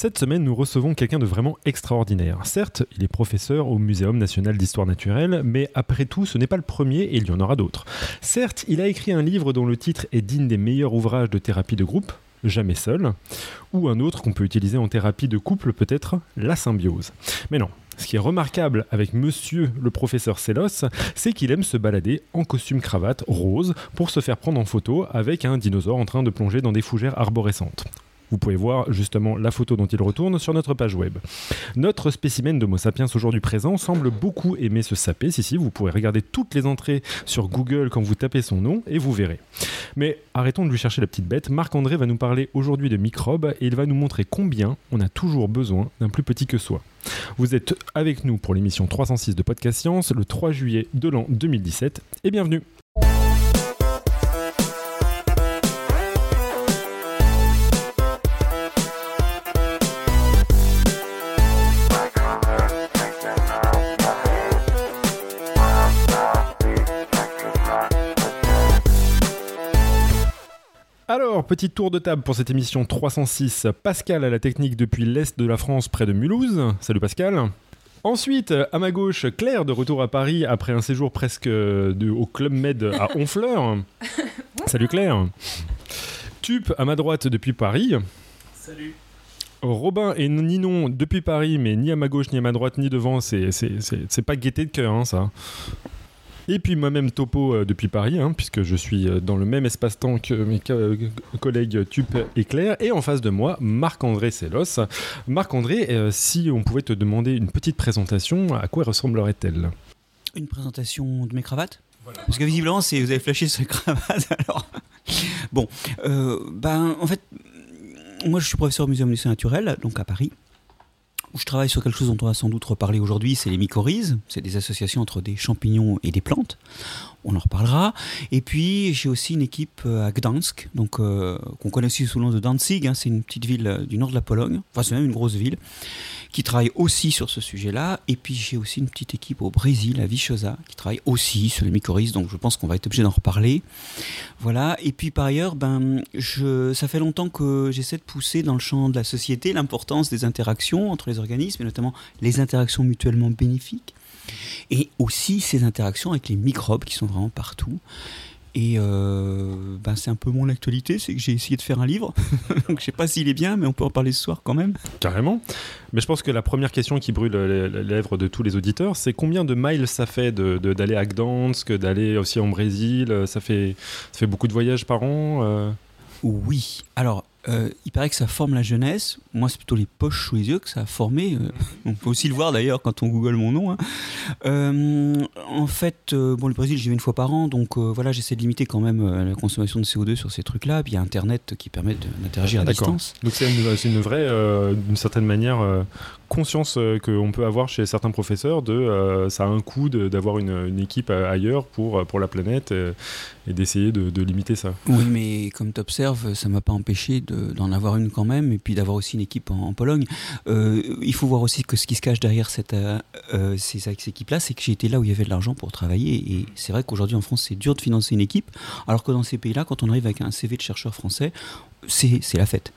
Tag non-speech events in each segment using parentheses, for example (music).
Cette semaine, nous recevons quelqu'un de vraiment extraordinaire. Certes, il est professeur au Muséum national d'histoire naturelle, mais après tout, ce n'est pas le premier et il y en aura d'autres. Certes, il a écrit un livre dont le titre est digne des meilleurs ouvrages de thérapie de groupe, Jamais seul, ou un autre qu'on peut utiliser en thérapie de couple peut-être, la symbiose. Mais non, ce qui est remarquable avec monsieur le professeur Sélos, c'est qu'il aime se balader en costume cravate rose pour se faire prendre en photo avec un dinosaure en train de plonger dans des fougères arborescentes. Vous pouvez voir justement la photo dont il retourne sur notre page web. Notre spécimen d'Homo sapiens aujourd'hui présent semble beaucoup aimer se saper. Si, si, vous pourrez regarder toutes les entrées sur Google quand vous tapez son nom et vous verrez. Mais arrêtons de lui chercher la petite bête. Marc-André va nous parler aujourd'hui de microbes et il va nous montrer combien on a toujours besoin d'un plus petit que soi. Vous êtes avec nous pour l'émission 306 de Podcast Science le 3 juillet de l'an 2017 et bienvenue. Alors, petit tour de table pour cette émission 306. Pascal à la technique depuis l'Est de la France, près de Mulhouse. Salut Pascal. Ensuite, à ma gauche, Claire de retour à Paris après un séjour presque de, au Club Med à (laughs) Honfleur. Salut Claire. Tup à ma droite depuis Paris. Salut. Robin et Ninon depuis Paris, mais ni à ma gauche, ni à ma droite, ni devant, c'est pas gaieté de cœur, hein, ça. Et puis moi-même Topo euh, depuis Paris, hein, puisque je suis euh, dans le même espace-temps que mes co- collègues Tup et Claire. Et en face de moi, Marc-André Sélos. Marc-André, euh, si on pouvait te demander une petite présentation, à quoi ressemblerait-elle? Une présentation de mes cravates? Parce que visiblement, vous avez flashé sur les (laughs) cravates. Alors, bon, euh, ben, en fait, moi, je suis professeur au Muséum d'histoire naturelle, donc à Paris. Où je travaille sur quelque chose dont on va sans doute reparler aujourd'hui, c'est les mycorhizes. C'est des associations entre des champignons et des plantes. On en reparlera. Et puis, j'ai aussi une équipe euh, à Gdansk, donc, euh, qu'on connaît aussi sous le nom de Danzig. hein. c'est une petite ville euh, du nord de la Pologne. Enfin, c'est même une grosse ville qui travaille aussi sur ce sujet-là. Et puis j'ai aussi une petite équipe au Brésil, à Vichosa, qui travaille aussi sur les mycorhizes. Donc je pense qu'on va être obligé d'en reparler. Voilà. Et puis par ailleurs, ben, ça fait longtemps que j'essaie de pousser dans le champ de la société l'importance des interactions entre les organismes, et notamment les interactions mutuellement bénéfiques. Et aussi ces interactions avec les microbes qui sont vraiment partout. Et euh, ben c'est un peu mon actualité, c'est que j'ai essayé de faire un livre. (laughs) Donc je sais pas s'il est bien, mais on peut en parler ce soir quand même. Carrément. Mais je pense que la première question qui brûle les, les lèvres de tous les auditeurs, c'est combien de miles ça fait d'aller de, d'aller à Gdansk, d'aller aussi en Brésil? Ça fait, ça fait beaucoup de voyages par an euh? Oui. Alors, euh, il paraît que ça forme la jeunesse. Moi, c'est plutôt les poches sous les yeux que ça a formé. Euh, (laughs) on peut aussi le voir d'ailleurs quand on google mon nom. hein. Euh, en fait, bon, le Brésil, j'y vais une fois par an, donc voilà, j'essaie de limiter quand même la consommation de CO2 sur ces trucs-là. Puis il y a Internet qui permet d'interagir à D'accord. distance. Donc c'est une, vraie, d'une certaine manière, conscience euh, qu'on peut avoir chez certains professeurs de euh, ça a un coût d'avoir une, équipe euh, ailleurs pour, pour la planète et d'essayer de, limiter ça. Oui, mais comme tu observes, ça m'a pas empêché de- d'en avoir une quand même, et puis d'avoir aussi une équipe en, Pologne. Il faut voir aussi que ce qui se cache derrière ces, ces équipes-là, c'est que j'ai été là où il y avait de l'argent pour travailler. Et c'est vrai qu'aujourd'hui en France, c'est dur de financer une équipe, alors que dans ces pays-là, quand on arrive avec un CV de chercheur français, c'est la fête.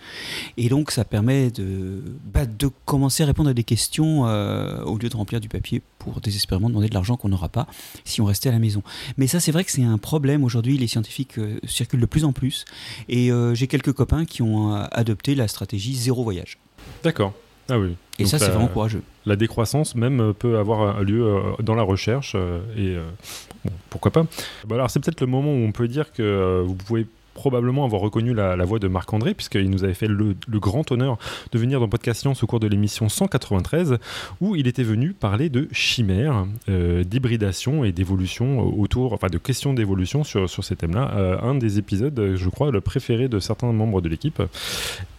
Et donc ça permet de, bah, de commencer à répondre à des questions euh, au lieu de remplir du papier pour désespérément demander de l'argent qu'on n'aura pas si on restait à la maison. Mais ça, c'est vrai que c'est un problème. Aujourd'hui, les scientifiques euh, circulent de plus en plus. Et euh, j'ai quelques copains qui ont adopté la stratégie zéro voyage. D'accord. Ah oui. Et Donc ça, c'est vraiment courageux. La décroissance même peut avoir lieu dans la recherche et bon, pourquoi pas. Bah alors c'est peut-être le moment où on peut dire que vous pouvez probablement avoir reconnu la, la voix de Marc-André, puisqu'il nous avait fait le, le grand honneur de venir dans Podcast Science au cours de l'émission 193, où il était venu parler de chimères, euh, d'hybridation et d'évolution autour, enfin de questions d'évolution sur, sur ces thèmes-là. Euh, un des épisodes, je crois, le préféré de certains membres de l'équipe.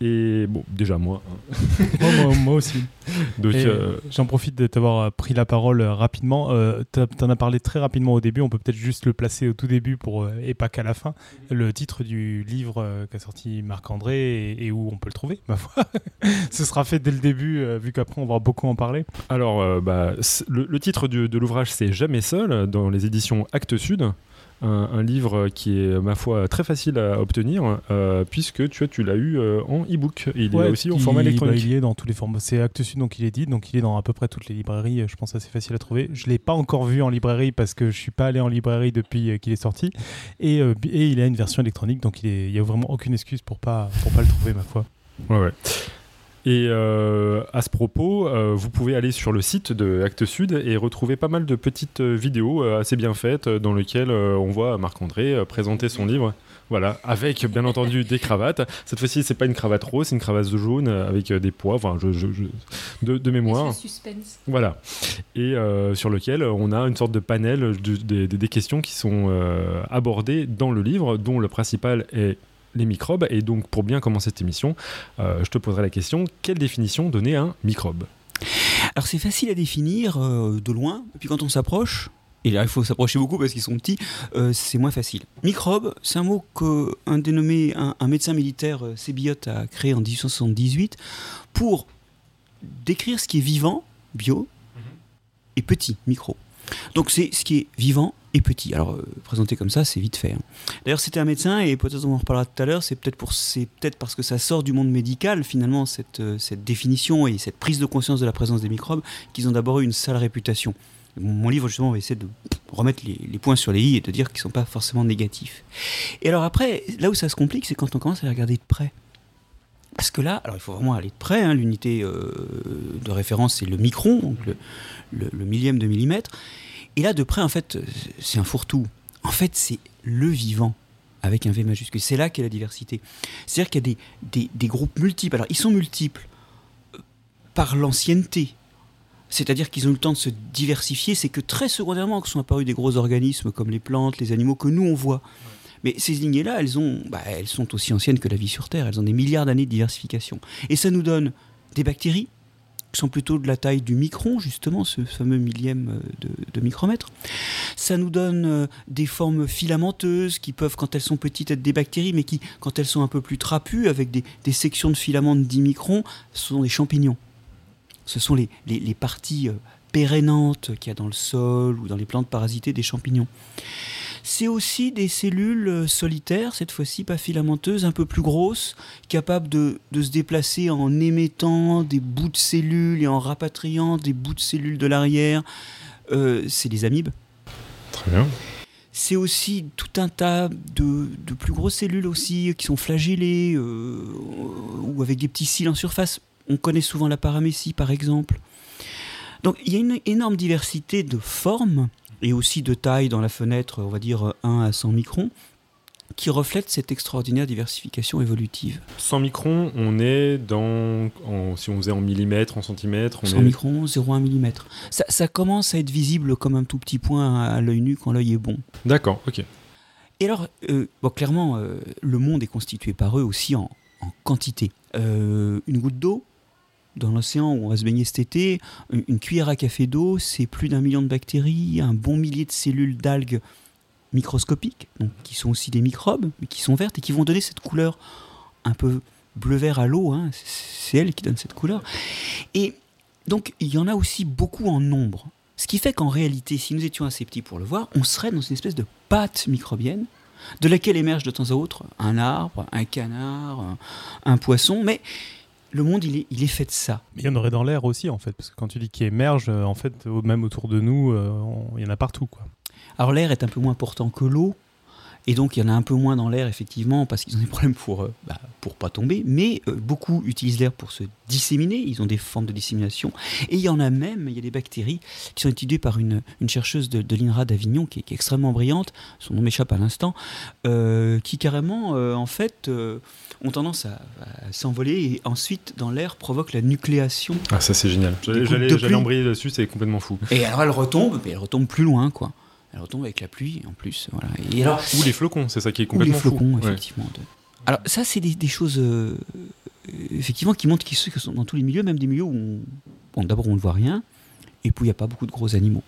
Et bon, déjà moi. hein. (laughs) moi, moi- moi aussi. Euh, J'en profite de t'avoir euh, pris la parole rapidement. T'as- T'en as parlé très rapidement au début. On peut peut-être juste le placer au tout début pour, et pas qu'à la fin. Le titre du livre euh, qu'a sorti Marc-André et, où on peut le trouver, ma foi. (laughs) Ce sera fait dès le début, euh, vu qu'après on va beaucoup en parler. Alors, euh, bah, le, titre de l'ouvrage, c'est Jamais seul, dans les éditions Actes Sud. Un, livre qui est, ma foi, très facile à obtenir, euh, puisque tu, tu l'as eu euh, en e-book. Il est aussi en format électronique. Bah, il est dans tous les formats. C'est Actes Sud, donc il est dit, donc il est dans à peu près toutes les librairies. Je pense assez facile à trouver. Je l'ai pas encore vu en librairie parce que je suis pas allé en librairie depuis qu'il est sorti. Et, et, il a une version électronique, donc il n'y a vraiment aucune excuse pour pas, pour pas le trouver, ma foi. Ouais, ouais. Et euh, à ce propos, euh, vous pouvez aller sur le site de Actes Sud et retrouver pas mal de petites euh, vidéos assez bien faites dans lesquelles on voit Marc-André présenter son livre. Voilà, avec bien entendu des cravates. Cette fois-ci, c'est pas une cravate rose, c'est une cravate jaune avec des poids, enfin, je, de, de, mémoire. Suspense. Voilà. Et sur lequel on a une sorte de panel des questions qui sont abordées dans le livre, dont le principal est les microbes. Et donc, pour bien commencer cette émission, euh, je te poserai la question quelle définition donner à un microbe? Alors, c'est facile à définir euh, de loin, et puis quand on s'approche, et là il faut s'approcher beaucoup parce qu'ils sont petits, euh, c'est moins facile. Microbe, c'est un mot qu'un dénommé, un, un, médecin militaire, Sébiote, a créé en 1878 pour décrire ce qui est vivant, bio, mhm. et petit, micro. Donc c'est ce qui est vivant et petit. Alors euh, présenté comme ça, c'est vite fait. Hein. D'ailleurs, c'était un médecin et peut-être on en reparlera tout à l'heure. C'est peut-être pour c'est peut-être parce que ça sort du monde médical finalement cette euh, cette définition et cette prise de conscience de la présence des microbes qu'ils ont d'abord eu une sale réputation. Mon livre justement va essayer de remettre les, points sur les i et de dire qu'ils ne sont pas forcément négatifs. Et alors après, là où ça se complique, c'est quand on commence à les regarder de près. Parce que là, alors il faut vraiment aller de près. Hein. L'unité euh, de référence, c'est le micron, donc le, millième de millimètre. Et là, de près, en fait, c'est un fourre-tout. En fait, c'est le vivant avec un V majuscule. C'est là qu'est la diversité. C'est-à-dire qu'il y a des, des, groupes multiples. Alors, ils sont multiples euh, par l'ancienneté. C'est-à-dire qu'ils ont eu le temps de se diversifier. C'est que très secondairement que sont apparus des gros organismes comme les plantes, les animaux que nous on voit. Mais ces lignées-là, elles, bah, elles sont aussi anciennes que la vie sur Terre. Elles ont des milliards d'années de diversification. Et ça nous donne des bactéries, qui sont plutôt de la taille du micron, justement, ce fameux millième euh, de, micromètre. Ça nous donne euh, des formes filamenteuses qui peuvent, quand elles sont petites, être des bactéries, mais qui, quand elles sont un peu plus trapues, avec des, sections de filaments de 10 microns, ce sont des champignons. Ce sont les, parties euh, pérénantes qu'il y a dans le sol ou dans les plantes parasitées des champignons. C'est aussi des cellules euh, solitaires, cette fois-ci pas filamenteuses, un peu plus grosses, capables de, se déplacer en émettant des bouts de cellules et en rapatriant des bouts de cellules de l'arrière. Euh, c'est des amibes. Très bien. C'est aussi tout un tas de, plus grosses cellules aussi qui sont flagellées euh, ou avec des petits cils en surface. On connaît souvent la paramécie par exemple. Donc il y a une énorme diversité de formes et aussi de taille dans la fenêtre, on va dire 1 à 100 microns, qui reflète cette extraordinaire diversification évolutive. 100 microns, on est dans, si on faisait en millimètres, en centimètres, on 100 microns, 0,1 millimètre. Ça, ça, commence à être visible comme un tout petit point à, l'œil nu quand l'œil est bon. D'accord, ok. Et alors, euh, bon, clairement, euh, le monde est constitué par eux aussi en, quantité. Euh, une goutte d'eau, dans l'océan où on va se baigner cet été, une cuillère à café d'eau, c'est plus d'un million de bactéries, un bon millier de cellules d'algues microscopiques, donc, qui sont aussi des microbes, mais qui sont vertes et qui vont donner cette couleur un peu bleu-vert à l'eau. Hein. C'est elle qui donne cette couleur. Et donc, il y en a aussi beaucoup en nombre. Ce qui fait qu'en réalité, si nous étions assez petits pour le voir, on serait dans une espèce de pâte microbienne de laquelle émerge de temps à autre un arbre, un canard, un, un poisson, mais le monde, il est, il est fait de ça. Mais il y en aurait dans l'air aussi, en fait, parce que quand tu dis qu'il émerge, euh, en fait, même autour de nous, euh, il y en a partout, quoi. Alors l'air est un peu moins important que l'eau, et donc il y en a un peu moins dans l'air, effectivement, parce qu'ils ont des problèmes pour, euh, bah, pour pas tomber. Mais euh, beaucoup utilisent l'air pour se disséminer. Ils ont des formes de dissémination. Et il y en a même, il y a des bactéries qui sont étudiées par une, une chercheuse de, l'INRA d'Avignon qui, est extrêmement brillante. Son nom m'échappe à l'instant. Euh, qui carrément, en fait, ont tendance à, s'envoler et ensuite, dans l'air, provoquent la nucléation. Ah, ça c'est génial. J'allais embrayer dessus, c'est complètement fou. Et alors elle retombe, mais elle retombe plus loin, quoi. Elle retombe avec la pluie en plus. Voilà. Et alors, Ou les flocons, c'est ça qui est complètement fou. les flocons, effectivement. Alors ça, c'est des, choses euh, effectivement qui montrent qu'ils sont dans tous les milieux, même des milieux où bon, d'abord on ne voit rien, et puis il n'y a pas beaucoup de gros animaux.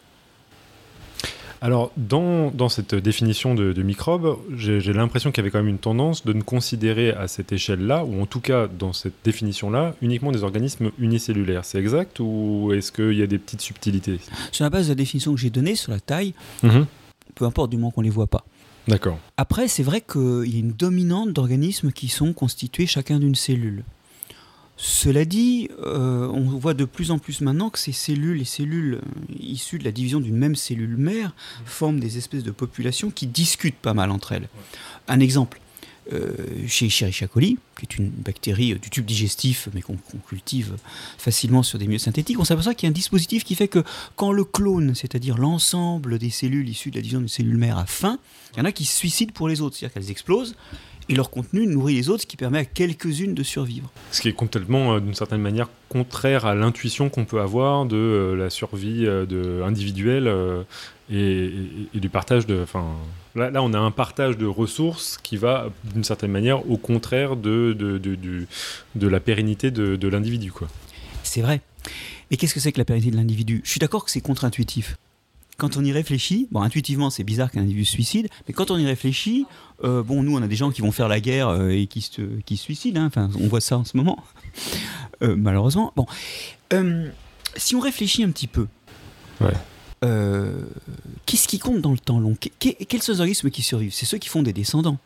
Alors, dans, dans, cette définition de, de microbe, j'ai l'impression qu'il y avait quand même une tendance de ne considérer à cette échelle-là, ou en tout cas dans cette définition-là, uniquement des organismes unicellulaires. C'est exact ou est-ce qu'il y a des petites subtilités? Sur la base de la définition que j'ai donnée sur la taille, mhm. peu importe du moment qu'on ne les voit pas. D'accord. Après, c'est vrai qu'il y a une dominante d'organismes qui sont constitués chacun d'une cellule. Cela dit, euh, on voit de plus en plus maintenant que ces cellules, les cellules euh, issues de la division d'une même cellule mère, forment des espèces de populations qui discutent pas mal entre elles. Un exemple, euh, chez Escherichia qui est une bactérie du tube digestif, mais qu'on cultive facilement sur des milieux synthétiques, on s'aperçoit qu'il y a un dispositif qui fait que quand le clone, c'est-à-dire l'ensemble des cellules issues de la division d'une cellule mère, a faim, il y en a qui se suicident pour les autres, c'est-à-dire qu'elles explosent, et leur contenu nourrit les autres, ce qui permet à quelques-unes de survivre. Ce qui est complètement, euh, d'une certaine manière, contraire à l'intuition qu'on peut avoir de euh, la survie euh, de, individuelle et, du partage de. Enfin, là, là, on a un partage de ressources qui va, d'une certaine manière, au contraire de, de, de, de la pérennité de, l'individu. C'est vrai. Et qu'est-ce que c'est que la pérennité de l'individu? Je suis d'accord que c'est contre-intuitif quand on y réfléchit, bon, intuitivement, c'est bizarre qu'un individu se suicide, mais quand on y réfléchit, euh, bon, nous, on a des gens qui vont faire la guerre euh, et qui se, qui suicident. Hein. Enfin, on voit ça en ce moment, euh, malheureusement. Bon, si on réfléchit un petit peu, qu'est-ce qui compte dans le temps long? Quels sont les organismes qui survivent? C'est ceux qui font des descendants.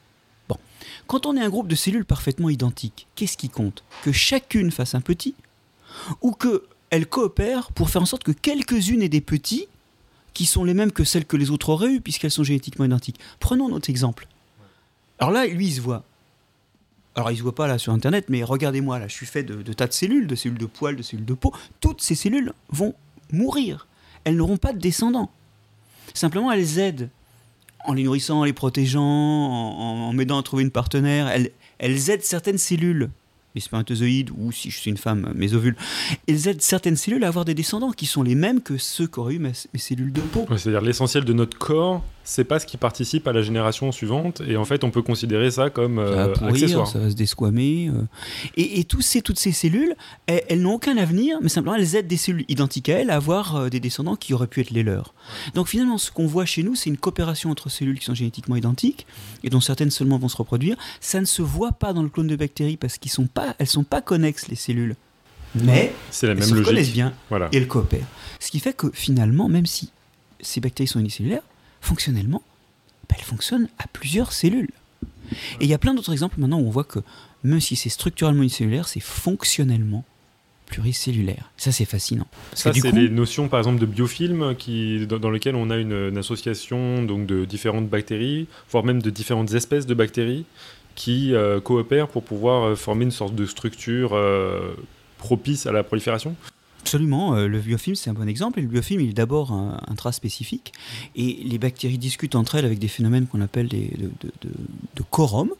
Bon, quand on est un groupe de cellules parfaitement identiques, qu'est-ce qui compte? Que chacune fasse un petit, ou que elles coopèrent pour faire en sorte que quelques-unes aient des petits qui sont les mêmes que celles que les autres auraient eues, puisqu'elles sont génétiquement identiques. Prenons notre exemple. Alors là, lui, il se voit. Alors, il se voit pas là sur Internet, mais regardez-moi, là, je suis fait de, tas de cellules, de cellules de poils, de cellules de peau. Toutes ces cellules vont mourir. Elles n'auront pas de descendants. Simplement, elles aident en les nourrissant, en les protégeant, en, m'aidant à trouver une partenaire. Elles, elles aident certaines cellules les spermatozoïdes ou si je suis une femme, mes ovules, elles aident certaines cellules à avoir des descendants qui sont les mêmes que ceux qu'auraient eu mes, cellules de peau. C'est-à-dire l'essentiel de notre corps, c'est pas ce qui participe à la génération suivante et en fait on peut considérer ça comme euh, ça va accessoire. Ça va se desquamer. Euh. Et, tous ces, toutes ces cellules, elles, n'ont aucun avenir, mais simplement elles aident des cellules identiques à elles à avoir euh, des descendants qui auraient pu être les leurs. Donc finalement, ce qu'on voit chez nous, c'est une coopération entre cellules qui sont génétiquement identiques et dont certaines seulement vont se reproduire. Ça ne se voit pas dans le clone de bactéries parce qu'elles sont pas, elles sont pas connexes les cellules. Mais la elles se connaissent bien et elles coopèrent. Ce qui fait que finalement, même si ces bactéries sont unicellulaires, fonctionnellement, bah, elle fonctionne à plusieurs cellules. Et il y a plein d'autres exemples maintenant où on voit que même si c'est structurellement unicellulaire, c'est fonctionnellement pluricellulaire. Ça, c'est fascinant. ça, c'est des notions, par exemple, de biofilm qui, dans, lesquelles on a une, association donc, de différentes bactéries, voire même de différentes espèces de bactéries qui euh, coopèrent pour pouvoir euh, former une sorte de structure euh, propice à la prolifération. Absolument, euh, le biofilm c'est un bon exemple. Et le biofilm il est d'abord un, un spécifique. Et les bactéries discutent entre elles avec des phénomènes qu'on appelle des, de, de, de, quorum.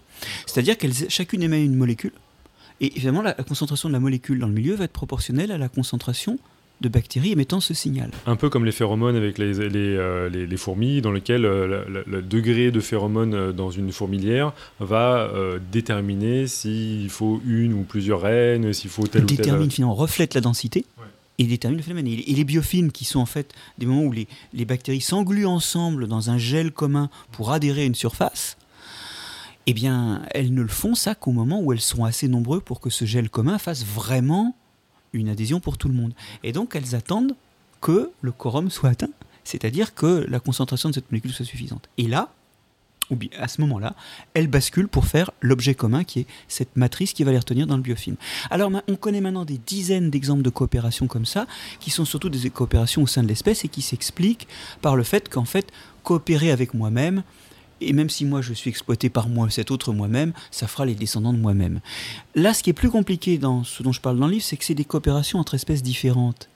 C'est-à-dire qu'elles chacune émet une molécule. Et évidemment, la, concentration de la molécule dans le milieu va être proportionnelle à la concentration de bactéries émettant ce signal. Un peu comme les phéromones avec les, les, euh, les, fourmis, dans lequel euh, le degré de phéromones dans une fourmilière va déterminer s'il faut une ou plusieurs reines, s'il faut tel ou tel... Détermine finalement, reflète la densité et détermine le phénomène. Et, les biofilms, qui sont en fait des moments où les, les bactéries s'engluent ensemble dans un gel commun pour adhérer à une surface, eh bien, elles ne le font ça qu'au moment où elles sont assez nombreuses pour que ce gel commun fasse vraiment une adhésion pour tout le monde. Et donc, elles attendent que le quorum soit atteint, c'est-à-dire que la concentration de cette molécule soit suffisante. Et là, ou bien à ce moment-là, elles basculent pour faire l'objet commun qui est cette matrice qui va les retenir dans le biofilm. Alors on connaît maintenant des dizaines d'exemples de coopération comme ça, qui sont surtout des coopérations au sein de l'espèce et qui s'expliquent par le fait qu'en fait, coopérer avec moi-même, et même si moi je suis exploité par moi, cet autre moi-même, ça fera les descendants de moi-même. Là, ce qui est plus compliqué dans ce dont je parle dans le livre, c'est que c'est des coopérations entre espèces différentes.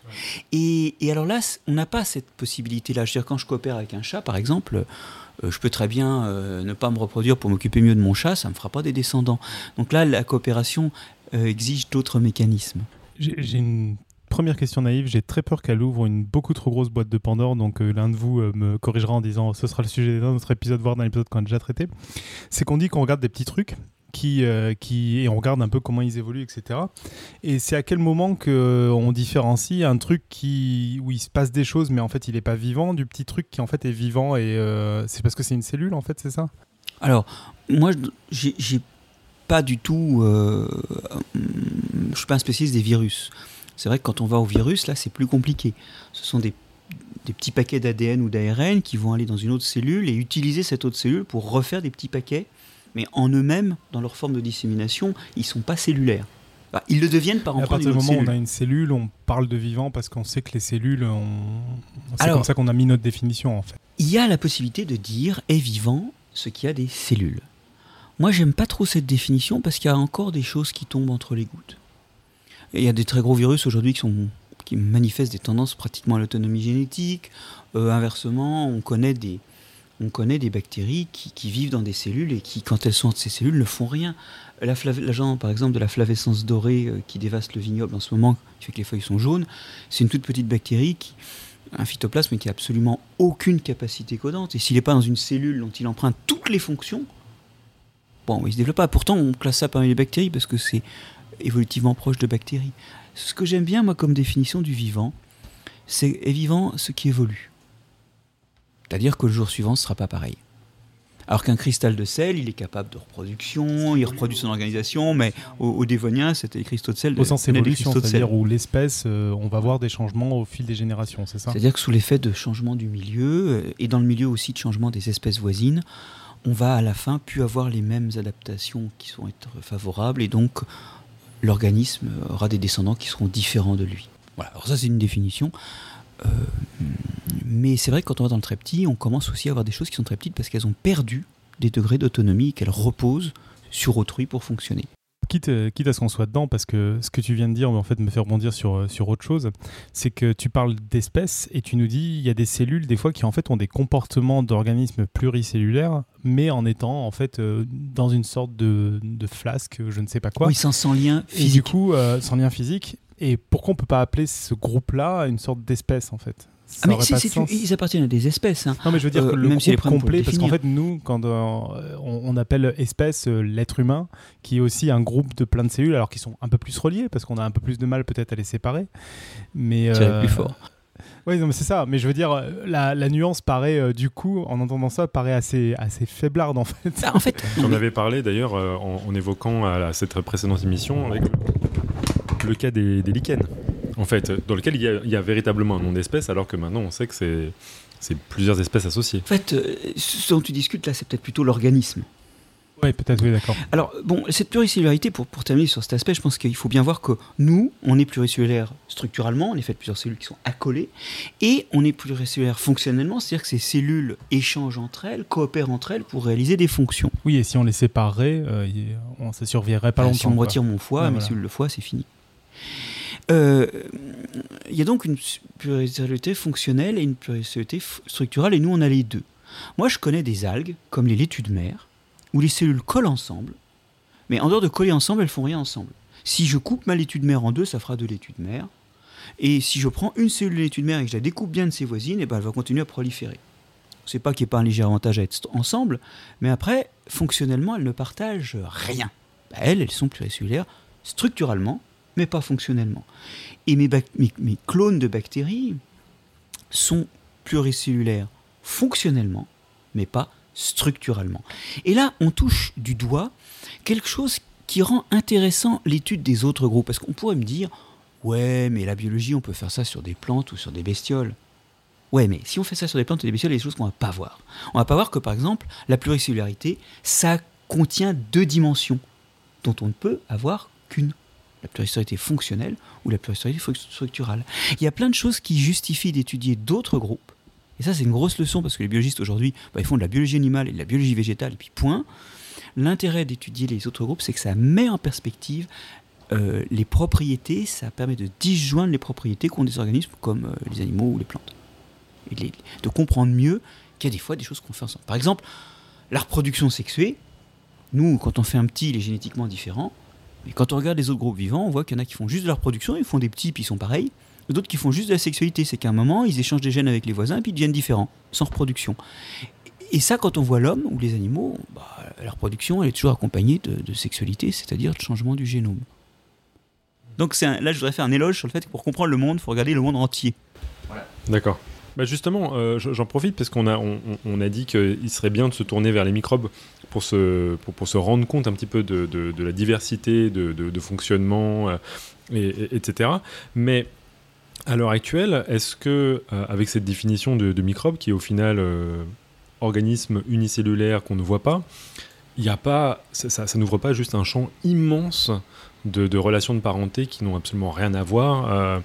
Et, et, alors là, on n'a pas cette possibilité-là. Je veux dire, quand je coopère avec un chat, par exemple, je peux très bien euh, ne pas me reproduire pour m'occuper mieux de mon chat, ça ne me fera pas des descendants. Donc là, la coopération euh, exige d'autres mécanismes. J'ai une première question naïve. J'ai très peur qu'elle ouvre une beaucoup trop grosse boîte de Pandore. Donc l'un de vous me corrigera en disant ce sera le sujet d'un autre épisode, voire d'un épisode qu'on a déjà traité. C'est qu'on dit qu'on regarde des petits trucs euh, qui, et on regarde un peu comment ils évoluent, etc. Et c'est à quel moment qu'on euh, différencie un truc qui, où il se passe des choses, mais en fait il n'est pas vivant, du petit truc qui en fait est vivant, et euh, c'est parce que c'est une cellule, en fait, c'est ça? Alors, moi, j'ai pas du tout... je suis pas un spécialiste des virus. C'est vrai que quand on va au virus, là, c'est plus compliqué. Ce sont des petits paquets d'ADN ou d'ARN qui vont aller dans une autre cellule et utiliser cette autre cellule pour refaire des petits paquets. Mais en eux-mêmes, dans leur forme de dissémination, ils ne sont pas cellulaires. ils le deviennent par en À partir du moment où on a une cellule, on parle de vivant parce qu'on sait que les cellules, c'est comme ça qu'on a mis notre définition en fait. Il y a la possibilité de dire est vivant ce qui a des cellules. Moi, j'aime pas trop cette définition parce qu'il y a encore des choses qui tombent entre les gouttes. il y a des très gros virus aujourd'hui qui sont qui manifestent des tendances pratiquement à l'autonomie génétique. Euh, inversement, on connaît des, on connaît des bactéries qui, vivent dans des cellules et qui, quand elles sont dans ces cellules, ne font rien. L'agent, par exemple, de la flavescence dorée euh, qui dévaste le vignoble en ce moment, qui fait que les feuilles sont jaunes, c'est une toute petite bactérie qui, un phytoplasme qui n'a absolument aucune capacité codante. Et s'il n'est pas dans une cellule dont il emprunte toutes les fonctions, bon, il ne se développe pas. Pourtant, on classe ça parmi les bactéries parce que c'est évolutivement proche de bactéries. Ce que j'aime bien, moi, comme définition du vivant, c'est est vivant ce qui évolue. C'est-à-dire que le jour suivant ne sera pas pareil. Alors qu'un cristal de sel, il est capable de reproduction, il reproduit son organisation, mais au, Dévonien, c'était les cristaux de sel. Au sens évolution, c'est-à-dire où l'espèce, euh, on va voir des changements au fil des générations, c'est ça C'est-à-dire que sous l'effet de changement du milieu, euh, et dans le milieu aussi de changement des espèces voisines, on va à la fin plus avoir les mêmes adaptations qui sont être favorables, et donc l'organisme aura des descendants qui seront différents de lui. Voilà, alors ça c'est une définition. Euh, mais c'est vrai que quand on va dans le très petit, on commence aussi à avoir des choses qui sont très petites parce qu'elles ont perdu des degrés d'autonomie et qu'elles reposent sur autrui pour fonctionner. Quitte, quitte, à ce qu'on soit dedans, parce que ce que tu viens de dire en fait me fait rebondir sur, sur autre chose, c'est que tu parles d'espèces et tu nous dis il y a des cellules des fois qui en fait ont des comportements d'organismes pluricellulaires, mais en étant en fait euh, dans une sorte de, de, flasque, je ne sais pas quoi. Oui, sans, sans lien physique. Et du coup, euh, sans lien physique. Et pourquoi on peut pas appeler ce groupe-là une sorte d'espèce en fait? Ah mais si, ils appartiennent à des espèces. Hein. Non, mais je veux dire que euh, le même groupe complet, parce qu'en fait, nous, quand euh, on, appelle espèce euh, l'être humain, qui est aussi un groupe de plein de cellules, alors qu'ils sont un peu plus reliés, parce qu'on a un peu plus de mal peut-être à les séparer. Mais plus fort. Oui, non, mais c'est ça. Mais je veux dire, la, nuance paraît, du coup, en entendant ça, paraît assez, assez faiblarde, en fait. Bah, en fait, j'en avais parlé d'ailleurs en, évoquant à cette précédente émission avec le cas des, des lichens en fait, dans lequel il y a, véritablement un nom d'espèce, alors que maintenant on sait que c'est plusieurs espèces associées. En fait, euh, ce dont tu discutes là, c'est peut-être plutôt l'organisme. Oui, peut-être, oui, d'accord. Alors, bon, cette pluricellularité, pour, pour terminer sur cet aspect, je pense qu'il faut bien voir que nous, on est pluricellulaire structurellement, on est fait de plusieurs cellules qui sont accolées, et on est pluricellulaire fonctionnellement, c'est-à-dire que ces cellules échangent entre elles, coopèrent entre elles pour réaliser des fonctions. Oui, et si on les séparait, euh, on, ça survivrait pas longtemps. Si on me retire mon foie, mes cellules de foie, c'est fini. Euh, il y a donc une pluricellularité fonctionnelle et une pluricellularité structurelle, et nous on a les deux. Moi je connais des algues, comme les laitues de mer, où les cellules collent ensemble, mais en dehors de coller ensemble, elles font rien ensemble. Si je coupe ma laitue de mer en deux, ça fera deux laitues de mer. Et si je prends une cellule de laitue de mer et que je la découpe bien de ses voisines, et eh ben elle va continuer à proliférer. C'est pas qu'il n'y ait pas un léger avantage à être ensemble, mais après, fonctionnellement, elles ne partagent rien. Bah, elles, elles sont pluricellulaires structurellement, mais pas fonctionnellement. Et mes, clones de bactéries sont pluricellulaires fonctionnellement, mais pas structurellement. Et là, on touche du doigt quelque chose qui rend intéressant l'étude des autres groupes. Parce qu'on pourrait me dire, ouais, mais la biologie, on peut faire ça sur des plantes ou sur des bestioles. Ouais, mais si on fait ça sur des plantes ou des bestioles, il y a des choses qu'on va pas voir. On va pas voir que, par exemple, la pluricellularité, ça contient deux dimensions dont on ne peut avoir qu'une la pluricellularité fonctionnelle ou la pluricellularité structurale. Il y a plein de choses qui justifient d'étudier d'autres groupes. Et ça, c'est une grosse leçon parce que les biologistes aujourd'hui, bah, ils font de la biologie animale et de la biologie végétale, et puis point. L'intérêt d'étudier les autres groupes, c'est que ça met en perspective euh, les propriétés, ça permet de disjoindre les propriétés qu'ont des organismes comme euh, les animaux ou les plantes. Et de comprendre mieux qu'il y a des fois des choses qu'on fait ensemble. Par exemple, la reproduction sexuée, nous, quand on fait un petit, il est génétiquement différent. Mais quand on regarde les autres groupes vivants, on voit qu'il y en a qui font juste de la reproduction, ils font des petits, puis ils sont pareils. D'autres qui font juste de la sexualité, c'est qu'à un moment, ils échangent des gènes avec les voisins, et puis ils deviennent différents, sans reproduction. Et ça, quand on voit l'homme ou les animaux, bah, la reproduction, elle est toujours accompagnée de, sexualité, c'est-à-dire de changement du génome. Donc là, je voudrais faire un éloge sur le fait que pour comprendre le monde, il faut regarder le monde entier. D'accord. Bah justement, euh, j'en profite parce qu'on a, on, a dit qu'il serait bien de se tourner vers les microbes pour se, pour, se rendre compte un petit peu de, de, la diversité de, de fonctionnement, euh, et, etc. Mais À l'heure actuelle, est-ce que, euh, avec cette définition de, microbe, qui est au final organisme unicellulaire qu'on ne voit pas, il a pas, ça, n'ouvre pas juste un champ immense de relations de parenté qui n'ont absolument rien à voir.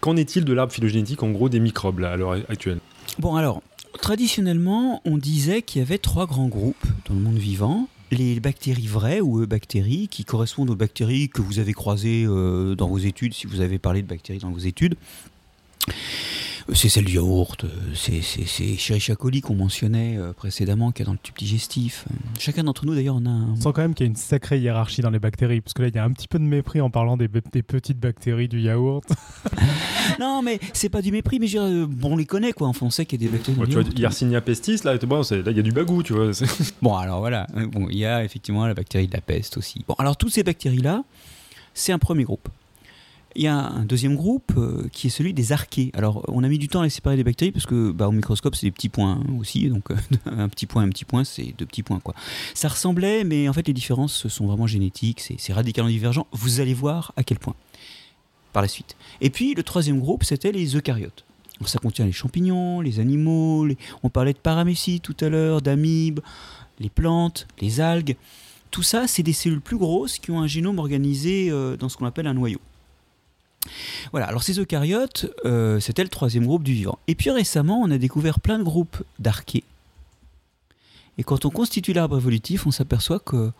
Qu'en est-il de l'arbre phylogénétique, en gros, des microbes là, à l'heure actuelle? Bon, alors, traditionnellement, on disait qu'il y avait trois grands groupes dans le monde vivant. Les bactéries vraies ou bactéries qui correspondent aux bactéries que vous avez croisées euh, dans vos études, si vous avez parlé de bactéries dans vos études c'est celle du yaourt, euh, c'est Escherichia coli qu'on mentionnait euh, précédemment, qui est dans le tube digestif. Euh, chacun d'entre nous, d'ailleurs, on a un... On sent quand même qu'il y a une sacrée hiérarchie dans les bactéries, parce que là, il y a un petit peu de mépris en parlant des, des petites bactéries du yaourt. (laughs) non, mais c'est pas du mépris, mais je, bon, on les connaît, quoi. Enfin, on sait qu'il y a des bactéries. Ouais, tu vois, Yersinia pestis, là, bon, là, il y a du bagou, tu vois. (laughs) bon, alors voilà. Bon, il y a effectivement la bactérie de la peste aussi. Bon, alors toutes ces bactéries-là, c'est un premier groupe. Il y a un deuxième groupe euh, qui est celui des archées. Alors, on a mis du temps à les séparer des bactéries parce que, bah, au microscope, c'est des petits points aussi. Donc, euh, (laughs) un petit point, un petit point, c'est deux petits points, quoi. Ça ressemblait, mais en fait, les différences sont vraiment génétiques. C'est radicalement divergent. Vous allez voir à quel point par la suite. Et puis, le troisième groupe, c'était les eucaryotes. Ça contient les champignons, les animaux. On parlait de paramécie tout à l'heure, d'amibes, les plantes, les algues. Tout ça, c'est des cellules plus grosses qui ont un génome organisé euh, dans ce qu'on appelle un noyau. Voilà, alors ces eucaryotes, euh, c'était le troisième groupe du vivant. Et puis récemment, on a découvert plein de groupes d'archées. Et quand on constitue l'arbre évolutif, on s'aperçoit que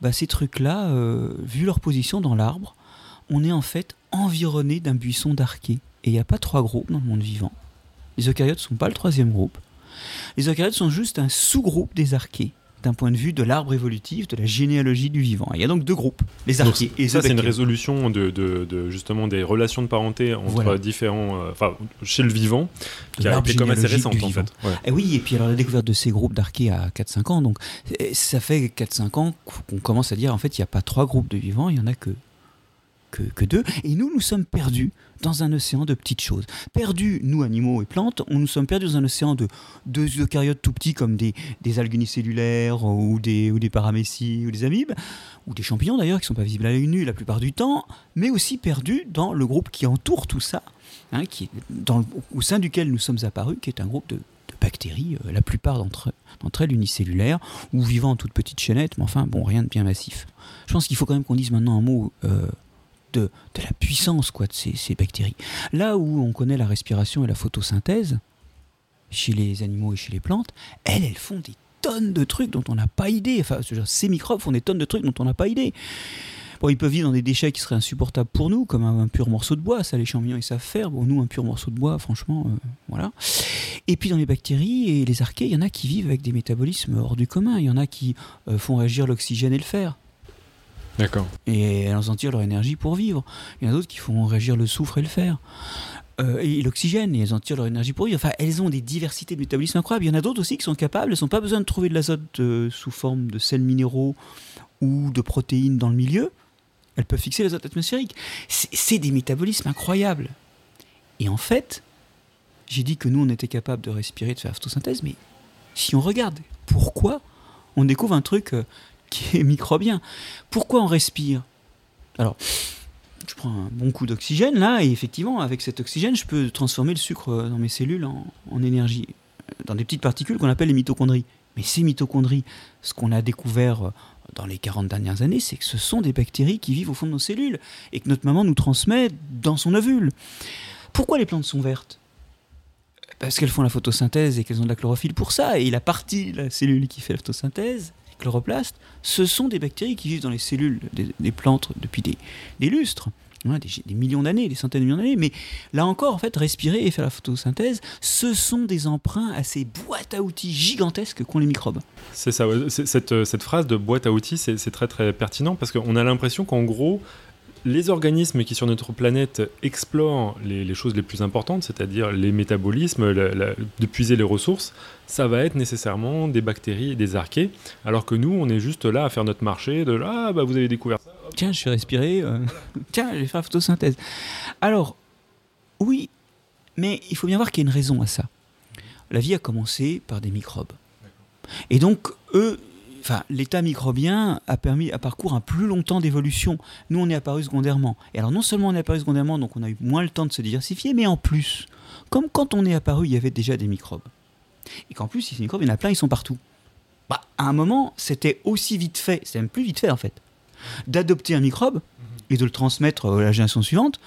bah, ces trucs-là, euh, vu leur position dans l'arbre, on est en fait environné d'un buisson d'archées. Et il n'y a pas trois groupes dans le monde vivant. Les eucaryotes ne sont pas le troisième groupe. Les eucaryotes sont juste un sous-groupe des archées d'un point de vue de l'arbre évolutif, de la généalogie du vivant. Il y a donc deux groupes, les archées et les Ça, c'est une résolution de, de, de, justement des relations de parenté entre voilà. différents, euh, enfin, chez le vivant, qui a été comme assez récente en fait. Ouais. Et oui, et puis alors la découverte de ces groupes d'archées à 4-5 ans, donc ça fait 4-5 ans qu'on commence à dire en fait il n'y a pas trois groupes de vivants, il y en a que que, que, deux. Et nous, nous sommes perdus dans un océan de petites choses. Perdus, nous, animaux et plantes, on nous sommes perdus dans un océan de, de eucaryotes tout petits comme des, des algues unicellulaires ou des, ou des ou des amibes, ou des champignons d'ailleurs qui sont pas visibles à l'œil nu la plupart du temps, mais aussi perdus dans le groupe qui entoure tout ça, hein, qui est au sein duquel nous sommes apparus, qui est un groupe de, bactéries, euh, la plupart d'entre elles unicellulaires, ou vivant en toutes petites chaînettes, mais enfin, bon, rien de bien massif. Je pense qu'il faut quand même qu'on dise maintenant un mot... Euh, de, la puissance quoi, de ces, bactéries. Là où on connaît la respiration et la photosynthèse, chez les animaux et chez les plantes, elles, font des tonnes de trucs dont on n'a pas idée. Enfin, ces microbes font des tonnes de trucs dont on n'a pas idée. Bon, ils peuvent vivre dans des déchets qui seraient insupportables pour nous, comme un, un, pur morceau de bois. Ça, les champignons, ils savent faire. Bon, nous, un pur morceau de bois, franchement, euh, voilà. Et puis, dans les bactéries et les archées, il y en a qui vivent avec des métabolismes hors du commun. Il y en a qui euh, font réagir l'oxygène et le fer. D'accord. Et elles en tirent leur énergie pour vivre. Il y en a d'autres qui font réagir le soufre et le fer. Euh, et l'oxygène, et elles en tirent leur énergie pour vivre. Enfin, elles ont des diversités de métabolisme incroyables. Il y en a d'autres aussi qui sont capables, elles n'ont pas besoin de trouver de l'azote euh, sous forme de sels minéraux ou de protéines dans le milieu. Elles peuvent fixer l'azote atmosphérique. C'est des métabolismes incroyables. Et en fait, j'ai dit que nous, on était capable de respirer, de faire la photosynthèse, mais si on regarde pourquoi, on découvre un truc euh, qui est microbien. Pourquoi on respire? Alors, je prends un bon coup d'oxygène là, et effectivement, avec cet oxygène, je peux transformer le sucre dans mes cellules en, énergie, dans des petites particules qu'on appelle les mitochondries. Mais ces mitochondries, ce qu'on a découvert dans les 40 dernières années, c'est que ce sont des bactéries qui vivent au fond de nos cellules et que notre maman nous transmet dans son ovule. Pourquoi les plantes sont vertes? Parce qu'elles font la photosynthèse et qu'elles ont de la chlorophylle pour ça. Et la partie, la cellule qui fait la photosynthèse, chloroplastes, ce sont des bactéries qui vivent dans les cellules des, plantes depuis des, lustres, hein, des, millions d'années, des centaines de millions d'années. Mais là encore, en fait, respirer et faire la photosynthèse, ce sont des emprunts à ces boîtes à outils gigantesques qu'ont les microbes. C'est ça, cette, cette, phrase de boîte à outils, c'est très très pertinent parce qu'on a l'impression qu'en gros, les organismes qui sur notre planète explorent les, les choses les plus importantes, c'est-à-dire les métabolismes, la, la, de puiser les ressources, ça va être nécessairement des bactéries et des archées, alors que nous, on est juste là à faire notre marché de là, ah, bah vous avez découvert ça. Tiens, je suis respiré, euh... (laughs) tiens, je vais faire la photosynthèse. Alors, oui, mais il faut bien voir qu'il y a une raison à ça. La vie a commencé par des microbes. Et donc, eux, enfin, l'état microbien a permis à parcours un plus long temps d'évolution. Nous, on est apparu secondairement. Et alors, non seulement on est apparu secondairement, donc on a eu moins le temps de se diversifier, mais en plus, comme quand on est apparu, il y avait déjà des microbes. Et qu'en plus, ces microbes, il y en a plein, ils sont partout. Bah, à un moment, c'était aussi vite fait, c'est même plus vite fait en fait, d'adopter un microbe et de le transmettre à la génération suivante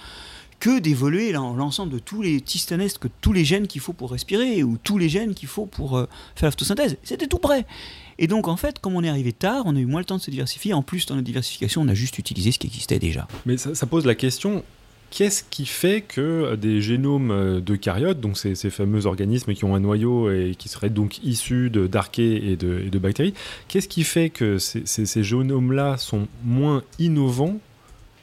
que d'évoluer l'ensemble de tous les tistanestes, que tous les gènes qu'il faut pour respirer ou tous les gènes qu'il faut pour euh, faire la photosynthèse. C'était tout prêt. Et donc, en fait, comme on est arrivé tard, on a eu moins le temps de se diversifier. En plus, dans la diversification, on a juste utilisé ce qui existait déjà. Mais ça, pose la question qu'est-ce qui fait que des génomes d'eucaryotes, donc ces, ces, fameux organismes qui ont un noyau et qui seraient donc issus d'archées et de, et de, bactéries, qu'est-ce qui fait que ces, ces génomes-là sont moins innovants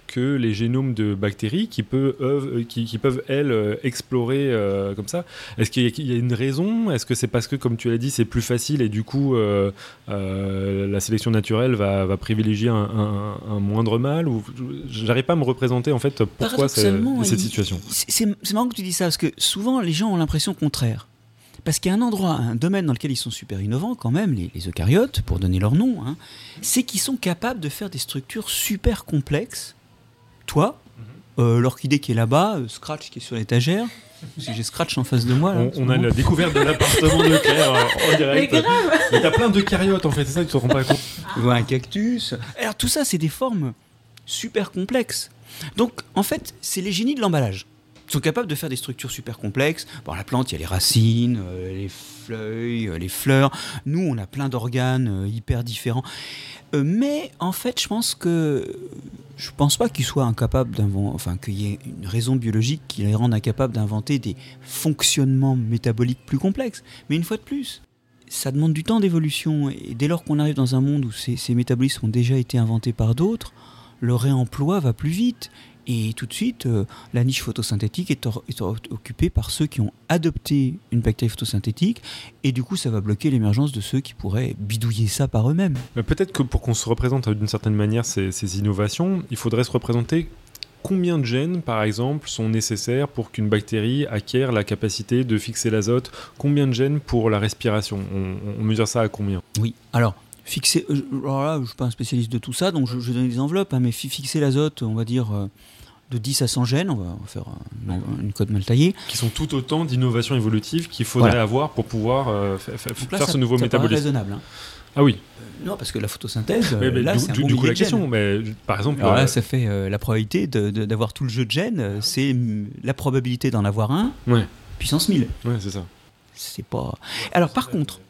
que les génomes de bactéries qui peuvent, euh, qui, peuvent elles, euh, explorer euh, comme ça. Est-ce qu'il y, a une raison? Est-ce que c'est parce que, comme tu l'as dit, c'est plus facile et du coup, la sélection naturelle va, va privilégier un, moindre mal? Ou J'arrive pas à me représenter en fait pourquoi cette situation. C'est marrant que tu dis ça parce que souvent les gens ont l'impression contraire. Parce qu'il y a un endroit, un domaine dans lequel ils sont super innovants quand même, les, eucaryotes, pour donner leur nom, hein, c'est qu'ils sont capables de faire des structures super complexes toi, mhm. euh, l'orchidée qui est là-bas, euh, Scratch qui est sur l'étagère. Si j'ai Scratch en face de moi. on, a la découverte de l'appartement de Claire euh, en direct. Mais, Mais t'as plein de cariotes en fait, c'est ça que tu te rends pas compte. Ou un cactus. Alors tout ça, c'est des formes super complexes. Donc en fait, c'est les génies de l'emballage. Sont capables de faire des structures super complexes. Bon, la plante, il y a les racines, les feuilles, les fleurs. Nous, on a plein d'organes hyper différents. mais en fait, je pense que je pense pas qu'il soit incapable d'inventer, enfin qu'il y ait une raison biologique qui les rende incapables d'inventer des fonctionnements métaboliques plus complexes. Mais une fois de plus, ça demande du temps d'évolution et dès lors qu'on arrive dans un monde où ces, ces métabolismes ont déjà été inventés par d'autres, le réemploi va plus vite et tout de suite, euh, la niche photosynthétique est, occupée par ceux qui ont adopté une bactérie photosynthétique, et du coup, ça va bloquer l'émergence de ceux qui pourraient bidouiller ça par eux-mêmes. Peut-être que pour qu'on se représente d'une certaine manière ces, ces innovations, il faudrait se représenter combien de gènes, par exemple, sont nécessaires pour qu'une bactérie acquiert la capacité de fixer l'azote? Combien de gènes pour la respiration? On, on mesure ça à combien? Oui, alors fixer. Euh, alors là, je ne suis pas un spécialiste de tout ça, donc je, je donne des enveloppes, hein, mais fixer l'azote, on va dire. Euh, de 10 à 100 gènes, on va faire une code mal taillée. Qui sont tout autant d'innovations évolutives qu'il faudrait avoir pour pouvoir euh, faire ce nouveau métabolisme. raisonnable. Hein. Ah oui. Non, parce que la photosynthèse, là, c'est du, coup, la question, mais par exemple. Alors là, ça fait la probabilité d'avoir tout le jeu de gènes, c'est la probabilité d'en avoir un, puissance 1000. Ouais, c'est ça. C'est pas. Alors, par contre,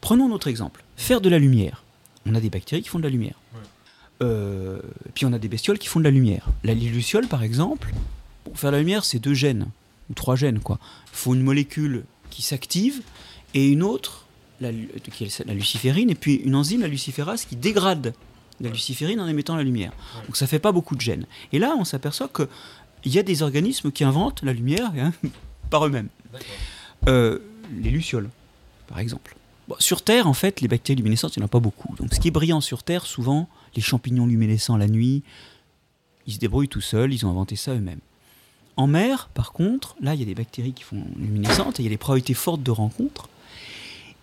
prenons notre exemple faire de la lumière. On a des bactéries qui font de la lumière. Euh, puis on a des bestioles qui font de la lumière. La luciole, par exemple, pour faire la lumière, c'est deux gènes, ou trois gènes, quoi. Il faut une molécule qui s'active et une autre, la, qui est la luciférine, et puis une enzyme, la luciférase, qui dégrade la luciférine en émettant la lumière. Donc ça fait pas beaucoup de gènes. Et là, on s'aperçoit qu'il y a des organismes qui inventent la lumière hein, (laughs) par eux-mêmes. Euh, les lucioles, par exemple sur Terre, en fait, les bactéries luminescentes, il n'y en a pas beaucoup. Donc, ce qui est brillant sur Terre, souvent, les champignons luminescents la nuit, ils se débrouillent tout seuls, ils ont inventé ça eux-mêmes. En mer, par contre, là, il y a des bactéries qui font luminescentes et il y a des probabilités fortes de rencontre.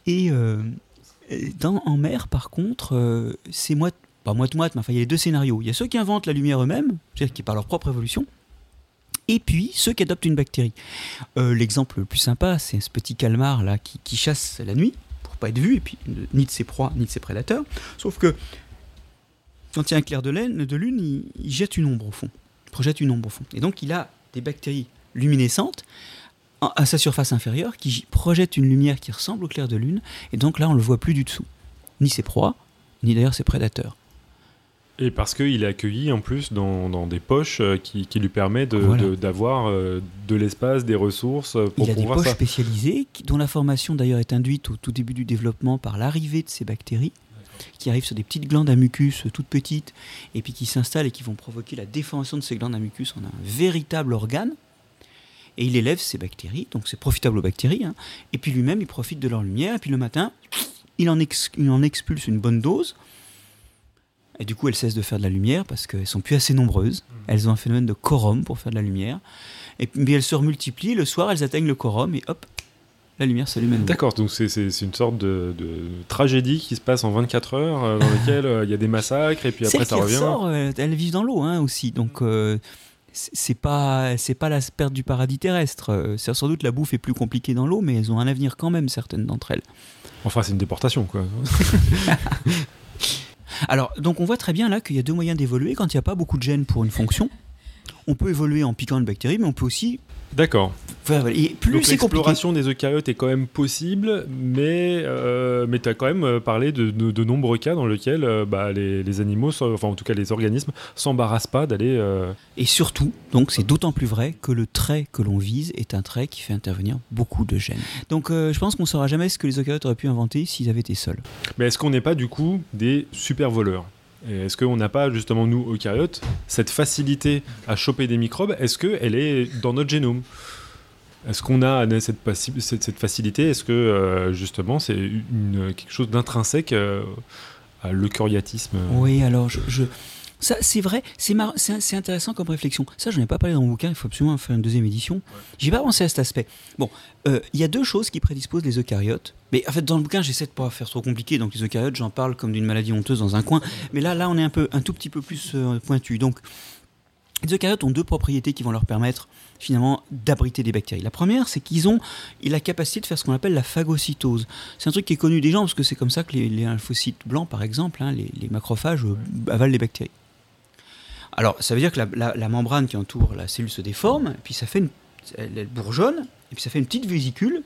Et euh, dans, en mer, par contre, euh, c'est moite, pas moite-moite, mais enfin, il y a les deux scénarios. Il y a ceux qui inventent la lumière eux-mêmes, c'est-à-dire qui par leur propre évolution, et puis ceux qui adoptent une bactérie. Euh, l'exemple le plus sympa, c'est ce petit calmar là qui chasse la nuit pas être vu, et puis ni de ses proies, ni de ses prédateurs. Sauf que quand il y a un clair de, laine, de lune, il, jette une ombre au fond, il projette une ombre au fond. Et donc il a des bactéries luminescentes à sa surface inférieure qui projettent une lumière qui ressemble au clair de lune, et donc là on le voit plus du dessous, ni ses proies, ni d'ailleurs ses prédateurs. Et parce qu'il est accueilli en plus dans, des poches euh, qui, lui permettent d'avoir euh, de, l'espace, des ressources euh, pour Il y a des poches spécialisées dont la formation d'ailleurs est induite au tout début du développement par l'arrivée de ces bactéries qui arrivent sur des petites glandes à mucus toutes petites et puis qui s'installent et qui vont provoquer la déformation de ces glandes à mucus en un véritable organe. Et il élève ces bactéries, donc c'est profitable aux bactéries. Hein. Et puis lui-même, il profite de leur lumière. Et puis le matin, il en, il en expulse une bonne dose et du coup, elles cessent de faire de la lumière parce qu'elles sont plus assez nombreuses. Mmh. Elles ont un phénomène de quorum pour faire de la lumière. Et puis elles se multiplient. Le soir, elles atteignent le quorum et hop, la lumière s'allume à nouveau. D'accord, donc c'est une sorte de, de, tragédie qui se passe en 24 heures, euh, dans laquelle euh, il y a des massacres et puis après ça revient. Ressort, euh, elles vivent dans l'eau hein, aussi, donc c'est pas c'est pas la perte du paradis terrestre. C'est sans doute la bouffe est plus compliquée dans l'eau, mais elles ont un avenir quand même certaines d'entre elles. Enfin, c'est une déportation quoi. (laughs) Alors, donc on voit très bien là qu'il y a deux moyens d'évoluer quand il n'y a pas beaucoup de gènes pour une fonction. On peut évoluer en piquant une bactérie, mais on peut aussi D'accord. Et plus c'est L'exploration des eucaryotes est quand même possible, mais, euh, mais tu as quand même euh, parlé de, de, nombreux cas dans lesquels euh, bah, les, les, animaux, enfin en tout cas les organismes, s'embarrassent pas d'aller. Et surtout, donc c'est d'autant plus vrai que le trait que l'on vise est un trait qui fait intervenir beaucoup de gènes. Donc je pense qu'on ne saura jamais ce que les eucaryotes auraient pu inventer s'ils avaient été seuls. Mais est-ce qu'on n'est pas du coup des super voleurs est-ce qu'on n'a pas, justement, nous, eucaryotes, cette facilité à choper des microbes Est-ce qu'elle est dans notre génome? Est-ce qu'on a cette, facilité? Est-ce que, euh, justement, c'est quelque chose d'intrinsèque euh, à l'eucaryotisme Oui, alors je ça, c'est vrai, c'est, c'est, intéressant comme réflexion. Ça, je n'en ai pas parlé dans mon bouquin, il faut absolument faire une deuxième édition. J'ai pas pensé à cet aspect. Bon, euh, il y a deux choses qui prédisposent les eucaryotes. Mais en fait, dans le bouquin, j'essaie de pas faire trop compliqué. Donc, les eucaryotes, j'en parle comme d'une maladie honteuse dans un coin. Mais là, là, on est un, peu, un tout petit peu plus euh, pointu. Donc, les eucaryotes ont deux propriétés qui vont leur permettre finalement d'abriter des bactéries. La première, c'est qu'ils ont la capacité de faire ce qu'on appelle la phagocytose. C'est un truc qui est connu des gens parce que c'est comme ça que les, lymphocytes blancs, par exemple, hein, les, les, macrophages euh, avalent les bactéries. Alors, ça veut dire que la, membrane qui entoure la cellule se déforme, et puis ça fait une, elle, bourgeonne, et puis ça fait une petite vésicule.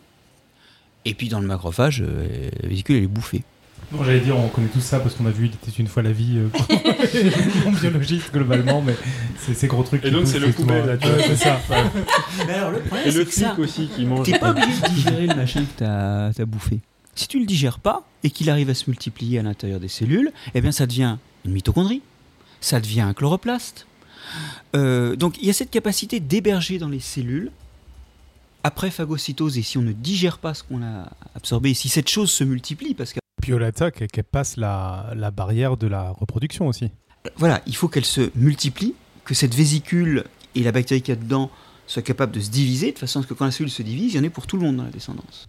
Et puis dans le macrophage, euh, la vésicule elle est bouffée. Bon, j'allais dire, on connaît tout ça parce qu'on a vu Il était une fois la vie euh, (laughs) biologiste globalement, mais c'est ces gros trucs. Et donc c'est le poubelle là, tu vois. c'est ça. Mais alors le problème, Et le flic aussi qui mange. T'es pas obligé de digérer le machin que t'as as bouffé. Si tu le digères pas et qu'il arrive à se multiplier à l'intérieur des cellules, eh bien ça devient une mitochondrie ça devient un chloroplaste. Euh, donc il y a cette capacité d'héberger dans les cellules après phagocytose et si on ne digère pas ce qu'on a absorbé, si cette chose se multiplie, parce que puis qu'elle passe la, la, barrière de la reproduction aussi. Voilà, il faut qu'elle se multiplie, que cette vésicule et la bactérie qu'il y a dedans soient capables de se diviser, de façon à ce que quand la cellule se divise, il y en ait pour tout le monde dans la descendance.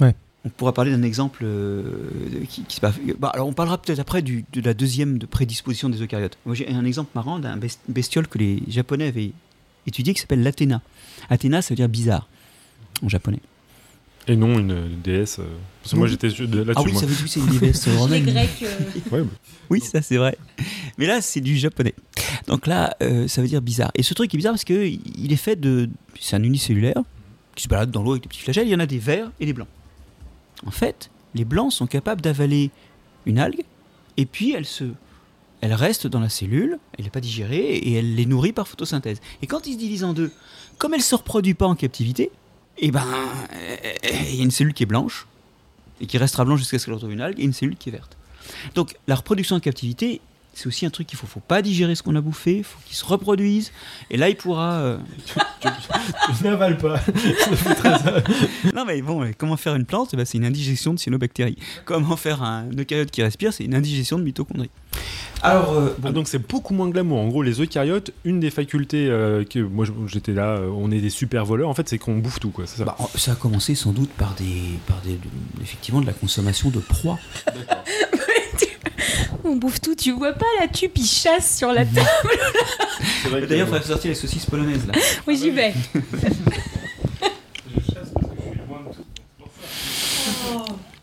Ouais on pourra parler d'un exemple euh, qui, se passe. Bah, alors on parlera peut-être après de la deuxième de prédisposition des eucaryotes. Moi j'ai un exemple marrant d'un bestiole que les Japonais avaient étudié qui s'appelle l'Athéna. Athéna, ça veut dire bizarre en japonais. Et non une déesse. Euh, parce que moi j'étais là-dessus. Ah oui, ça veut dire que c'est une déesse (laughs) romaine. Grecs. Euh. Oui, ça c'est vrai. Mais là c'est du japonais. Donc là, ça veut dire bizarre. Et ce truc est bizarre parce qu'il est fait de. C'est un unicellulaire qui se balade dans l'eau avec des petits flagelles. Il y en a des verts et des blancs. En fait, les blancs sont capables d'avaler une algue et puis elle se elle reste dans la cellule, elle n'est pas digérée et elle les nourrit par photosynthèse. Et quand ils se divisent en deux, comme elle ne se reproduit pas en captivité, eh ben, il y a une cellule qui est blanche et qui restera blanche jusqu'à ce qu'elle retrouve une algue et une cellule qui est verte. Donc la reproduction en captivité, c'est aussi un truc qu'il faut, faut pas digérer ce qu'on a bouffé, il faut qu'il se reproduise, et là il pourra. Euh... (laughs) tu, n'avales pas. (laughs) non mais bon, comment faire une plante? Eh ben, C'est une indigestion de cyanobactéries. Comment faire un eucaryote qui respire? C'est une indigestion de mitochondries. Alors, euh, ah, donc c'est beaucoup moins glamour. En gros, les eucaryotes, une des facultés euh, que moi j'étais là, euh, on est des super voleurs. En fait, c'est qu'on bouffe tout, quoi. Ça. Bah, ça. a commencé sans doute par des, par des, effectivement, de la consommation de proies. (laughs) on bouffe tout. Tu vois pas la tube, il chasse sur la table. (laughs) D'ailleurs, il faudrait sortir les saucisses polonaises là. Oui, j'y vais.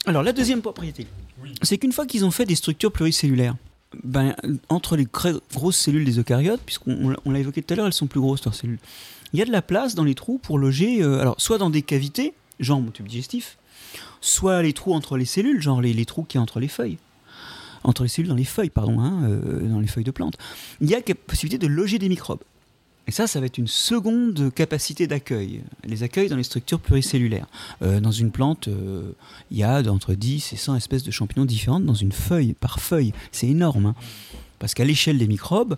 Alors, la deuxième propriété, c'est qu'une fois qu'ils ont fait des structures pluricellulaires, ben, entre les grosses cellules des eucaryotes, puisqu'on l'a évoqué tout à l'heure, elles sont plus grosses leurs cellules, il y a de la place dans les trous pour loger, euh, alors soit dans des cavités, genre mon tube digestif, soit les trous entre les cellules, genre les, les trous qui y entre les feuilles entre les cellules dans les feuilles, pardon, hein, euh, dans les feuilles de plantes, il y a la possibilité de loger des microbes. Et ça, ça va être une seconde capacité d'accueil. Les accueils dans les structures pluricellulaires. Euh, dans une plante, euh, il y a entre 10 et 100 espèces de champignons différentes dans une feuille, par feuille. C'est énorme. Hein. Parce qu'à l'échelle des microbes,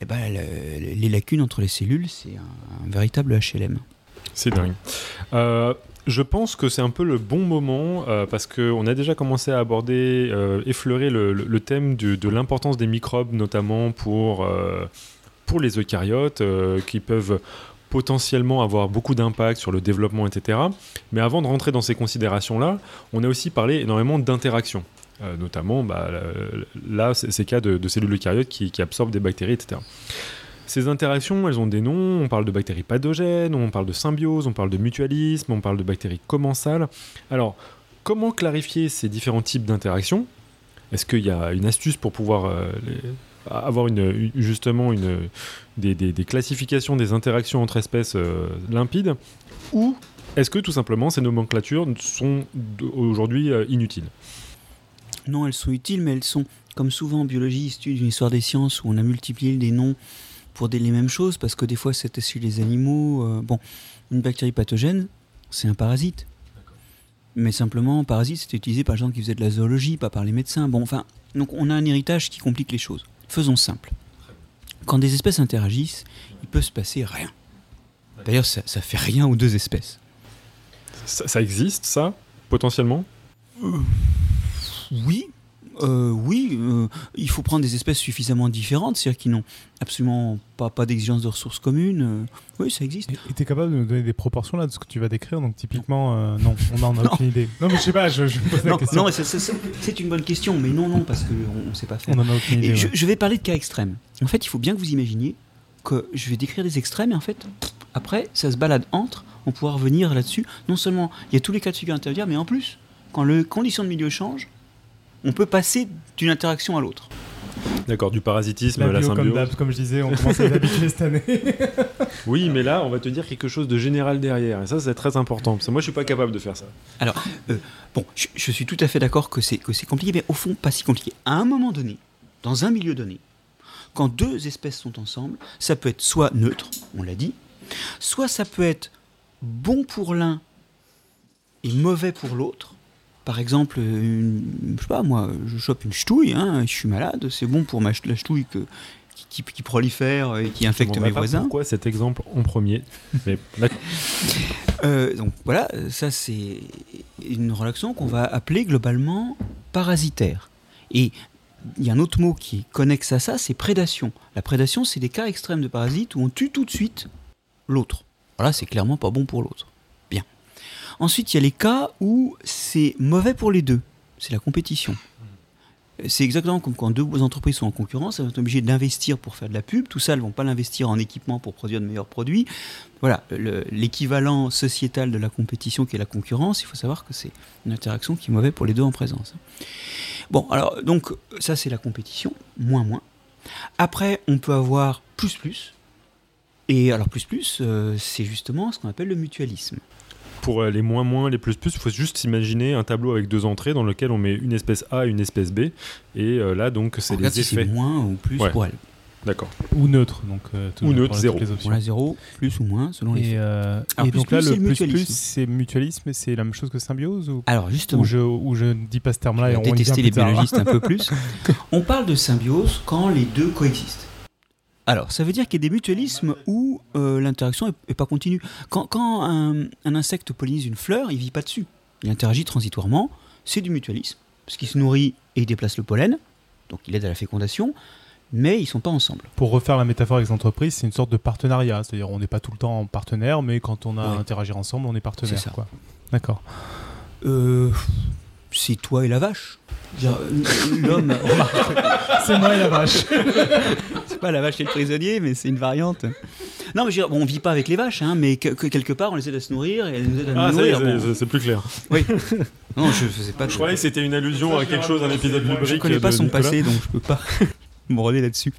eh ben, les lacunes entre les cellules, c'est un, véritable HLM. C'est dingue. Je pense que c'est un peu le bon moment euh, parce qu'on a déjà commencé à aborder, euh, effleurer le, thème de l'importance des microbes, notamment pour, euh, pour les eucaryotes, qui peuvent potentiellement avoir beaucoup d'impact sur le développement, etc. Mais avant de rentrer dans ces considérations-là, on a aussi parlé énormément d'interaction. Euh, notamment, bah, là, ces cas de, cellules eucaryotes qui, absorbent des bactéries, etc. Ces interactions, elles ont des noms. On parle de bactéries pathogènes, on parle de symbiose, on parle de mutualisme, on parle de bactéries commensales. Alors, comment clarifier ces différents types d'interactions? Est-ce qu'il y a une astuce pour pouvoir euh, avoir justement des, classifications des interactions entre espèces euh, limpides? Ou est-ce que tout simplement ces nomenclatures sont aujourd'hui euh, inutiles? Non, elles sont utiles, mais elles sont, comme souvent en biologie, issues d'une histoire des sciences où on a multiplié des noms pour des, les mêmes choses, parce que des fois c'était sur les animaux. Euh, bon, une bactérie pathogène, c'est un parasite. Mais simplement, parasite, c'était utilisé par les gens qui faisaient de la zoologie, pas par les médecins. Bon, enfin, donc on a un héritage qui complique les choses. Faisons simple. Quand des espèces interagissent, il peut se passer rien. D'ailleurs, ça, ça fait rien aux deux espèces. Ça, existe, ça, potentiellement? Euh, Oui, euh, oui, euh, il faut prendre des espèces suffisamment différentes, c'est-à-dire qui n'ont absolument pas, pas d'exigence de ressources communes. Euh, oui, ça existe. Et tu es capable de nous donner des proportions là de ce que tu vas décrire Donc typiquement, non, on n'en a (laughs) aucune idée. Non, mais je sais pas, je, je pose la question. Non, c'est une bonne question, mais non, non, parce qu'on ne sait pas faire. On en a aucune idée. je, vais parler de cas extrêmes. En fait, il faut bien que vous imaginiez que je vais décrire des extrêmes et en fait, après, ça se balade entre, on pourra revenir là-dessus. Non seulement il y a tous les cas de figure intermédiaires, mais en plus, quand les conditions de milieu changent, on peut passer d'une interaction à l'autre. D'accord, du parasitisme à la symbiose. Comme, comme je disais, on commence à habituer cette année. (laughs) oui, mais là, on va te dire quelque chose de général derrière. Et ça, c'est très important. Parce que moi, je suis pas capable de faire ça. Alors, euh, bon, je, suis tout à fait d'accord que c'est, que c'est compliqué, mais au fond, pas si compliqué. À un moment donné, dans un milieu donné, quand deux espèces sont ensemble, ça peut être soit neutre, on l'a dit, soit ça peut être bon pour l'un et mauvais pour l'autre par exemple, une, je sais pas, moi, je chope une ch'touille, hein, je suis malade, c'est bon pour ma, la ch'touille que, qui, prolifère et qui infecte mes voisins. Pourquoi cet exemple en premier (laughs) euh, Donc voilà, ça c'est une relation qu'on va appeler globalement parasitaire. Et il y a un autre mot qui est connexe à ça, c'est prédation. La prédation, c'est des cas extrêmes de parasites où on tue tout de suite l'autre. Voilà, c'est clairement pas bon pour l'autre. Ensuite, il y a les cas où c'est mauvais pour les deux. C'est la compétition. C'est exactement comme quand deux entreprises sont en concurrence, elles sont obligées d'investir pour faire de la pub. Tout ça, elles ne vont pas l'investir en équipement pour produire de meilleurs produits. Voilà, l'équivalent sociétal de la compétition qui est la concurrence, il faut savoir que c'est une interaction qui est mauvaise pour les deux en présence. Bon, alors, donc, ça, c'est la compétition, moins, moins. Après, on peut avoir plus, plus. Et alors, plus, plus, euh, c'est justement ce qu'on appelle le mutualisme pour les moins moins, les plus plus, il faut juste imaginer un tableau avec deux entrées dans lequel on met une espèce A et une espèce B. Et euh, là, donc, c'est les effets. moins ou plus pour elle. D'accord. Ou neutre, donc euh, ou neutre, zéro. Voilà, zéro, plus ou moins, selon les. Et, euh, et donc là, le plus plus, c'est mutualisme, c'est la même chose que symbiose ou... Alors justement. Ou je, ou je ne dis pas ce terme-là et on détester les biologistes un peu (laughs) plus. on parle de symbiose quand les deux coexistent. Alors, ça veut dire qu'il y a des mutualismes où euh, l'interaction n'est pas continue. Quand, un, insecte pollinise une fleur, il ne vit pas dessus. Il interagit transitoirement. C'est du mutualisme, parce qu'il se nourrit et il déplace le pollen, donc il aide à la fécondation, mais ils ne sont pas ensemble. Pour refaire la métaphore avec les entreprises, c'est une sorte de partenariat. C'est-à-dire, on n'est pas tout le temps partenaire, mais quand on a à interagir ensemble, on est partenaire. D'accord. Euh, c'est toi et la vache. L'homme. c'est moi et la vache. c'est pas la vache et le prisonnier, mais c'est une variante. Non, mais on vit pas avec les vaches, hein, mais que, quelque part, on essaie de se nourrir et elles nous aident à ah, nous nourrir. C'est plus clair. Oui. Non, je faisais pas. Je croyais que c'était une allusion à quelque chose, un épisode lubrique. Je connais pas son passé, donc je peux pas (laughs) me relayer là-dessus.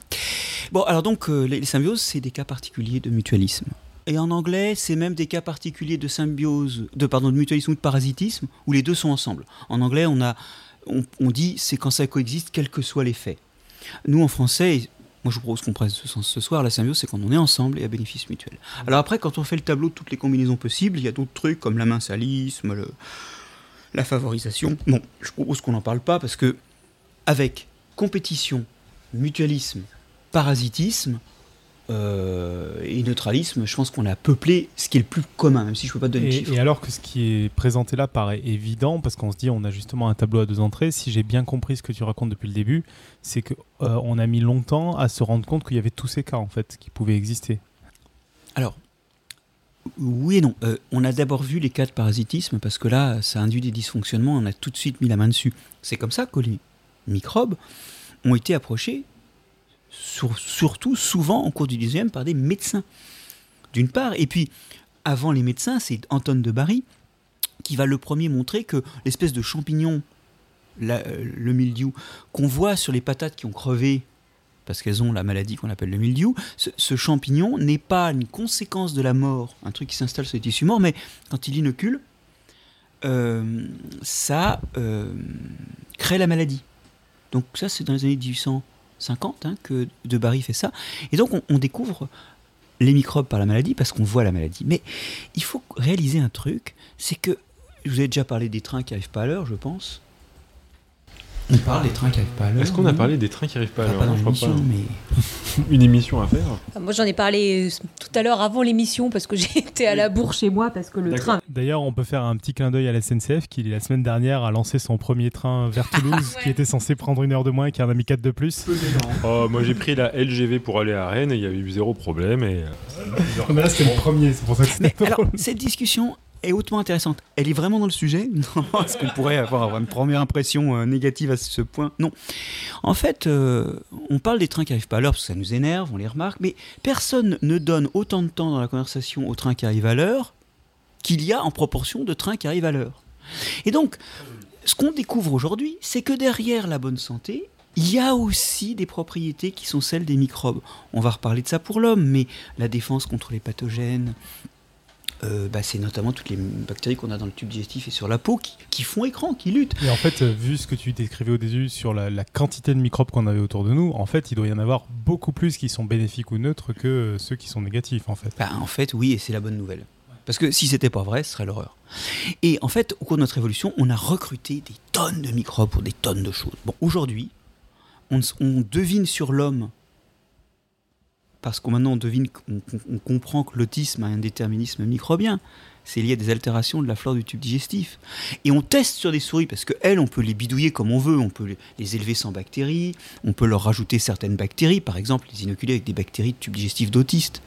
Bon, alors donc, euh, les symbioses, c'est des cas particuliers de mutualisme. Et en anglais, c'est même des cas particuliers de symbiose, de, pardon, de mutualisme ou de parasitisme, où les deux sont ensemble. En anglais, on, a, on, dit c'est quand ça coexiste, quels que soient les faits. Nous, en français, moi je vous propose qu'on prenne ce sens ce soir, la symbiose, c'est quand on est ensemble et à bénéfice mutuel. Alors après, quand on fait le tableau de toutes les combinaisons possibles, il y a d'autres trucs comme l'aminsalisme, le, la favorisation. Bon, je propose qu'on n'en parle pas parce que, avec compétition, mutualisme, parasitisme, euh, et neutralisme, je pense qu'on a peuplé ce qui est le plus commun, même si je ne peux pas te donner et, de chiffres. Et alors que ce qui est présenté là paraît évident, parce qu'on se dit on a justement un tableau à deux entrées, si j'ai bien compris ce que tu racontes depuis le début, c'est qu'on euh, on a mis longtemps à se rendre compte qu'il y avait tous ces cas en fait qui pouvaient exister. Alors, oui et non. Euh, on a d'abord vu les cas de parasitisme parce que là, ça induit des dysfonctionnements. On a tout de suite mis la main dessus. C'est comme ça que les microbes ont été approchés, surtout souvent en cours du 19 par des médecins. D'une part, et puis avant les médecins, c'est Anton de Barry qui va le premier montrer que l'espèce de champignon, euh, le mildiou, qu'on voit sur les patates qui ont crevé parce qu'elles ont la maladie qu'on appelle le mildiou, ce, champignon n'est pas une conséquence de la mort, un truc qui s'installe sur les tissus morts, mais quand il inocule, euh, ça euh, crée la maladie. Donc ça, c'est dans les années 1850 hein, que De Barry fait ça. Et donc on, découvre les microbes par la maladie parce qu'on voit la maladie. Mais il faut réaliser un truc, c'est que, je vous ai déjà parlé des trains qui n'arrivent pas à l'heure, je pense. On parle des trains qui n'arrivent pas à l'heure. Est-ce qu'on a parlé des trains qui n'arrivent pas à l'heure Pas dans mais... (laughs) Une émission à faire ah, Moi, j'en ai parlé euh, tout à l'heure avant l'émission parce que (laughs) j'étais à la bourre chez moi parce que le train. D'ailleurs, on peut faire un petit clin d'œil à la SNCF qui, la semaine dernière, a lancé son premier train vers (laughs) Toulouse qui était censé prendre une heure de moins et qui en a mis 4 de plus. Oh, moi, j'ai pris la LGV pour aller à Rennes et il y avait eu zéro problème. Et... Euh, mais là, c'était le premier, c'est pour ça que c'était. Alors, cette discussion, est hautement intéressante. Elle est vraiment dans le sujet (laughs) Est-ce qu'on pourrait avoir une première impression euh, négative à ce point? Non. En fait, euh, on parle des trains qui n'arrivent pas à l'heure parce que ça nous énerve, on les remarque, mais personne ne donne autant de temps dans la conversation aux trains qui arrivent à l'heure qu'il y a en proportion de trains qui arrivent à l'heure. Et donc, ce qu'on découvre aujourd'hui, c'est que derrière la bonne santé, il y a aussi des propriétés qui sont celles des microbes. On va reparler de ça pour l'homme, mais la défense contre les pathogènes, euh, bah, c'est notamment toutes les bactéries qu'on a dans le tube digestif et sur la peau qui, font écran, qui luttent. Et en fait, euh, vu ce que tu décrivais au début sur la, quantité de microbes qu'on avait autour de nous, en fait, il doit y en avoir beaucoup plus qui sont bénéfiques ou neutres que euh, ceux qui sont négatifs, en fait. Bah, en fait, oui, et c'est la bonne nouvelle. Parce que si c'était pas vrai, ce serait l'horreur. Et en fait, au cours de notre évolution, on a recruté des tonnes de microbes pour des tonnes de choses. Bon, aujourd'hui, on, on devine sur l'homme parce qu'on maintenant on devine, on, comprend que l'autisme a un déterminisme microbien. C'est lié à des altérations de la flore du tube digestif. Et on teste sur des souris parce qu'elles, on peut les bidouiller comme on veut, on peut les élever sans bactéries, on peut leur rajouter certaines bactéries, par exemple les inoculer avec des bactéries de tube digestif d'autistes.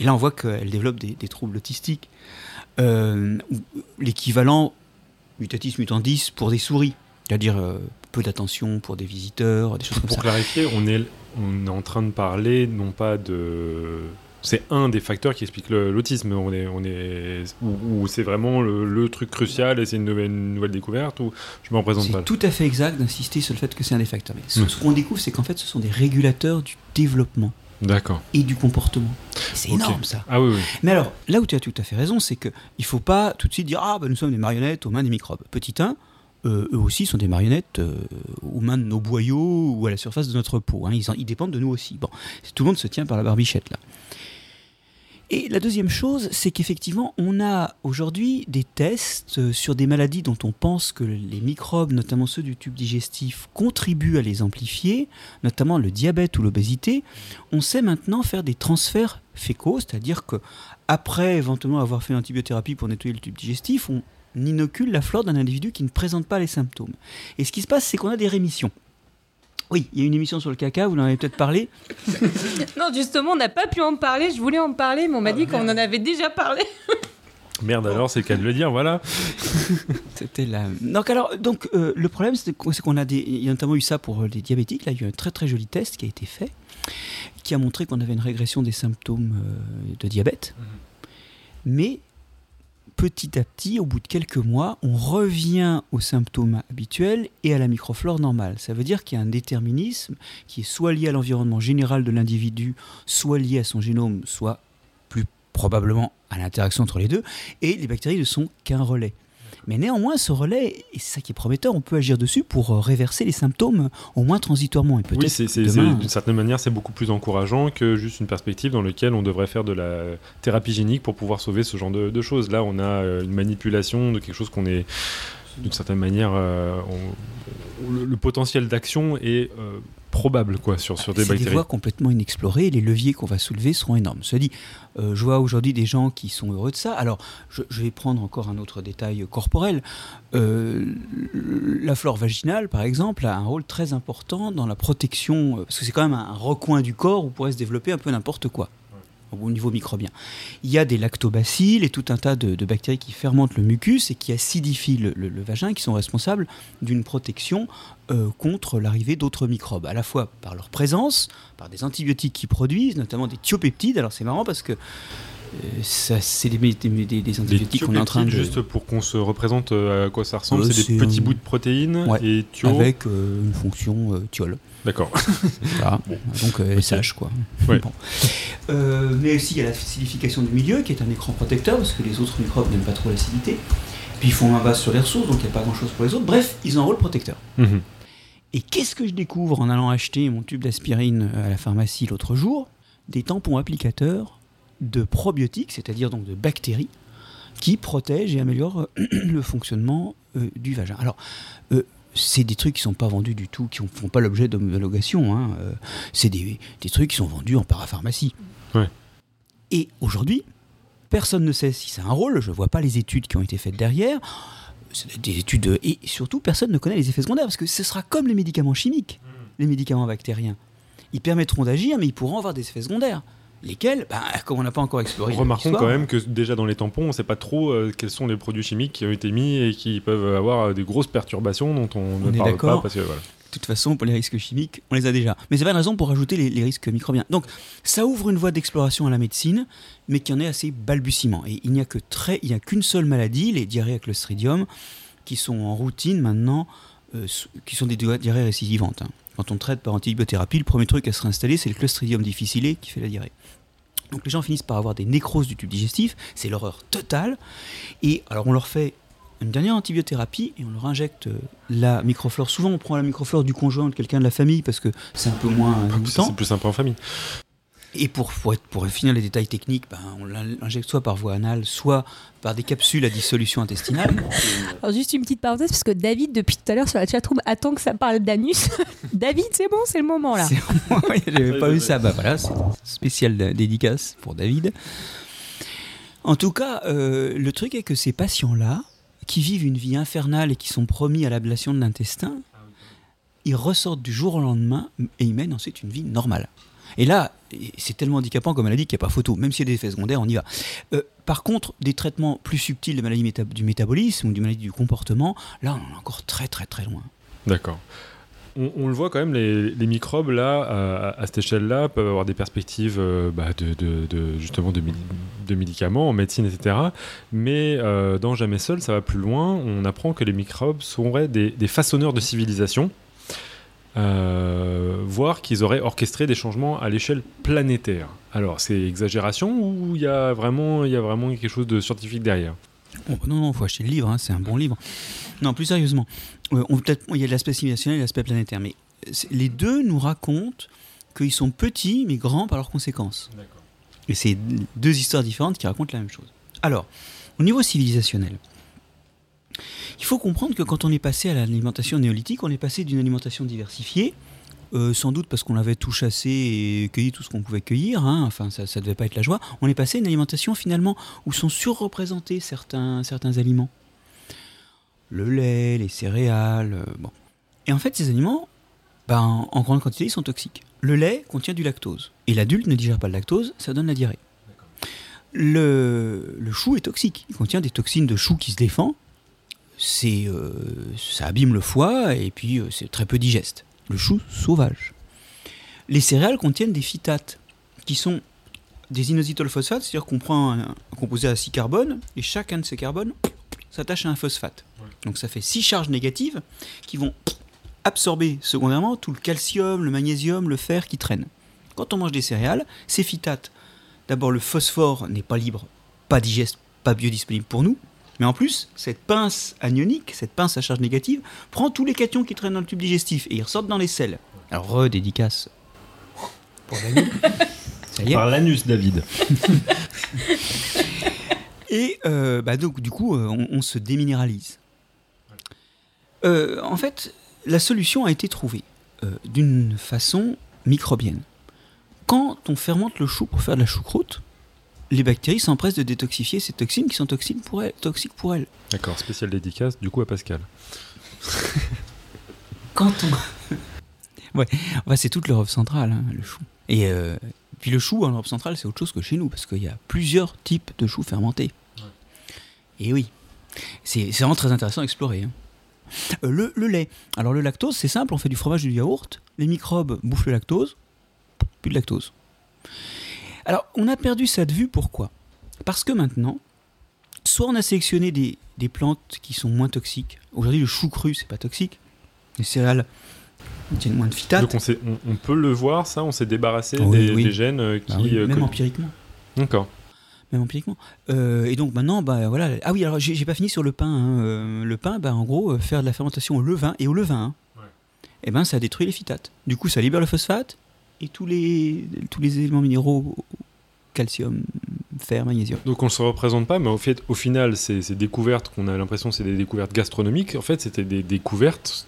Et là, on voit qu'elles développent des, troubles autistiques. Euh, l'équivalent mutatis mutandis pour des souris, c'est-à-dire euh, peu d'attention pour des visiteurs, des choses comme ça. Pour clarifier, on est, on est en train de parler non pas de c'est un des facteurs qui explique l'autisme. On est, on est, ou, c'est vraiment le, truc crucial et c'est une nouvelle, nouvelle, découverte ou je m'en présente pas. C'est tout à fait exact d'insister sur le fait que c'est un des facteurs. Mais ce, hmm. qu'on découvre, c'est qu'en fait, ce sont des régulateurs du développement. D'accord. Et du comportement. C'est énorme ça. Ah oui, oui. Mais alors, là où tu as tout à fait raison, c'est qu'il ne faut pas tout de suite dire Ah, ben, nous sommes des marionnettes aux mains des microbes. Petit 1, euh, eux aussi sont des marionnettes euh, aux mains de nos boyaux ou à la surface de notre peau. Hein. Ils, dépendent de nous aussi. Bon, tout le monde se tient par la barbichette là. Et la deuxième chose, c'est qu'effectivement, on a aujourd'hui des tests euh, sur des maladies dont on pense que les microbes, notamment ceux du tube digestif, contribuent à les amplifier, notamment le diabète ou l'obésité. On sait maintenant faire des transferts fécaux, c'est-à-dire que après éventuellement avoir fait une antibiothérapie pour nettoyer le tube digestif, on inocule la flore d'un individu qui ne présente pas les symptômes. Et ce qui se passe, c'est qu'on a des rémissions. Oui, il y a une émission sur le caca, vous en avez peut-être parlé (laughs) Non, justement, on n'a pas pu en parler. Je voulais en parler, mais on m'a dit qu'on en avait déjà parlé. (laughs) Merde alors, c'est le cas de le dire, voilà. (laughs) C'était la. Donc alors, donc euh, le problème, c'est qu'on a des, il y a notamment eu ça pour les diabétiques. Là, il y a eu un très très joli test qui a été fait, qui a montré qu'on avait une régression des symptômes euh, de diabète, mhm. mais petit à petit, au bout de quelques mois, on revient aux symptômes habituels et à la microflore normale. Ça veut dire qu'il y a un déterminisme qui est soit lié à l'environnement général de l'individu, soit lié à son génome, soit plus probablement à l'interaction entre les deux, et les bactéries ne sont qu'un relais. Mais néanmoins, ce relais, et c'est ça qui est prometteur, on peut agir dessus pour euh, réverser les symptômes, au moins transitoirement. Et oui, c'est, d'une certaine manière, c'est beaucoup plus encourageant que juste une perspective dans laquelle on devrait faire de la thérapie génique pour pouvoir sauver ce genre de, choses. Là, on a euh, une manipulation de quelque chose qu'on est d'une certaine manière, euh, le, potentiel d'action est probable quoi, sur, sur des bactéries. C'est des voies complètement inexplorées les leviers qu'on va soulever seront énormes. Cela dit, euh, je vois aujourd'hui des gens qui sont heureux de ça. Alors, je, vais prendre encore un autre détail corporel. Euh, la flore vaginale, par exemple, a un rôle très important dans la protection, euh, parce que c'est quand même un recoin du corps où pourrait se développer un peu n'importe quoi. Au niveau microbien. Il y a des lactobacilles et tout un tas de, bactéries qui fermentent le mucus et qui acidifient le, vagin, qui sont responsables d'une protection euh, contre l'arrivée d'autres microbes, à la fois par leur présence, par des antibiotiques qu'ils produisent, notamment des thiopeptides. Alors c'est marrant parce que euh, c'est des, des, antibiotiques qu'on est en train de. Juste pour qu'on se représente euh, à quoi ça ressemble, c'est des petits bouts de protéines et Avec une fonction thiol. D'accord. (laughs) Donc euh, SH quoi. Euh, mais aussi il y a la silification du milieu qui est un écran protecteur parce que les autres microbes n'aiment pas trop l'acidité. Puis ils font un base sur les ressources donc il n'y a pas grand chose pour les autres. Bref, ils ont un rôle protecteur. Mhm. Et qu'est-ce que je découvre en allant acheter mon tube d'aspirine à la pharmacie l'autre jour? Des tampons applicateurs de probiotiques, c'est-à-dire donc de bactéries, qui protègent et améliorent (clears throat) le fonctionnement euh, du vagin. Alors, c'est des trucs qui sont pas vendus du tout, qui ne font pas l'objet d'homologation. Hein. Euh, c'est des, trucs qui sont vendus en parapharmacie. Et aujourd'hui, personne ne sait si c'est un rôle. Je ne vois pas les études qui ont été faites derrière. Des études et surtout personne ne connaît les effets secondaires parce que ce sera comme les médicaments chimiques, mm. les médicaments bactériens. Ils permettront d'agir, mais ils pourront avoir des effets secondaires lesquels, bah, comme on n'a pas encore exploré. Remarquons quand même que déjà dans les tampons, on ne sait pas trop euh, quels sont les produits chimiques qui ont été mis et qui peuvent avoir euh, des grosses perturbations dont on, ne parle pas. Parce que, voilà. De toute façon, pour les risques chimiques, on les a déjà. Mais c'est pas une raison pour ajouter les, risques microbiens. Donc, ça ouvre une voie d'exploration à la médecine, mais qui en est assez balbutiement. Et il n'y a que très, il n'y a qu'une seule maladie, les diarrhées avec Clostridium, qui sont en routine maintenant, euh, qui sont des diarrhées récidivantes. Hein. Quand on traite par antibiothérapie, le premier truc à se réinstaller, c'est le Clostridium difficile qui fait la diarrhée. Donc les gens finissent par avoir des nécroses du tube digestif, c'est l'horreur totale. Et alors on leur fait une dernière antibiothérapie et on leur injecte euh, la microflore. Souvent on prend la microflore du conjoint de quelqu'un de la famille parce que c'est un peu moins C'est plus sympa en famille. Et pour, pour, pour, finir les détails techniques, ben, on l'injecte soit par voie anale, soit par des capsules à dissolution intestinale. Alors juste une petite parenthèse, parce que David, depuis tout à l'heure sur la chatroom, attend que ça parle d'anus. (laughs) David, c'est bon, c'est le moment là. (laughs) J'avais pas vu ça. Bah voilà, c'est spécial dédicace pour David. En tout cas, euh, le truc est que ces patients-là, qui vivent une vie infernale et qui sont promis à l'ablation de l'intestin, ils ressortent du jour au lendemain et ils mènent ensuite une vie normale. Et là, c'est tellement handicapant comme maladie qu'il n'y a pas photo. Même s'il y a des effets secondaires, on y va. Euh, par contre, des traitements plus subtils de maladies du métabolisme ou du maladie du comportement, là, on est encore très très très loin. D'accord. On, le voit quand même, les, microbes, là, à, cette échelle-là, peuvent avoir des perspectives euh, bah, de, justement de, médicaments, en médecine, etc. Mais euh, dans Jamais Seul, ça va plus loin. On apprend que les microbes seraient des façonneurs de civilisation. Euh, voir qu'ils auraient orchestré des changements à l'échelle planétaire. Alors, c'est exagération ou il y, a vraiment, y a vraiment quelque chose de scientifique derrière? Oh, Non, non, il faut acheter le livre, hein, c'est un bon livre. Non, plus sérieusement, euh, il y a l'aspect civilisationnel et l'aspect planétaire, mais les deux nous racontent qu'ils sont petits mais grands par leurs conséquences. Et c'est deux histoires différentes qui racontent la même chose. Alors, au niveau civilisationnel, il faut comprendre que quand on est passé à l'alimentation néolithique, on est passé d'une alimentation diversifiée, euh, sans doute parce qu'on avait tout chassé et cueilli tout ce qu'on pouvait cueillir, hein, enfin ça ne devait pas être la joie, on est passé à une alimentation finalement où sont surreprésentés certains, certains aliments. Le lait, les céréales, euh, bon. Et en fait ces aliments, ben, en grande quantité, ils sont toxiques. Le lait contient du lactose. Et l'adulte ne digère pas le lactose, ça donne la diarrhée. Le, le, chou est toxique. Il contient des toxines de chou qui se défend c'est, euh, ça abîme le foie et puis euh, c'est très peu digeste. Le chou sauvage. Les céréales contiennent des phytates qui sont des inositolphosphates, c'est-à-dire qu'on prend un, composé à 6 carbones et chacun de ces carbones s'attache à un phosphate. Donc ça fait 6 charges négatives qui vont absorber secondairement tout le calcium, le magnésium, le fer qui traînent. Quand on mange des céréales, ces phytates, d'abord le phosphore n'est pas libre, pas digeste, pas biodisponible pour nous, mais en plus, cette pince anionique, cette pince à charge négative, prend tous les cations qui traînent dans le tube digestif et ils ressortent dans les selles. Alors, redédicace pour l'anus. Par l'anus, David. (laughs) et euh, bah donc, du coup, euh, on, se déminéralise. Euh, en fait, la solution a été trouvée d'une façon microbienne. Quand on fermente le chou pour faire de la choucroute, les bactéries s'empressent de détoxifier ces toxines qui sont toxiques pour elles, toxiques pour elles. D'accord, spécial dédicace du coup à Pascal. (laughs) Quand on... (laughs) ouais, c'est toute l'Europe centrale, hein, le chou. Et euh, Puis le chou en Europe centrale, c'est autre chose que chez nous, parce qu'il y a plusieurs types de choux fermentés. Et oui, c'est c'est vraiment très intéressant à explorer. hein. Euh, le, le lait. Alors le lactose, c'est simple, on fait du fromage et du yaourt, les microbes bouffent le lactose, plus de lactose. Alors on a perdu ça de vue, pourquoi? Parce que maintenant, soit on a sélectionné des, des plantes qui sont moins toxiques. Aujourd'hui, le chou cru, c'est pas toxique. Les céréales contiennent moins de phytates. Donc on, sait- on- on peut le voir, ça On s'est débarrassé des, oui. des gènes euh, qui. Bah oui, euh, même empiriquement. D'accord. Même empiriquement. Euh, et donc maintenant, bah voilà. Ah oui, alors j'ai pas fini sur le pain. hein. Le pain, bah en gros, faire de la fermentation au levain et au levain, hein, eh ben ça détruit les phytates. Du coup, ça libère le phosphate et tous les tous les éléments minéraux, calcium, fer, magnésium. Donc on se représente pas, mais au, fait, au final, ces, ces découvertes qu'on a l'impression c'est des découvertes gastronomiques, en fait, c'était des découvertes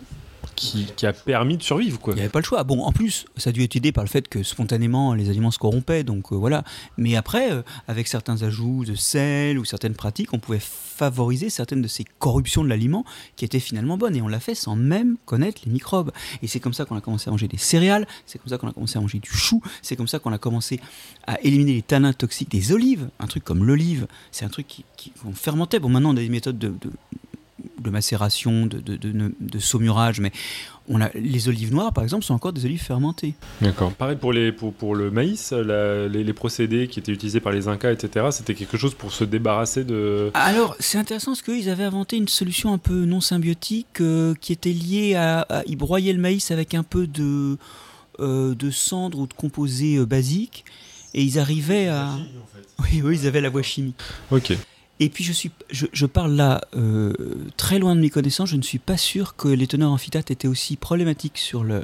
qui, a permis de survivre, quoi. Il n'y avait pas le choix. Bon, en plus, ça a dû être aidé par le fait que spontanément les aliments se corrompaient, donc euh, voilà. Mais après, euh, avec certains ajouts de sel ou certaines pratiques, on pouvait favoriser certaines de ces corruptions de l'aliment qui étaient finalement bonnes. Et on l'a fait sans même connaître les microbes. Et c'est comme ça qu'on a commencé à manger des céréales, c'est comme ça qu'on a commencé à manger du chou, c'est comme ça qu'on a commencé à éliminer les tanins toxiques des olives. Un truc comme l'olive, c'est un truc qui, qui- qu'on fermentait. Bon, maintenant on a des méthodes de, de, de macération, de, de, de- de saumurage, mais on a, les olives noires, par exemple, sont encore des olives fermentées. D'accord. Pareil pour, les, pour, pour le maïs, la- les, les procédés qui étaient utilisés par les Incas, etc., c'était quelque chose pour se débarrasser de. Alors, c'est intéressant parce qu'ils avaient inventé une solution un peu non symbiotique euh, qui était liée à, à- Ils broyaient le maïs avec un peu de, euh, de cendre ou de composés euh, basiques et ils arrivaient à. Oui, oui, ils avaient la voie chimique. Ok. Et puis, je, suis, je, je parle là euh, très loin de mes connaissances. Je ne suis pas sûr que les teneurs en phytate étaient aussi problématiques sur le,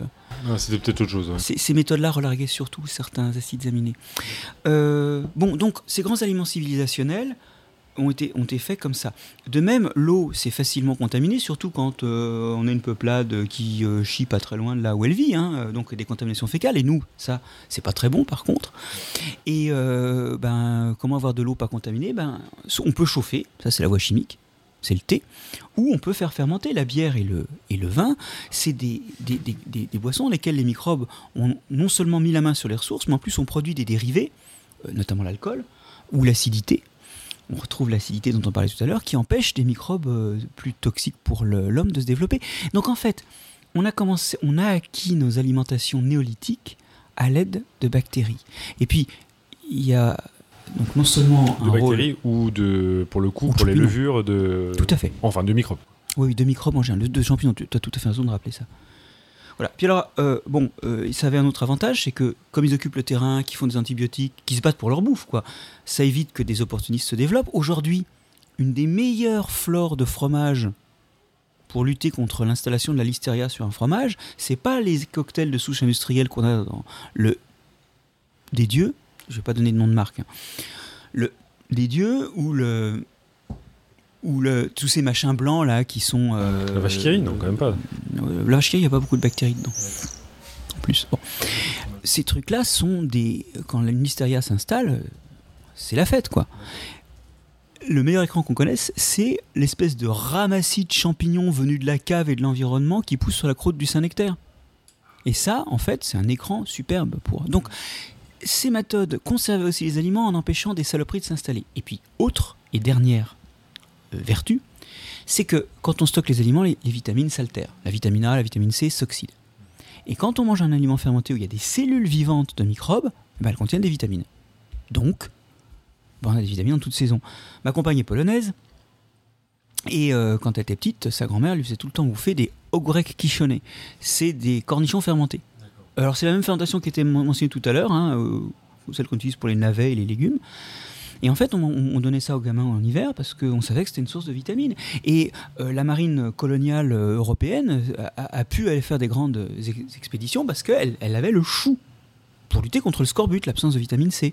Ah, c'était peut-être autre chose. ouais. Ces, ces méthodes-là relarguaient surtout certains acides aminés. Euh, bon, donc ces grands aliments civilisationnels ont été, ont été faits comme ça. De même, l'eau, c'est facilement contaminé, surtout quand euh, on a une peuplade qui euh, chie pas très loin de là où elle vit, hein, euh, donc des contaminations fécales. Et nous, ça, c'est pas très bon par contre. Et ben, comment avoir de l'eau pas contaminée? Ben, On peut chauffer, ça c'est la voie chimique, c'est le thé, ou on peut faire fermenter la bière et le, vin. C'est des, boissons dans lesquelles les microbes ont non seulement mis la main sur les ressources, mais en plus ont produit des dérivés, notamment l'alcool ou l'acidité. On retrouve l'acidité dont on parlait tout à l'heure, qui empêche des microbes euh, plus toxiques pour l'homme de se développer. Donc en fait, on a, commencé, on a acquis nos alimentations néolithiques à l'aide de bactéries. Et puis, il y a donc non seulement De un rôle... bactéries ou de, pour le coup, Ou pour les levures de. Tout à fait. Enfin, de microbes. Oui, de microbes en général, de champignons, tu as tout à fait raison de rappeler ça. Voilà. Puis alors, euh, bon, euh, avait un autre avantage, c'est que comme ils occupent le terrain, qu'ils font des antibiotiques, qu'ils se battent pour leur bouffe, quoi, ça évite que des opportunistes se développent. Aujourd'hui, une des meilleures flores de fromage pour lutter contre l'installation de la listeria sur un fromage, c'est pas les cocktails de souche industrielle qu'on a dans le des dieux, je vais pas donner de nom de marque, hein. le des dieux ou le ou le, tous ces machins blancs là qui sont. euh, La vache qui rit, non, quand même pas. euh, La vache qui rit, il n'y a pas beaucoup de bactéries dedans. En plus. Bon. Ces trucs-là sont des. Quand la listeria s'installe, c'est la fête quoi. Le meilleur écran qu'on connaisse, c'est l'espèce de ramassis de champignons venus de la cave et de l'environnement qui pousse sur la croûte du Saint-Nectaire. Et ça, en fait, c'est un écran superbe pour. Donc, ces méthodes conservent aussi les aliments en empêchant des saloperies de s'installer. Et puis, autre et dernière vertu, c'est que quand on stocke les aliments, les, les vitamines s'altèrent. La vitamine A, la vitamine C s'oxydent. Et quand on mange un aliment fermenté où il y a des cellules vivantes de microbes, eh ben, elles contiennent des vitamines. Donc, ben, on a des vitamines en toute saison. Ma compagne est polonaise, et euh, quand elle était petite, sa grand-mère lui faisait tout le temps bouffer des ogórek quichonné. C'est des cornichons fermentés. Alors c'est la même fermentation qui était men- mentionnée tout à l'heure, hein, euh, celle qu'on utilise pour les navets et les légumes. Et en fait, on, on- on donnait ça aux gamins en hiver parce qu'on savait que c'était une source de vitamines. Et euh, la marine coloniale euh, européenne euh, a, a pu aller faire des grandes ex- expéditions parce qu'elle elle avait le chou pour lutter contre le scorbut, l'absence de vitamine C.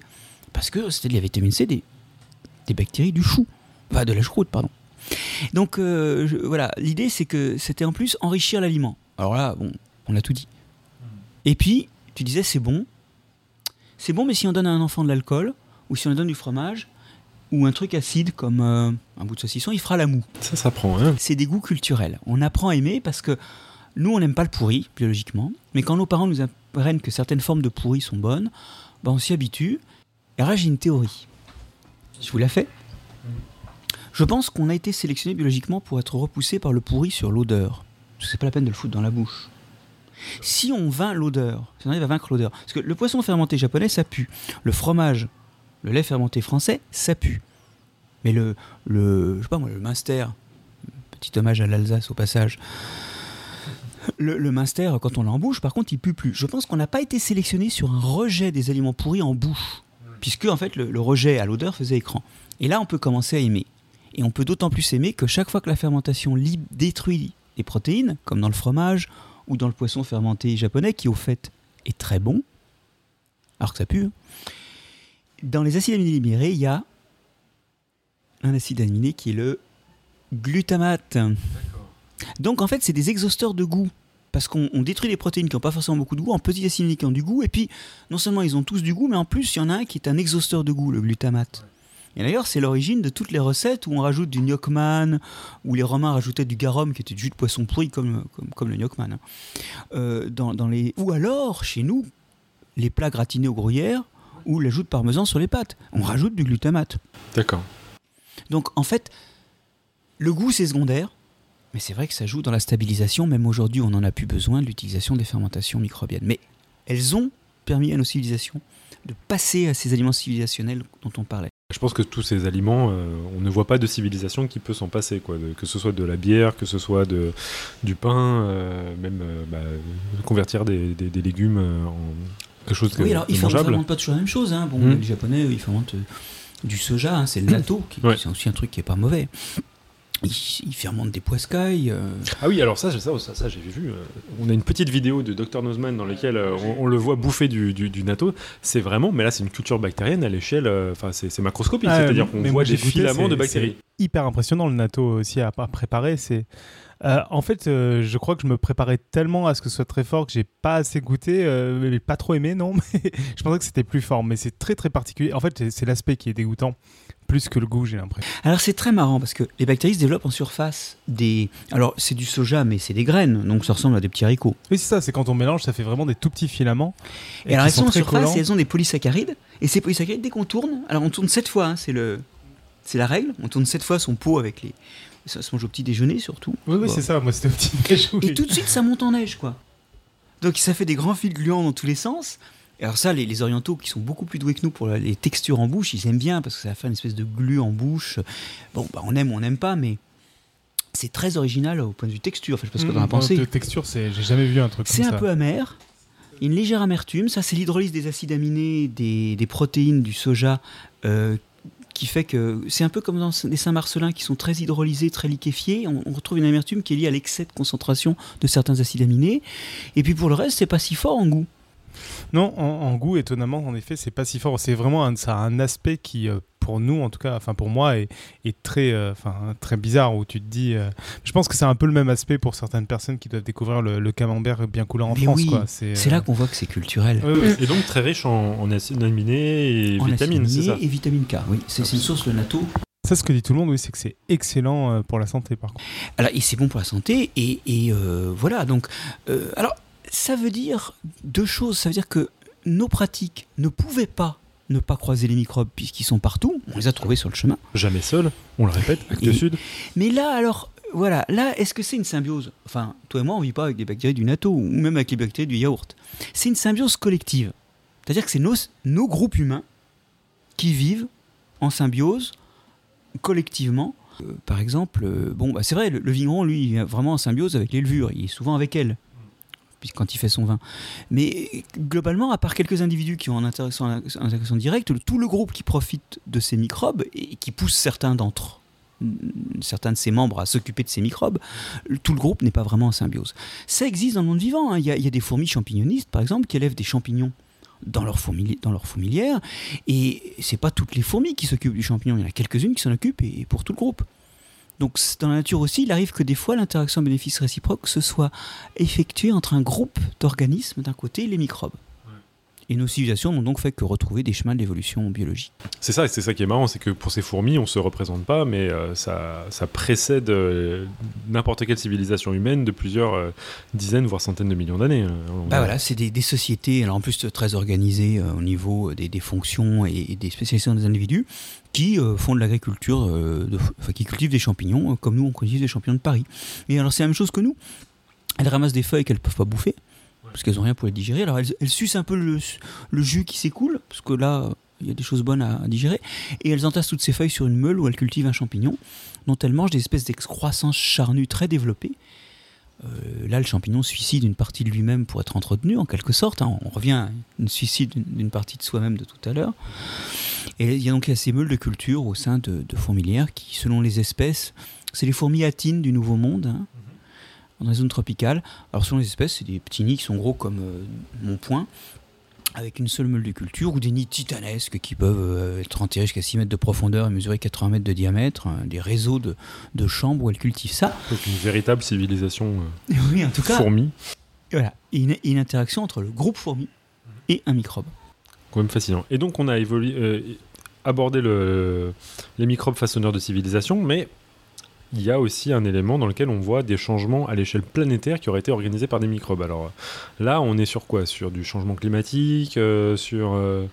Parce que c'était de la vitamine C des, des bactéries du chou. Enfin, de la choucroute, pardon. Donc euh, je- voilà, l'idée c'est que c'était en plus enrichir l'aliment. Alors là, bon, on a tout dit. Et puis, tu disais c'est bon. C'est bon, mais si on donne à un enfant de l'alcool, ou si on lui donne du fromage, ou un truc acide comme euh, un bout de saucisson, il fera la moue. Ça, ça prend, hein. C'est des goûts culturels. On apprend à aimer parce que nous, on n'aime pas le pourri, biologiquement, mais quand nos parents nous apprennent que certaines formes de pourri sont bonnes, ben, on s'y habitue. Et là, j'ai une théorie. Je vous la fais. Je pense qu'on a été sélectionné biologiquement pour être repoussé par le pourri sur l'odeur. C'est pas la peine de le foutre dans la bouche. Si on vainc l'odeur, si on arrive à vaincre l'odeur, parce que le poisson fermenté japonais, ça pue. Le fromage, le lait fermenté français, ça pue. Mais le, le, je Munster, petit hommage à l'Alsace au passage. Le, Munster, quand on l'embouche, par contre, il pue plus. Je pense qu'on n'a pas été sélectionné sur un rejet des aliments pourris en bouche, puisque en fait le, rejet à l'odeur faisait écran. Et là, on peut commencer à aimer. Et on peut d'autant plus aimer que chaque fois que la fermentation détruit les protéines, comme dans le fromage ou dans le poisson fermenté japonais, qui au fait est très bon, alors que ça pue, hein, dans les acides aminés libérés, il y a un acide aminé qui est le glutamate. Donc en fait, c'est des exhausteurs de goût. Parce qu'on on détruit des protéines qui n'ont pas forcément beaucoup de goût en petits acides aminés qui ont du goût. Et puis, non seulement ils ont tous du goût, mais en plus, il y en a un qui est un exhausteur de goût, le glutamate. Et d'ailleurs, c'est l'origine de toutes les recettes où on rajoute du gnocchman, où les Romains rajoutaient du garum, qui était du jus de poisson pourri, comme, comme, comme le gnocchman. hein. Euh, dans, dans les... Ou alors, chez nous, les plats gratinés au gruyère, ou l'ajout de parmesan sur les pâtes. On rajoute du glutamate. D'accord. Donc en fait, le goût c'est secondaire, mais c'est vrai que ça joue dans la stabilisation. Même aujourd'hui, on n'en a plus besoin de l'utilisation des fermentations microbiennes. Mais elles ont permis à nos civilisations de passer à ces aliments civilisationnels dont on parlait. Je pense que tous ces aliments, euh, on ne voit pas de civilisation qui peut s'en passer, quoi. De- que ce soit de la bière, que ce soit de, du pain, euh, même euh, bah, convertir des, des- des légumes en quelque chose de, oui, alors ils ne fermentent pas toujours la même chose. hein. Bon, Mm. les Japonais, ils fermentent euh, du soja, hein, c'est le natto, qui Ouais. c'est aussi un truc qui est pas mauvais. Ils, ils fermentent des poiscailles. euh, Ah oui, alors ça, ça, ça, ça, j'ai vu. euh, on a une petite vidéo de Dr Nozman dans laquelle euh, on, on le voit bouffer du, du, du natto. C'est vraiment, mais là, c'est une culture bactérienne à l'échelle, enfin, c'est c'est macroscopique. Ah, C'est-à-dire qu'on voit des goûté, filaments de bactéries. c'est hyper impressionnant le natto aussi à, à préparer. C'est euh, en fait, euh, je crois que je me préparais tellement à ce que ce soit très fort que j'ai pas assez goûté, euh, pas trop aimé, non. (laughs) Mais je pensais que c'était plus fort, mais c'est très très particulier. En fait, c'est- l'aspect qui est dégoûtant, plus que le goût, j'ai l'impression. Alors c'est très marrant parce que les bactéries se développent en surface des. Alors c'est du soja, mais c'est des graines, donc ça ressemble à des petits haricots. Oui, c'est ça. C'est quand on mélange, ça fait vraiment des tout petits filaments. Et, alors qui elles sont en surface collants. et elles ont des polysaccharides. Et ces polysaccharides, dès qu'on tourne, alors on tourne sept fois, hein, c'est le, c'est la règle. On tourne sept fois son pot avec les. Ça se mange au petit déjeuner surtout. Oui, oui, Bon. c'est ça. Moi, c'était au petit (laughs) déj, oui. Et tout de suite, ça monte en neige, quoi. Donc ça fait des grands fils gluants dans tous les sens. Et alors ça, les, les orientaux qui sont beaucoup plus doués que nous pour les textures en bouche, ils aiment bien parce que ça va faire une espèce de glu en bouche. Bon, bah, on aime ou on n'aime pas, mais c'est très original au point de vue texture. Enfin, je sais pas ce que t'en as Mmh, pensé. De texture, c'est, j'ai jamais vu un truc C'est comme un ça. peu amer. Il y a une légère amertume. Ça, c'est l'hydrolyse des acides aminés, des, des protéines du soja, euh, qui fait que c'est un peu comme dans les Saint-Marcelin qui sont très hydrolysés, très liquéfiés. On retrouve une amertume qui est liée à l'excès de concentration de certains acides aminés. Et puis pour le reste, c'est pas si fort en goût. Non, en, en goût, étonnamment, en effet, c'est pas si fort. C'est vraiment un, ça a un aspect qui, euh, pour nous, en tout cas, enfin pour moi, est, est très, euh, enfin très bizarre. Où tu te dis, euh, je pense que c'est un peu le même aspect pour certaines personnes qui doivent découvrir le, le camembert bien coulant en Mais France. oui, quoi. C'est, C'est euh, là qu'on voit que c'est culturel. Et donc très riche en, en acides aminés et En vitamines, c'est ça et vitamine K, oui. C'est c'est une source, le natto. Ça, ce que dit tout le monde, oui, c'est que c'est excellent pour la santé, par contre. Alors, et c'est bon pour la santé, et, et, euh, voilà. Donc, euh, alors, ça veut dire deux choses. Ça veut dire que nos pratiques ne pouvaient pas ne pas croiser les microbes puisqu'ils sont partout. On les a trouvés sur le chemin. Jamais seul, on le répète, acte Et- sud. Mais là, alors, voilà, là, est-ce que c'est une symbiose? Enfin, toi et moi, on vit pas avec des bactéries du natto ou même avec les bactéries du yaourt. C'est une symbiose collective. C'est-à-dire que c'est nos, nos groupes humains qui vivent en symbiose collectivement. Euh, par exemple, euh, bon, bah, c'est vrai, le, le vigneron, lui, il est vraiment en symbiose avec les levures. Il est souvent avec elles, quand il fait son vin. Mais globalement, à part quelques individus qui ont en interaction, directe, tout le groupe qui profite de ces microbes et qui pousse certains d'entre certains de ses membres à s'occuper de ces microbes, tout le groupe n'est pas vraiment en symbiose. Ça existe dans le monde vivant. hein. Il y, a, des fourmis champignonistes, par exemple, qui élèvent des champignons dans leur, fourmili- dans leur fourmilière. Et c'est pas toutes les fourmis qui s'occupent du champignon. Il y en a quelques-unes qui s'en occupent et pour tout le groupe. Donc dans la nature aussi, il arrive que des fois l'interaction bénéfice réciproque se soit effectuée entre un groupe d'organismes d'un côté et les microbes. Et nos civilisations n'ont donc fait que retrouver des chemins de l'évolution biologique. C'est ça, c'est ça qui est marrant, c'est que pour ces fourmis, on se représente pas, mais euh, ça, ça précède euh, n'importe quelle civilisation humaine de plusieurs euh, dizaines, voire centaines de millions d'années. hein. Bah voilà, c'est des, des sociétés, alors en plus très organisées au niveau des, des fonctions et, et des spécialisations des individus, qui euh, font de l'agriculture, euh, de- enfin qui cultivent des champignons, euh, comme nous on cultive des champignons de Paris. Et alors c'est la même chose que nous. Elles ramassent des feuilles qu'elles peuvent pas bouffer, parce qu'elles ont rien pour les digérer. Alors elles, elles sucent un peu le, le jus qui s'écoule, parce que là il y a des choses bonnes à, à digérer, et elles entassent toutes ces feuilles sur une meule où elles cultivent un champignon, dont elles mangent des espèces d'excroissance charnues très développées. Euh, là, le champignon suicide une partie de lui-même pour être entretenu, en quelque sorte. hein. On revient à une suicide d'une- partie de soi-même de tout à l'heure. Et il y a donc ces meules de culture au sein de, de fourmilières qui, selon les espèces, c'est les fourmis atines du Nouveau Monde, hein, dans les zones tropicales. Alors, selon les espèces, c'est des petits nids qui sont gros comme euh, mon poing, avec une seule meule de culture, ou des nids titanesques qui peuvent euh, être enterrés jusqu'à 6 mètres de profondeur et mesurer 80 mètres de diamètre, hein, des réseaux de, de chambres où elles cultivent ça. Donc une véritable civilisation (laughs) euh, Oui, en tout cas, fourmi, et Voilà, et une, une interaction entre le groupe fourmi et un microbe. quand même fascinant. Et donc on a évolué, euh, abordé le, les microbes façonneurs de civilisation, mais il y a aussi un élément dans lequel on voit des changements à l'échelle planétaire qui auraient été organisés par des microbes. Alors là, on est sur quoi? Sur du changement climatique euh, Sur euh,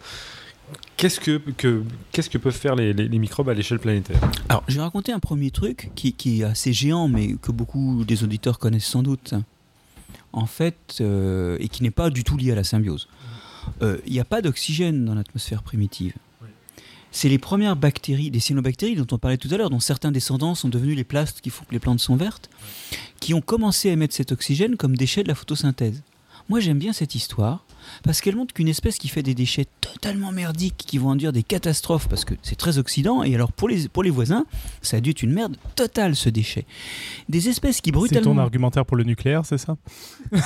qu'est-ce que, que qu'est-ce que peuvent faire les, microbes à l'échelle planétaire? Alors, je vais raconter un premier truc qui, est assez géant, mais que beaucoup des auditeurs connaissent sans doute. En fait, euh, et qui n'est pas du tout lié à la symbiose. Il n'y a pas d'oxygène dans l'atmosphère primitive. C'est les premières bactéries, des cyanobactéries dont on parlait tout à l'heure, dont certains descendants sont devenus les plastes qui font que les plantes sont vertes, qui ont commencé à émettre cet oxygène comme déchet de la photosynthèse. Moi, j'aime bien cette histoire parce qu'elle montre qu'une espèce qui fait des déchets totalement merdiques, qui vont induire des catastrophes, parce que c'est très oxydant, et alors pour les, pour les voisins, ça a dû être une merde totale ce déchet. Des espèces qui C'est ton brutalement... argumentaire pour le nucléaire, c'est ça? (laughs)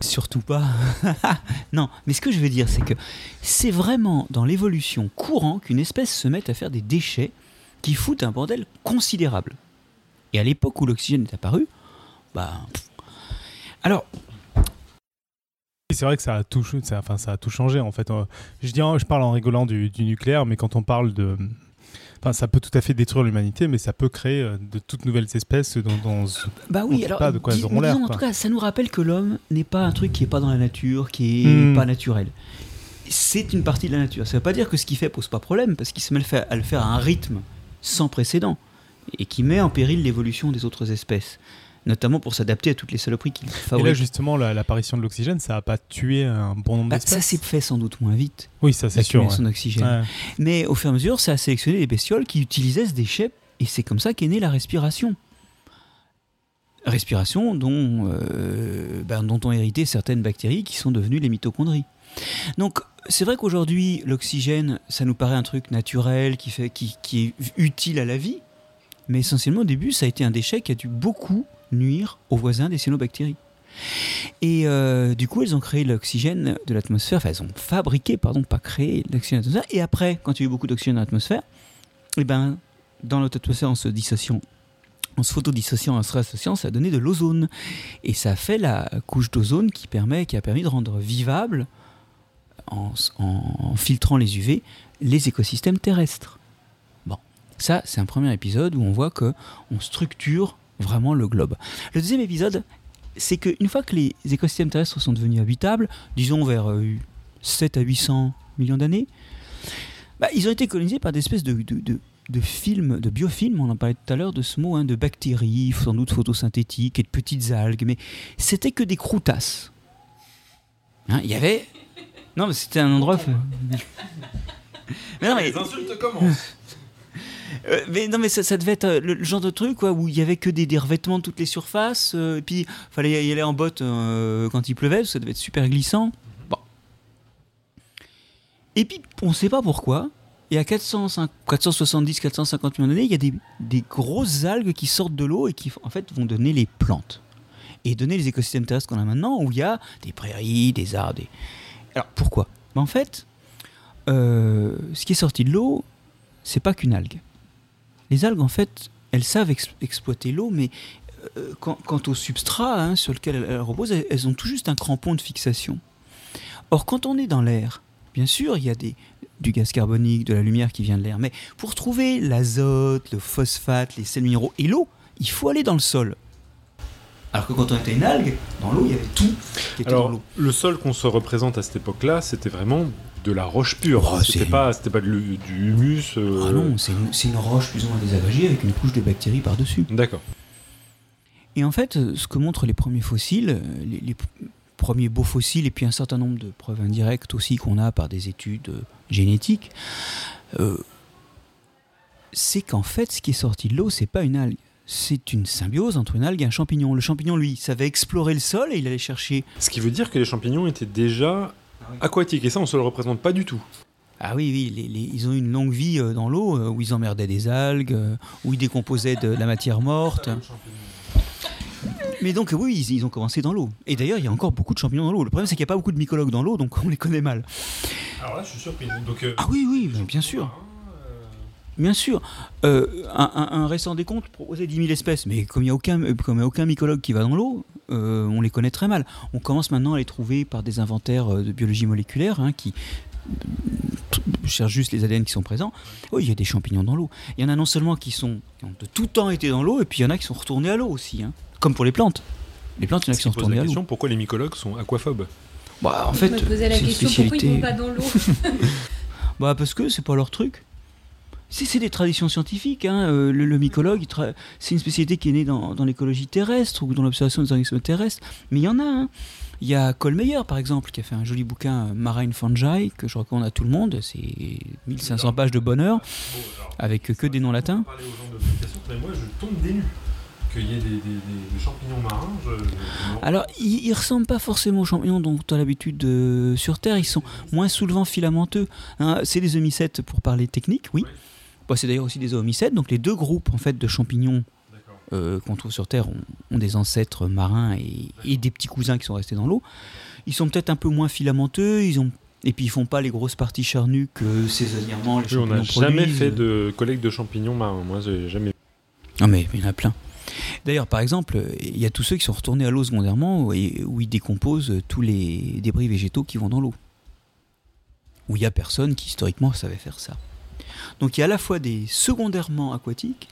Surtout pas. (laughs) non, mais ce que je veux dire, c'est que c'est vraiment dans l'évolution courant qu'une espèce se mette à faire des déchets qui foutent un bordel considérable. Et à l'époque où l'oxygène est apparu, bah. pff. Alors, C'est vrai que ça a tout, ça, enfin, ça a tout changé en fait. Euh, Je, dis, je parle en rigolant du, du nucléaire, mais quand on parle de. Enfin, ça peut tout à fait détruire l'humanité, mais ça peut créer euh, de toutes nouvelles espèces dont, dont- bah oui, alors. pas de quoi elles dis- auront l'air, disons, En tout cas, ça nous rappelle que l'homme n'est pas un truc qui est pas dans la nature, qui est Hmm. pas naturel. C'est une partie de la nature. Ça veut pas dire que ce qu'il fait pose pas problème, parce qu'il se met à le faire à un rythme sans précédent et qui met en péril l'évolution des autres espèces, notamment pour s'adapter à toutes les saloperies qu'il Et là, justement, la- l'apparition de l'oxygène, ça a pas tué un bon nombre Bah, ça s'est fait sans doute moins vite, oui, ça c'est sûr. ouais. d'oxygène. Ouais. Mais au fur et à mesure, ça a sélectionné des bestioles qui utilisaient ce déchet, et c'est comme ça qu'est née la respiration. Respiration dont, euh, ben, dont ont hérité certaines bactéries qui sont devenues les mitochondries. Donc, c'est vrai qu'aujourd'hui, l'oxygène, ça nous paraît un truc naturel, qui, fait, qui, qui est utile à la vie, mais essentiellement, au début, ça a été un déchet qui a dû beaucoup nuire aux voisins des cyanobactéries. Et euh, du coup, elles ont créé l'oxygène de l'atmosphère, elles ont fabriqué, pardon, pas créé l'oxygène de l'atmosphère. Et après, quand il y a eu beaucoup d'oxygène dans l'atmosphère, eh ben, dans notre atmosphère, en se dissociant, en se photodissociant, en se réassociant, ça a donné de l'ozone. Et ça a fait la couche d'ozone qui, permet, qui a permis de rendre vivable, en, en filtrant les UV, les écosystèmes terrestres. Bon, ça, c'est un premier épisode où on voit que on structure vraiment le globe. Le deuxième épisode, c'est qu'une fois que les écosystèmes terrestres sont devenus habitables, disons vers euh, 7 à 800 millions d'années, bah, ils ont été colonisés par des espèces de, de, de- de films, de biofilms, on en parlait tout à l'heure de ce mot, hein, de bactéries, sans doute photosynthétiques et de petites algues, mais c'était que des croutasses. Hein, Il y avait... Non, mais c'était un endroit... Mais non, mais... insultes commencent. (laughs) Euh, mais non, mais ça, ça devait être euh, le, le genre de truc quoi, où il y avait que des, des revêtements de toutes les surfaces, euh, et puis fallait y aller en botte euh, quand il pleuvait, ça devait être super glissant. Bon. Et puis, on ne sait pas pourquoi, et à 470-450 millions d'années, il y a des, des grosses algues qui sortent de l'eau et qui, en fait, vont donner les plantes. Et donner les écosystèmes terrestres qu'on a maintenant, où il y a des prairies, des arbres. Des... Alors, pourquoi? Ben, En fait, ce qui est sorti de l'eau, c'est pas qu'une algue. Les algues, en fait, elles savent ex- exploiter l'eau, mais euh, quant, quant au substrat hein, sur lequel elles, elles reposent, elles, elles ont tout juste un crampon de fixation. Or, quand on est dans l'air, bien sûr, il y a des, du gaz carbonique, de la lumière qui vient de l'air, mais pour trouver l'azote, le phosphate, les sels minéraux et l'eau, il faut aller dans le sol. Alors que quand on était une algue, dans l'eau, il y avait tout qui était dans Alors, l'eau. le sol qu'on se représente à cette époque-là, c'était vraiment de la roche pure. Oh, c'était pas, c'était pas du humus. euh, Ah non, c'est une, roche plus ou moins désagrégée avec une couche de bactéries par-dessus. D'accord. Et en fait, ce que montrent les premiers fossiles, les, premiers beaux fossiles, et puis un certain nombre de preuves indirectes aussi qu'on a par des études euh, génétiques, euh, c'est qu'en fait, ce qui est sorti de l'eau, c'est pas une algue. C'est une symbiose entre une algue et un champignon. Le champignon, lui, savait explorer le sol et il allait chercher. Ce qui veut dire que les champignons étaient déjà aquatiques. Et ça, on se le représente pas du tout. Ah oui, oui, les- les- ils ont eu une longue vie euh, dans l'eau euh, où ils emmerdaient des algues, euh, où ils décomposaient de la matière morte. Mais donc oui, ils, ils ont commencé dans l'eau. Et d'ailleurs, il y a encore beaucoup de champignons dans l'eau. Le problème, c'est qu'il n'y a pas beaucoup de mycologues dans l'eau, donc on les connaît mal. Alors là, je suis surpris. Donc, euh, Ah oui, oui, bien- bien sûr. Bien sûr. Euh, un, un- un récent décompte proposait 10 000 espèces, mais comme il n'y a, aucun- comme il y a aucun mycologue qui va dans l'eau, euh, on les connaît très mal. On commence maintenant à les trouver par des inventaires euh, de biologie moléculaire hein, qui cherchent juste les ADN qui sont présents. Oui, il y a des champignons dans l'eau. Il y en a non seulement qui, sont, qui ont de tout temps été dans l'eau, et puis il y en a qui sont retournés à l'eau aussi. hein. Comme pour les plantes. Les plantes, il y en a qui sont retournées à l'eau. question pourquoi les mycologues sont aquaphobes? Bah, en fait, Je me posais la question pourquoi ils spécialité. vont pas dans l'eau? (laughs) Bah parce que c'est pas leur truc. C'est des traditions scientifiques. Hein. euh, le, le mycologue, c'est une spécialité qui est née dans, dans l'écologie terrestre ou dans l'observation des organismes terrestres. Mais il y en a. hein. Il y a Colmeyer, par exemple, qui a fait un joli bouquin euh, Marine Fungi, que je recommande à tout le monde. C'est 1500 pages de bonheur, avec que des noms latins. Moi, je tombe des nues. Qu'il y ait des, des- des- des champignons marins, je, je- Alors, ils, ils ressemblent pas forcément aux champignons dont tu as l'habitude de- sur Terre. Ils sont moins soulevants, filamenteux. hein. c'est des homicètes pour parler technique, oui. Bah, c'est d'ailleurs aussi des homicètes. Donc, les deux groupes en fait de champignons euh, qu'on trouve sur Terre ont, ont des ancêtres marins et, et des petits cousins qui sont restés dans l'eau. Ils sont peut-être un peu moins filamenteux. Ils ont et puis ils font pas les grosses parties charnues que saisonnièrement les Oui, on champignons n'a jamais fait de collecte de champignons marins. Moi, j'ai jamais. Non mais il y en a plein. D'ailleurs, par exemple, il y a tous ceux qui sont retournés à l'eau secondairement et où ils décomposent tous les débris végétaux qui vont dans l'eau. Où il y a personne qui historiquement savait faire ça. Donc il y a à la fois des secondairement aquatiques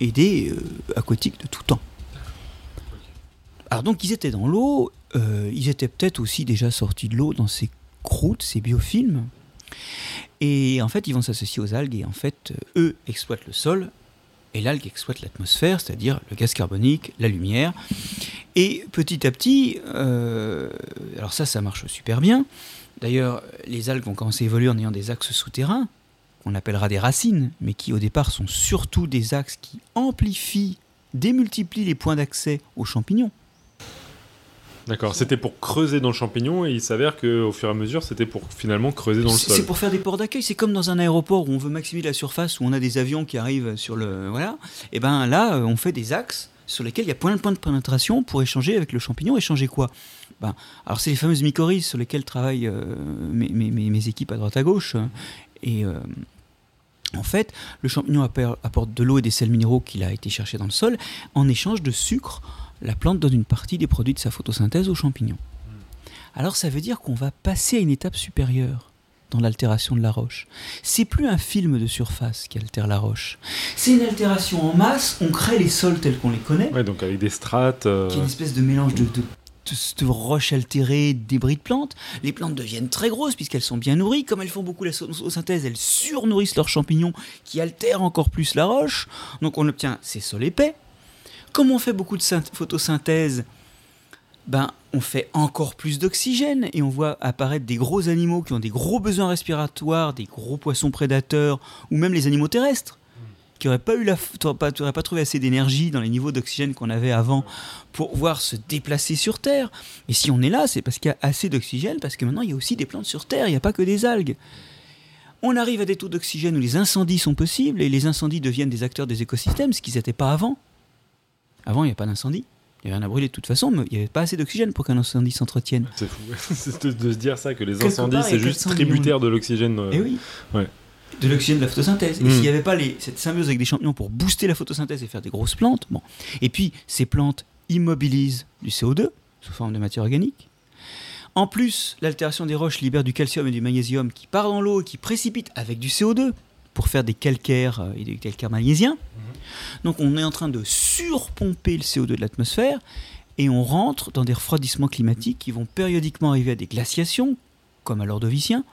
et des euh, aquatiques de tout temps. Alors donc ils étaient dans l'eau, euh, ils étaient peut-être aussi déjà sortis de l'eau dans ces croûtes, ces biofilms. Et en fait, ils vont s'associer aux algues et en fait, euh, eux exploitent le sol et l'algue exploite l'atmosphère, c'est-à-dire le gaz carbonique, la lumière. Et petit à petit, alors ça, ça marche super bien. D'ailleurs, les algues vont commencer à évoluer en ayant des axes souterrains, qu'on appellera des racines, mais qui au départ sont surtout des axes qui amplifient, démultiplient les points d'accès aux champignons. D'accord. C'était pour creuser dans le champignon et il s'avère qu'au fur et à mesure, c'était pour finalement creuser dans le sol. c'est pour faire des ports d'accueil. C'est comme dans un aéroport où on veut maximiser la surface, où on a des avions qui arrivent sur le. Voilà. Et ben là, euh, on fait des axes sur lesquels il y a plein de points de pénétration pour échanger avec le champignon. Échanger quoi? Ben, Alors, c'est les fameuses mycorhizes sur lesquelles travaillent euh, mes, mes- mes- mes équipes à droite à gauche. Et. euh, en fait, le champignon apporte de l'eau et des sels minéraux qu'il a été chercher dans le sol. En échange de sucre, la plante donne une partie des produits de sa photosynthèse au champignon. Alors ça veut dire qu'on va passer à une étape supérieure dans l'altération de la roche. C'est plus un film de surface qui altère la roche. C'est une altération en masse, on crée les sols tels qu'on les connaît, Ouais, donc avec des strates. euh, qui est une espèce de mélange de, de, roches altérées, de débris de plantes. Les plantes deviennent très grosses puisqu'elles sont bien nourries. Comme elles font beaucoup la photosynthèse, elles surnourrissent leurs champignons qui altèrent encore plus la roche. Donc on obtient ces sols épais. Comme on fait beaucoup de synth- photosynthèse, ben, on fait encore plus d'oxygène et on voit apparaître des gros animaux qui ont des gros besoins respiratoires, des gros poissons prédateurs ou même les animaux terrestres qui n'auraient pas, eu la, pas, pas trouvé assez d'énergie dans les niveaux d'oxygène qu'on avait avant pour pouvoir se déplacer sur Terre. Et si on est là, c'est parce qu'il y a assez d'oxygène, parce que maintenant il y a aussi des plantes sur Terre, il n'y a pas que des algues. On arrive à des taux d'oxygène où les incendies sont possibles et les incendies deviennent des acteurs des écosystèmes, ce qu'ils n'étaient pas avant. Avant, il n'y a pas d'incendie. Il n'y avait rien à brûler de toute façon, mais il n'y avait pas assez d'oxygène pour qu'un incendie s'entretienne. C'est fou. (laughs) De, se dire ça, que les Quelque incendies, y c'est juste 400 millions tributaire de l'oxygène. euh, Et oui. ouais. De l'oxygène de la photosynthèse. Et Mm. s'il n'y avait pas les, cette symbiose avec des champignons pour booster la photosynthèse et faire des grosses plantes, bon. Et puis, ces plantes immobilisent du CO2 sous forme de matière organique. En plus, l'altération des roches libère du calcium et du magnésium qui part dans l'eau et qui précipite avec du CO2 pour faire des calcaires euh, et des calcaires magnésiens. Donc on est en train de surpomper le CO2 de l'atmosphère et on rentre dans des refroidissements climatiques qui vont périodiquement arriver à des glaciations, comme à l'Ordovicien,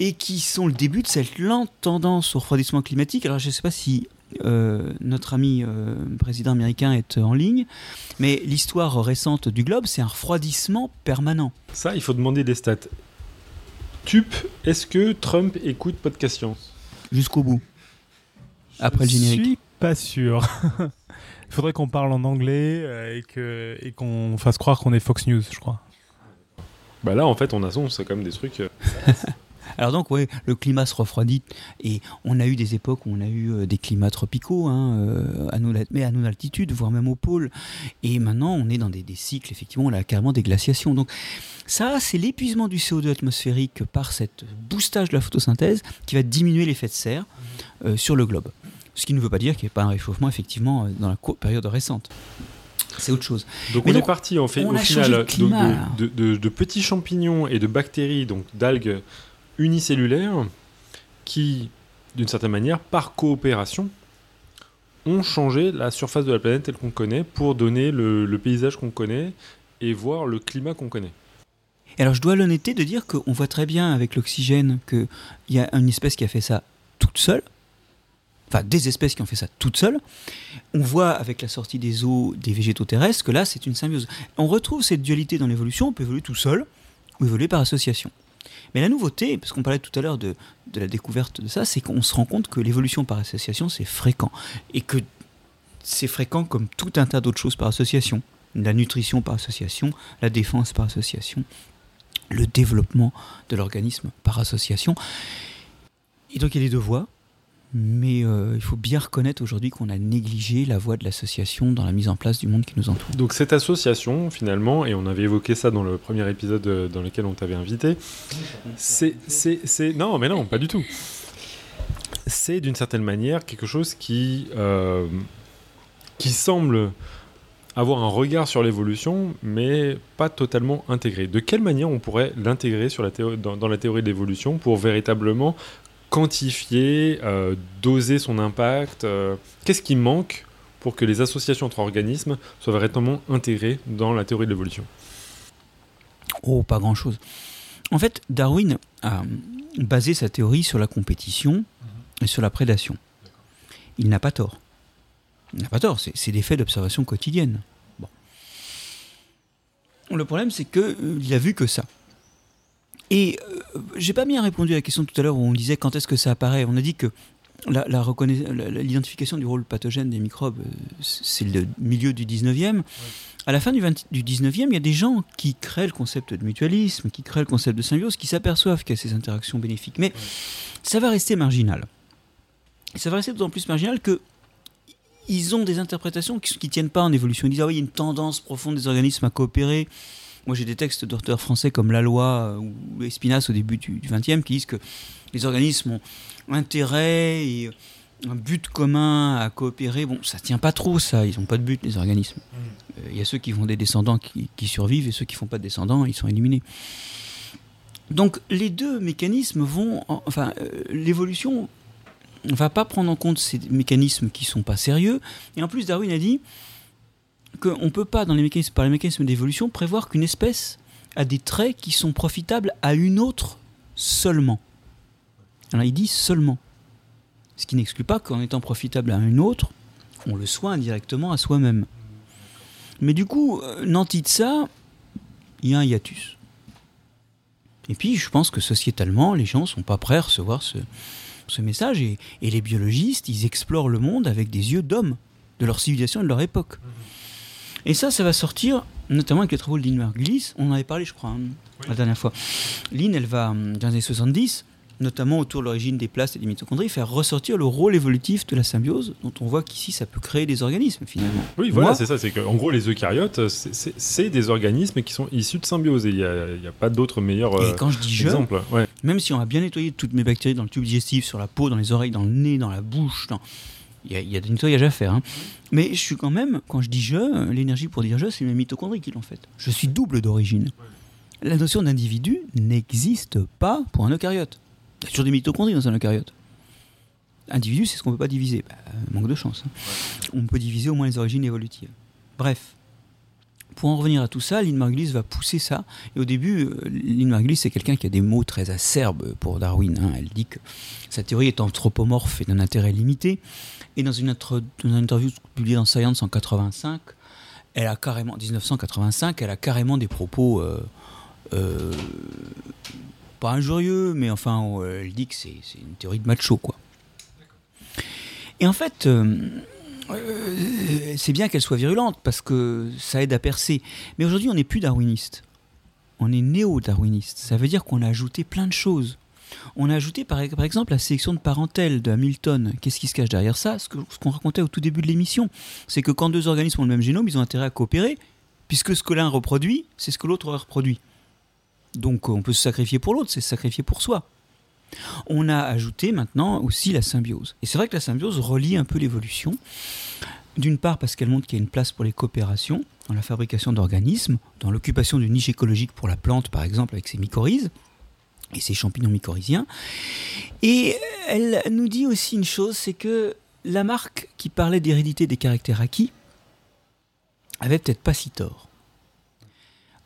et qui sont le début de cette lente tendance au refroidissement climatique. Alors je ne sais pas si euh, notre ami euh, président américain est en ligne, mais l'histoire récente du globe, c'est un refroidissement permanent. Ça, il faut demander des stats. Tup, est-ce que Trump écoute Podcast Science? Jusqu'au bout. Après le Je générique. suis pas sûr. Il (laughs) faudrait qu'on parle en anglais euh, et qu'on fasse croire qu'on est Fox News, je crois. Bah là, en fait, on annonce quand même des trucs. (laughs) Alors donc, oui, le climat se refroidit et on a eu des époques où on a eu euh, des climats tropicaux, hein, euh, à nos, mais à nos altitudes, voire même au pôle. Et maintenant, on est dans des, des cycles, effectivement, on a carrément des glaciations. Donc ça, c'est l'épuisement du CO2 atmosphérique par cette boostage de la photosynthèse qui va diminuer l'effet de serre euh, sur le globe. Ce qui ne veut pas dire qu'il n'y ait pas un réchauffement, effectivement, dans la période récente. C'est autre chose. Donc Mais on donc, est parti en fait au a final climat, de- de petits champignons et de bactéries, donc d'algues unicellulaires, qui, d'une certaine manière, par coopération, ont changé la surface de la planète telle qu'on connaît pour donner le, paysage qu'on connaît et voir le climat qu'on connaît. Alors je dois l'honnêteté de dire qu'on voit très bien avec l'oxygène qu'il y a une espèce qui a fait ça toute seule, enfin des espèces qui ont fait ça toutes seules. On voit avec la sortie des eaux des végétaux terrestres que là c'est une symbiose. On retrouve cette dualité dans l'évolution, on peut évoluer tout seul ou évoluer par association. Mais la nouveauté, parce qu'on parlait tout à l'heure de, de la découverte de ça, c'est qu'on se rend compte que l'évolution par association c'est fréquent. Et que c'est fréquent comme tout un tas d'autres choses par association. La nutrition par association, la défense par association, le développement de l'organisme par association. Et donc il y a les deux voies, mais euh, il faut bien reconnaître aujourd'hui qu'on a négligé la voie de l'association dans la mise en place du monde qui nous entoure. Donc cette association, finalement, et on avait évoqué ça dans le premier épisode euh, dans lequel on t'avait invité, c'est... Non, mais non, pas du tout. C'est d'une certaine manière quelque chose qui, euh, qui semble avoir un regard sur l'évolution, mais pas totalement intégré. De quelle manière on pourrait l'intégrer dans la théorie de l'évolution pour véritablement quantifier, euh, doser son impact euh, Qu'est-ce qui manque pour que les associations entre organismes soient véritablement intégrées dans la théorie de l'évolution? Oh, pas grand-chose. En fait, Darwin a basé sa théorie sur la compétition et sur la prédation. Il n'a pas tort. Il n'a pas tort, c'est c'est des faits d'observation quotidienne. Bon. Le problème, c'est qu'il a vu que ça. Et euh, j'ai pas bien répondu à la question tout à l'heure où on disait quand est-ce que ça apparaît. On a dit que l'identification du rôle pathogène des microbes, euh, c'est le milieu du 19e. À la fin du, 20 du 19e, il y a des gens qui créent le concept de mutualisme, qui créent le concept de symbiose, qui s'aperçoivent qu'il y a ces interactions bénéfiques. Mais ça va rester marginal. Ça va rester d'autant plus marginal que ils ont des interprétations qui ne tiennent pas en évolution. Ils disent, ah oui, il y a une tendance profonde des organismes à coopérer. Moi, j'ai des textes d'auteurs français comme Laloy euh, ou Espinasse au début du XXe qui disent que les organismes ont intérêt et un but commun à coopérer. Bon, ça tient pas trop, ça. Ils n'ont pas de but, les organismes. Euh, Il y a ceux qui font des descendants qui, qui survivent et ceux qui font pas de descendants, ils sont éliminés. Donc, les deux mécanismes vont. en- enfin, euh, l'évolution ne va pas prendre en compte ces mécanismes qui sont pas sérieux. Et en plus, Darwin a dit qu'on ne peut pas, par les mécanismes d'évolution, prévoir qu'une espèce a des traits qui sont profitables à une autre seulement. Alors il dit seulement. Ce qui n'exclut pas qu'en étant profitable à une autre, on le soit indirectement à soi-même. Mais du coup, euh, nanti de ça, il y a un hiatus. Et puis, je pense que sociétalement, les gens sont pas prêts à recevoir ce, ce message. Et, et les biologistes, ils explorent le monde avec des yeux d'hommes, de leur civilisation et de leur époque. Et ça, ça va sortir, notamment avec les travaux de Lynn Margulis. On en avait parlé, je crois, hein, la dernière fois. Lynn, elle va, hum, dans les années 70, notamment autour de l'origine des plastes et des mitochondries, faire ressortir le rôle évolutif de la symbiose, dont on voit qu'ici, ça peut créer des organismes, finalement. Oui, voilà, c'est ça. C'est qu'en gros, les eucaryotes, c'est- des organismes qui sont issus de symbiose. Et il n'y a, a pas d'autre meilleur euh, Et quand je dis je, exemple. Ouais. même si on a bien nettoyé toutes mes bactéries dans le tube digestif, sur la peau, dans les oreilles, dans le nez, dans la bouche, dans- il y, a- y a des nettoyages à faire. hein. Mais je suis quand même, quand je dis je, l'énergie pour dire je, c'est mes mitochondries qui l'ont fait. Je suis double d'origine. la notion d'individu n'existe pas pour un eucaryote. Il y a toujours des mitochondries dans un eucaryote. Individu, c'est ce qu'on ne peut pas diviser. Bah, manque de chance. hein. On peut diviser au moins les origines évolutives. Bref. Pour en revenir à tout ça, Lynn Margulis va pousser ça. Et au début, euh, Lynn Margulis, c'est quelqu'un qui a des mots très acerbes pour Darwin. hein. Elle dit que sa théorie est anthropomorphe et d'un intérêt limité. Et dans une, dans une interview publiée dans Science en 85, elle a carrément, 1985, elle a carrément des propos euh, euh, pas injurieux, mais enfin, elle dit que c'est une théorie de macho, quoi. Et en fait, euh, c'est bien qu'elle soit virulente parce que ça aide à percer. Mais aujourd'hui, on n'est plus darwiniste. On est néo-darwiniste. Ça veut dire qu'on a ajouté plein de choses. On a ajouté par, exemple la sélection de parentèle de Hamilton. Qu'est-ce qui se cache derrière ça? Ce qu'on racontait au tout début de l'émission, c'est que quand deux organismes ont le même génome, ils ont intérêt à coopérer, puisque ce que l'un reproduit, c'est ce que l'autre reproduit. Donc on peut se sacrifier pour l'autre, c'est se sacrifier pour soi. On a ajouté maintenant aussi la symbiose. Et c'est vrai que la symbiose relie un peu l'évolution. D'une part parce qu'elle montre qu'il y a une place pour les coopérations dans la fabrication d'organismes, dans l'occupation d'une niche écologique pour la plante par exemple avec ses mycorhizes et ses champignons mycorhiziens. Et elle nous dit aussi une chose, c'est que Lamarck qui parlait d'hérédité des caractères acquis avait peut-être pas si tort.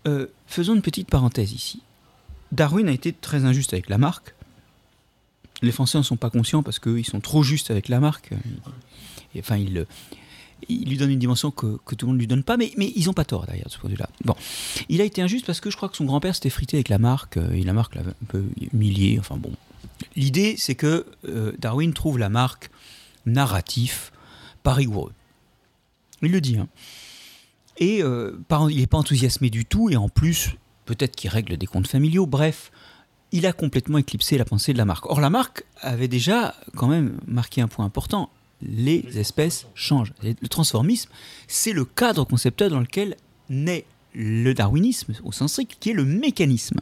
Euh, faisons une petite parenthèse ici. Darwin a été très injuste avec Lamarck. Les Français n'en sont pas conscients parce qu'ils sont trop justes avec Lamarck. Enfin, ils, ils lui donnent une dimension que, que tout le monde ne lui donne pas, mais, mais ils n'ont pas tort d'ailleurs de ce point de vue-là. Bon, il a été injuste parce que je crois que son grand-père s'était frité avec Lamarck euh, et Lamarck l'avait un peu humilié. Enfin bon, l'idée c'est que euh, Darwin trouve Lamarck narratif, pas rigoureux. Il le dit. Hein. Et euh, il n'est pas enthousiasmé du tout, et en plus, peut-être qu'il règle des comptes familiaux. Bref, il a complètement éclipsé la pensée de Lamarck. Or, Lamarck avait déjà quand même marqué un point important. Les espèces changent. Et Le transformisme, c'est le cadre conceptuel dans lequel naît le darwinisme, au sens strict, qui est le mécanisme.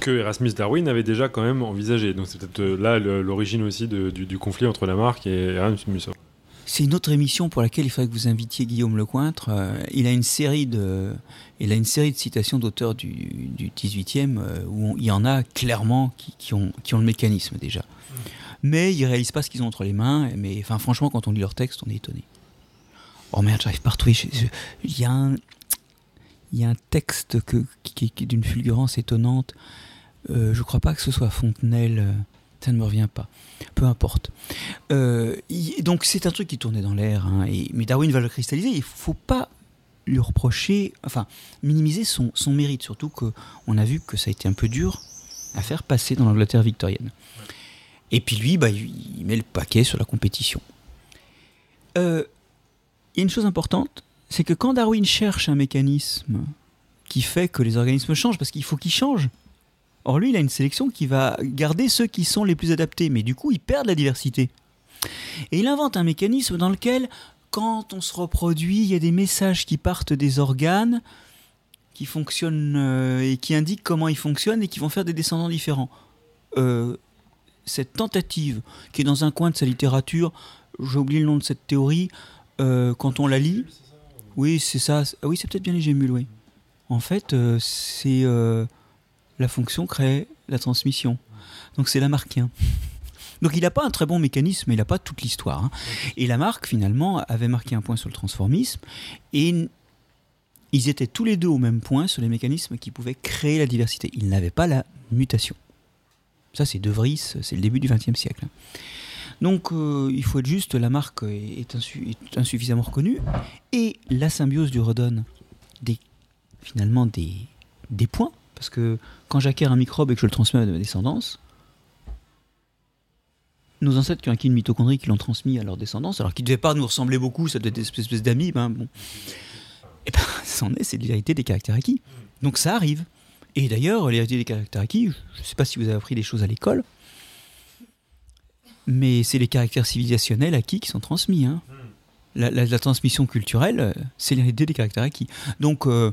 Que Erasmus Darwin avait déjà quand même envisagé. Donc c'est peut-être euh, là l'origine aussi de- du, du conflit entre Lamarck et Erasmus. C'est une autre émission pour laquelle il faudrait que vous invitiez Guillaume Lecointre. Euh, il a une série de, il a une série de citations d'auteurs du, du 18e euh, où on- il y en a clairement qui, qui ont, qui ont le mécanisme déjà. Mais ils réalisent pas ce qu'ils ont entre les mains. Mais enfin, franchement, quand on lit leur texte, on est étonné. Oh merde, j'arrive je- Il y a un, il y a un texte qui, est d'une fulgurance étonnante. Euh, je crois pas que ce soit Fontenelle. euh, Ça ne me revient pas. Peu importe. Euh, donc c'est un truc qui tournait dans l'air, hein, mais Darwin va le cristalliser. Il faut pas lui reprocher, enfin minimiser son, son mérite, surtout que on a vu que ça a été un peu dur à faire passer dans l'Angleterre victorienne. Et puis lui, bah, il met le paquet sur la compétition. Euh, Il y a une chose importante, c'est que quand Darwin cherche un mécanisme qui fait que les organismes changent, parce qu'il faut qu'ils changent, Or lui, il a une sélection qui va garder ceux qui sont les plus adaptés, mais du coup, il perd la diversité. Et il invente un mécanisme dans lequel, quand on se reproduit, il y a des messages qui partent des organes, qui fonctionnent euh, et qui indiquent comment ils fonctionnent et qui vont faire des descendants différents. Euh, cette tentative, qui est dans un coin de sa littérature, j'ai oublié le nom de cette théorie, euh, quand on la lit, oui, c'est ça. Ah oui, c'est peut-être bien les gémules, oui. En fait, euh, c'est euh, la fonction crée la transmission. Donc c'est Lamarckien. (laughs) Donc il n'a pas un très bon mécanisme, il n'a pas toute l'histoire. hein. Et Lamarck, finalement, avait marqué un point sur le transformisme, et ils étaient tous les deux au même point sur les mécanismes qui pouvaient créer la diversité. Ils n'avaient pas la mutation. Ça, c'est De Vries, c'est le début du XXe siècle. Donc euh, il faut être juste, Lamarck est, est insu- est insuffisamment reconnu, et la symbiose lui redonne finalement des, des points, parce que quand j'acquiers un microbe et que je le transmets à ma descendance, nos ancêtres qui ont acquis une mitochondrie qui l'ont transmis à leur descendance, alors qu'ils ne devaient pas nous ressembler beaucoup, ça devait être des espèces d'amibes, hein, bon. et ben, c'en est, c'est l'hérédité des caractères acquis. Donc ça arrive. Et d'ailleurs, l'hérédité des caractères acquis, je ne sais pas si vous avez appris des choses à l'école, mais c'est les caractères civilisationnels acquis qui sont transmis. hein. La, la- la transmission culturelle, euh, c'est l'hérédité des caractères acquis. Donc euh,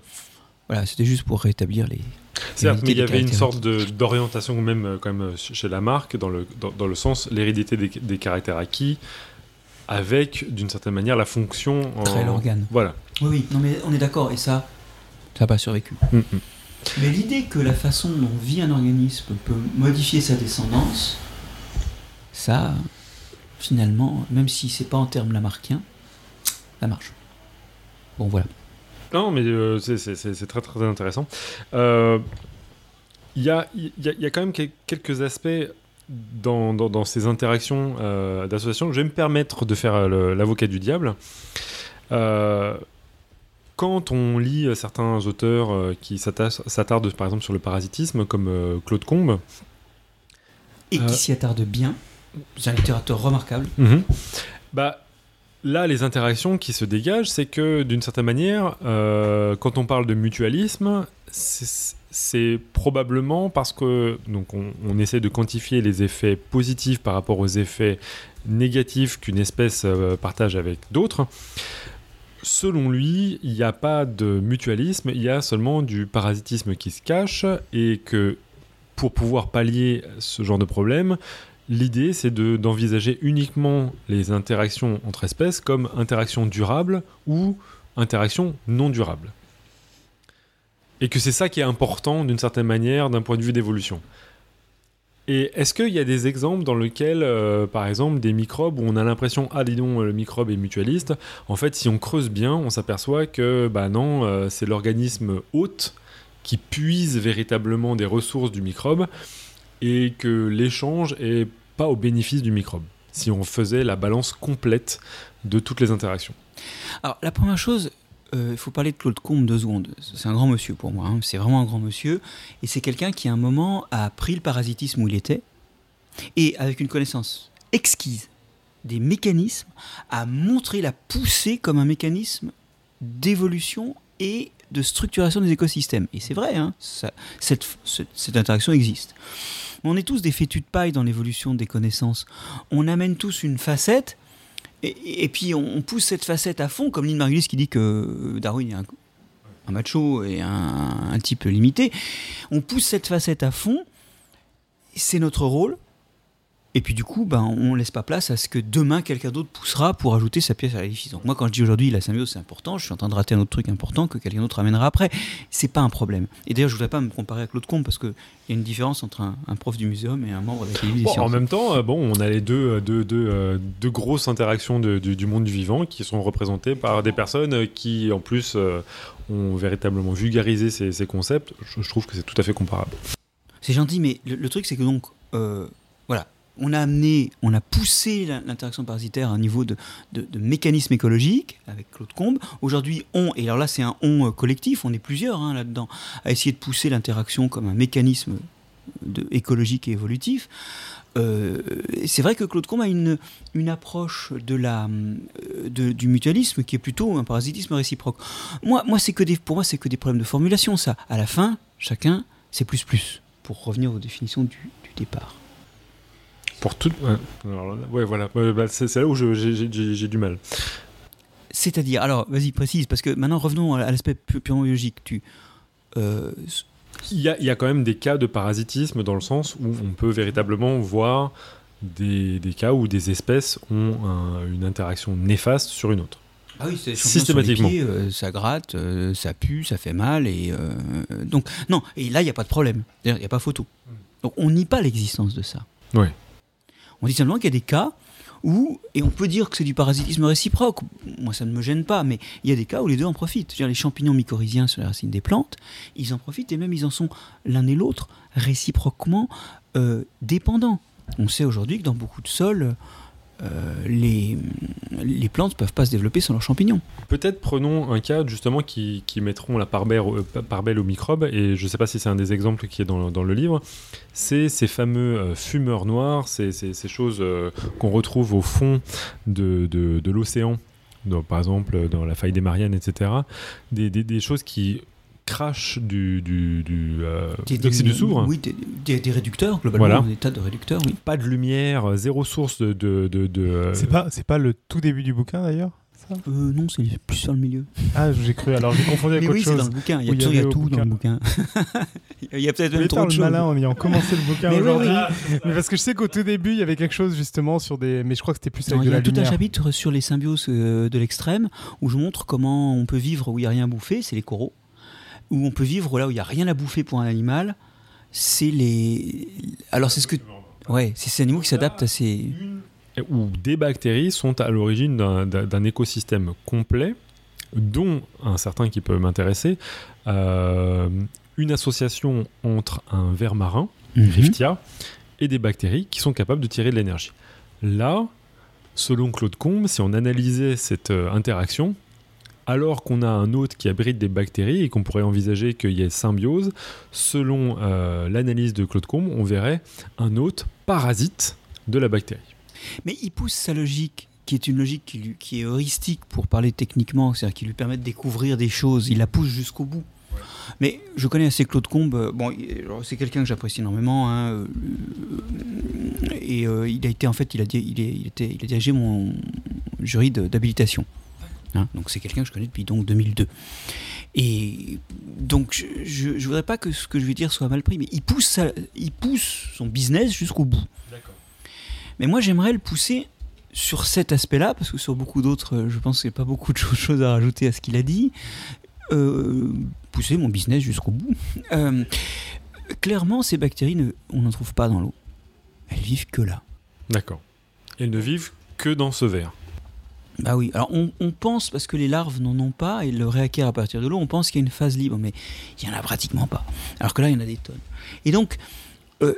voilà, c'était juste pour rétablir les. Certes, mais il y avait une sorte d'orientation même euh, quand même euh, chez Lamarck dans le, dans, dans le sens l'hérédité des, des caractères acquis avec d'une certaine manière la fonction en... L'organe. Voilà. Oui, oui, non mais on est d'accord, et ça, ça n'a pas survécu. Mm, mm. Mais l'idée que la façon dont vit un organisme peut modifier sa descendance, ça, finalement, même si c'est pas en termes lamarckiens, ça marche. Bon, voilà. Non, mais euh, c'est- très très intéressant. Euh, Il y, a, quand même quel- quelques aspects dans, ces interactions euh, d'association. Je vais me permettre de faire l'avocat du diable. Quand on lit euh, certains auteurs euh, qui s'attardent par exemple sur le parasitisme, comme euh, Claude Combes, Et qui s'y attarde bien. C'est un littérateur remarquable. Mhm. Bah, là, les interactions qui se dégagent, c'est que d'une certaine manière, euh, quand on parle de mutualisme, c'est c'est probablement parce que donc on, on essaie de quantifier les effets positifs par rapport aux effets négatifs qu'une espèce euh, partage avec d'autres. Selon lui, il n'y a pas de mutualisme, il y a seulement du parasitisme qui se cache et que pour pouvoir pallier ce genre de problème, L'idée, c'est de- d'envisager uniquement les interactions entre espèces comme interactions durables ou interactions non durables. Et que c'est ça qui est important d'une certaine manière d'un point de vue d'évolution. Et est-ce qu'il y a des exemples dans lesquels, euh, par exemple, des microbes où on a l'impression, ah dis donc, le microbe est mutualiste, en fait, si on creuse bien, on s'aperçoit que, bah non, euh, c'est l'organisme hôte qui puise véritablement des ressources du microbe et que l'échange est pas au bénéfice du microbe. Si on faisait la balance complète de toutes les interactions. Alors, la première chose, euh, il faut parler de Claude Combes deux secondes. C'est un grand monsieur pour moi, hein. c'est vraiment un grand monsieur. Et c'est quelqu'un qui, à un moment, a pris le parasitisme où il était, et avec une connaissance exquise des mécanismes, a montré la poussée comme un mécanisme d'évolution et de structuration des écosystèmes. Et c'est vrai, hein, cette- cette interaction existe. On est tous des fétus de paille dans l'évolution des connaissances. On amène tous une facette et, puis on, pousse cette facette à fond, comme Lynn Margulis qui dit que Darwin est un, macho et un type limité. On pousse cette facette à fond, c'est notre rôle. Et puis du coup, ben, on laisse pas place à ce que demain quelqu'un d'autre poussera pour ajouter sa pièce à l'édifice. Donc moi, quand je dis aujourd'hui la symbiose c'est important, je suis en train de rater un autre truc important que quelqu'un d'autre amènera après. C'est pas un problème. Et d'ailleurs, je voudrais pas me comparer à Claude Combe parce qu'il y a une différence entre un, un prof du muséum et un membre de l'Académie des Bon, en même temps, euh, bon, on a les deux, euh, deux, deux, euh, deux grosses interactions de- du, du monde du vivant qui sont représentées par des personnes qui, en plus, ont véritablement vulgarisé ces, ces concepts. Je, je trouve que c'est tout à fait comparable. C'est gentil, mais le, le truc, c'est que donc, euh, voilà, on a amené, on a poussé l'interaction parasitaire à un niveau de, mécanisme écologique avec Claude Combe. Aujourd'hui, on, et alors là, c'est un on euh, collectif, on est plusieurs hein, là-dedans, à essayer de pousser l'interaction comme un mécanisme écologique et évolutif. Euh, c'est vrai que Claude Combe a une, approche euh, de- du mutualisme qui est plutôt un parasitisme réciproque. Moi, moi c'est que des, pour moi, c'est que des problèmes de formulation, ça. À la fin, chacun, c'est plus plus, pour revenir aux définitions du départ. Pour tout. ouais, alors là, ouais, voilà. Bah, c'est là où j'ai- du mal. C'est-à-dire, alors, vas-y, précise, parce que maintenant, revenons à l'aspect pu- purement biologique. Tu, euh, Il y, a, il y a quand même des cas de parasitisme dans le sens où on peut véritablement voir des, des cas où des espèces ont un- une interaction néfaste sur une autre. Ah oui, c'est Systématiquement. sur les pieds, euh, ça gratte, euh, ça pue, ça fait mal, et donc non. Et là, il n'y a pas de problème. Il n'y a pas photo. Donc, on nie pas l'existence de ça. Ouais. On dit simplement qu'il y a des cas où, et on peut dire que c'est du parasitisme réciproque. Moi, ça ne me gêne pas, mais il y a des cas où les deux en profitent. Les champignons mycorhiziens sur les racines des plantes, ils en profitent et même ils en sont l'un et l'autre réciproquement euh, dépendants. On sait aujourd'hui que dans beaucoup de sols, les, les plantes ne peuvent pas se développer sans leurs champignons. Peut-être prenons un cas justement qui, mettront la part belle, part belle aux microbes, et je ne sais pas si c'est un des exemples qui est dans, le livre, c'est ces fameux euh, fumeurs noirs, ces, ces- choses euh, qu'on retrouve au fond de, l'océan, par exemple dans la faille des Mariannes, etc. Des choses qui crachent du, du, du, euh, Des- soufre. Oui, des, des- des réducteurs, globalement, Voilà. des tas de réducteurs, oui. Pas de lumière, euh, zéro source de... de, de- de, euh, C'est pas, c'est pas le tout début du bouquin d'ailleurs Euh, non, c'est plus sur le milieu. Ah, j'ai cru. Alors j'ai confondu avec Mais autre oui, c'est dans chose. le bouquin. Il y a, il tout- il y a avait au tout dans le bouquin. (laughs) il y a peut-être Je même trop de malin en ayant commencé le bouquin (laughs) oui, aujourd'hui. oui. Mais parce que je sais qu'au tout début, il y avait quelque chose justement sur des. Mais je crois que c'était plus Non, avec il de y a la tout un chapitre sur les symbioses de l'extrême où je montre comment on peut vivre où il n'y a rien à bouffer, c'est les coraux. Où on peut vivre là où il n'y a rien à bouffer pour un animal, c'est les. Alors c'est ce que. Ouais, c'est ces animaux qui s'adaptent à ces. Où des bactéries sont à l'origine d'un écosystème complet, dont un certain qui peut m'intéresser, euh, une association entre un ver marin, mhm. Riftia, et des bactéries qui sont capables de tirer de l'énergie. Là, selon Claude Combe, si on analysait cette euh, interaction, alors qu'on a un hôte qui abrite des bactéries et qu'on pourrait envisager qu'il y ait symbiose, selon euh, l'analyse de Claude Combe, on verrait un hôte parasite de la bactérie. Mais il pousse sa logique qui est une logique qui, est heuristique pour parler techniquement, c'est-à-dire qui lui permet de découvrir des choses, il la pousse jusqu'au bout. Mais je connais assez Claude Combe. Euh, bon, c'est quelqu'un que j'apprécie énormément. Hein, euh, et euh, il a été, en fait, il a, il, il, était, il a dirigé mon jury d'habilitation. Hein, donc c'est quelqu'un que je connais depuis donc 2002. Et donc je ne voudrais pas que ce que je vais dire soit mal pris, mais il pousse, il pousse son business jusqu'au bout. Mais moi j'aimerais le pousser sur cet aspect-là, parce que sur beaucoup d'autres, je pense qu'il n'y a pas beaucoup de (laughs) choses à rajouter à ce qu'il a dit. Euh, pousser mon business jusqu'au bout. (laughs) Euh, clairement, ces bactéries, on n'en trouve pas dans l'eau. Elles vivent que là. D'accord. Elles ne vivent que dans ce verre. Bah oui, alors on, pense, parce que les larves n'en ont pas et le réacquièrent à partir de l'eau, on pense qu'il y a une phase libre, mais il n'y en a pratiquement pas. Alors que là, il y en a des tonnes. Et donc, euh,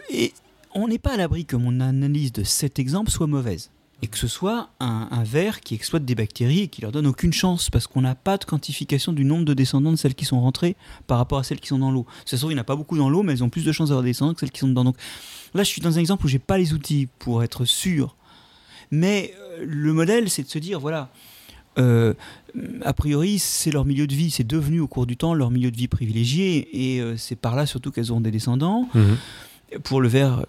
on n'est pas à l'abri que mon analyse de cet exemple soit mauvaise et que ce soit un, un, ver qui exploite des bactéries et qui leur donne aucune chance parce qu'on n'a pas de quantification du nombre de descendants de celles qui sont rentrées par rapport à celles qui sont dans l'eau. Ça se trouve, il n'y en a pas beaucoup dans l'eau, mais elles ont plus de chances d'avoir des descendants que celles qui sont dedans. Donc là, je suis dans un exemple où j'ai pas les outils pour être sûr. Mais euh, le modèle, c'est de se dire, voilà, euh, a priori, c'est leur milieu de vie, c'est devenu au cours du temps leur milieu de vie privilégié, et euh, c'est par là surtout qu'elles auront des descendants. Mhm. Pour le ver,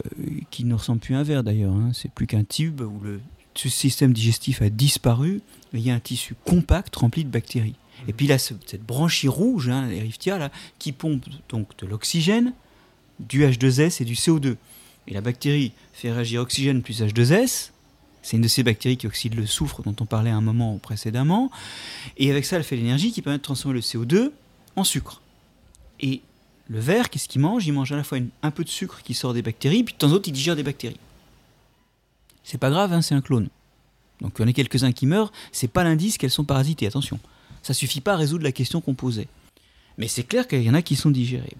qui ne ressemble plus à un ver d'ailleurs, hein, c'est plus qu'un tube où le système digestif a disparu, il y a un tissu compact rempli de bactéries. Et puis là, cette branchie rouge, hein, les là, qui pompe donc de l'oxygène, du H2S et du CO2. Et la bactérie fait réagir oxygène plus H2S. C'est une de ces bactéries qui oxyde le soufre dont on parlait un moment précédemment. Et avec ça, elle fait l'énergie qui permet de transformer le CO2 en sucre. Et le ver, qu'est-ce qu'il mange? Il mange à la fois un peu de sucre qui sort des bactéries, puis de temps en temps, il digère des bactéries. C'est pas grave, hein, c'est un clone. Donc il y en a quelques-uns qui meurent, c'est pas l'indice qu'elles sont parasitées, attention. Ça suffit pas à résoudre la question qu'on posait. Mais c'est clair qu'il y en a qui sont digérés.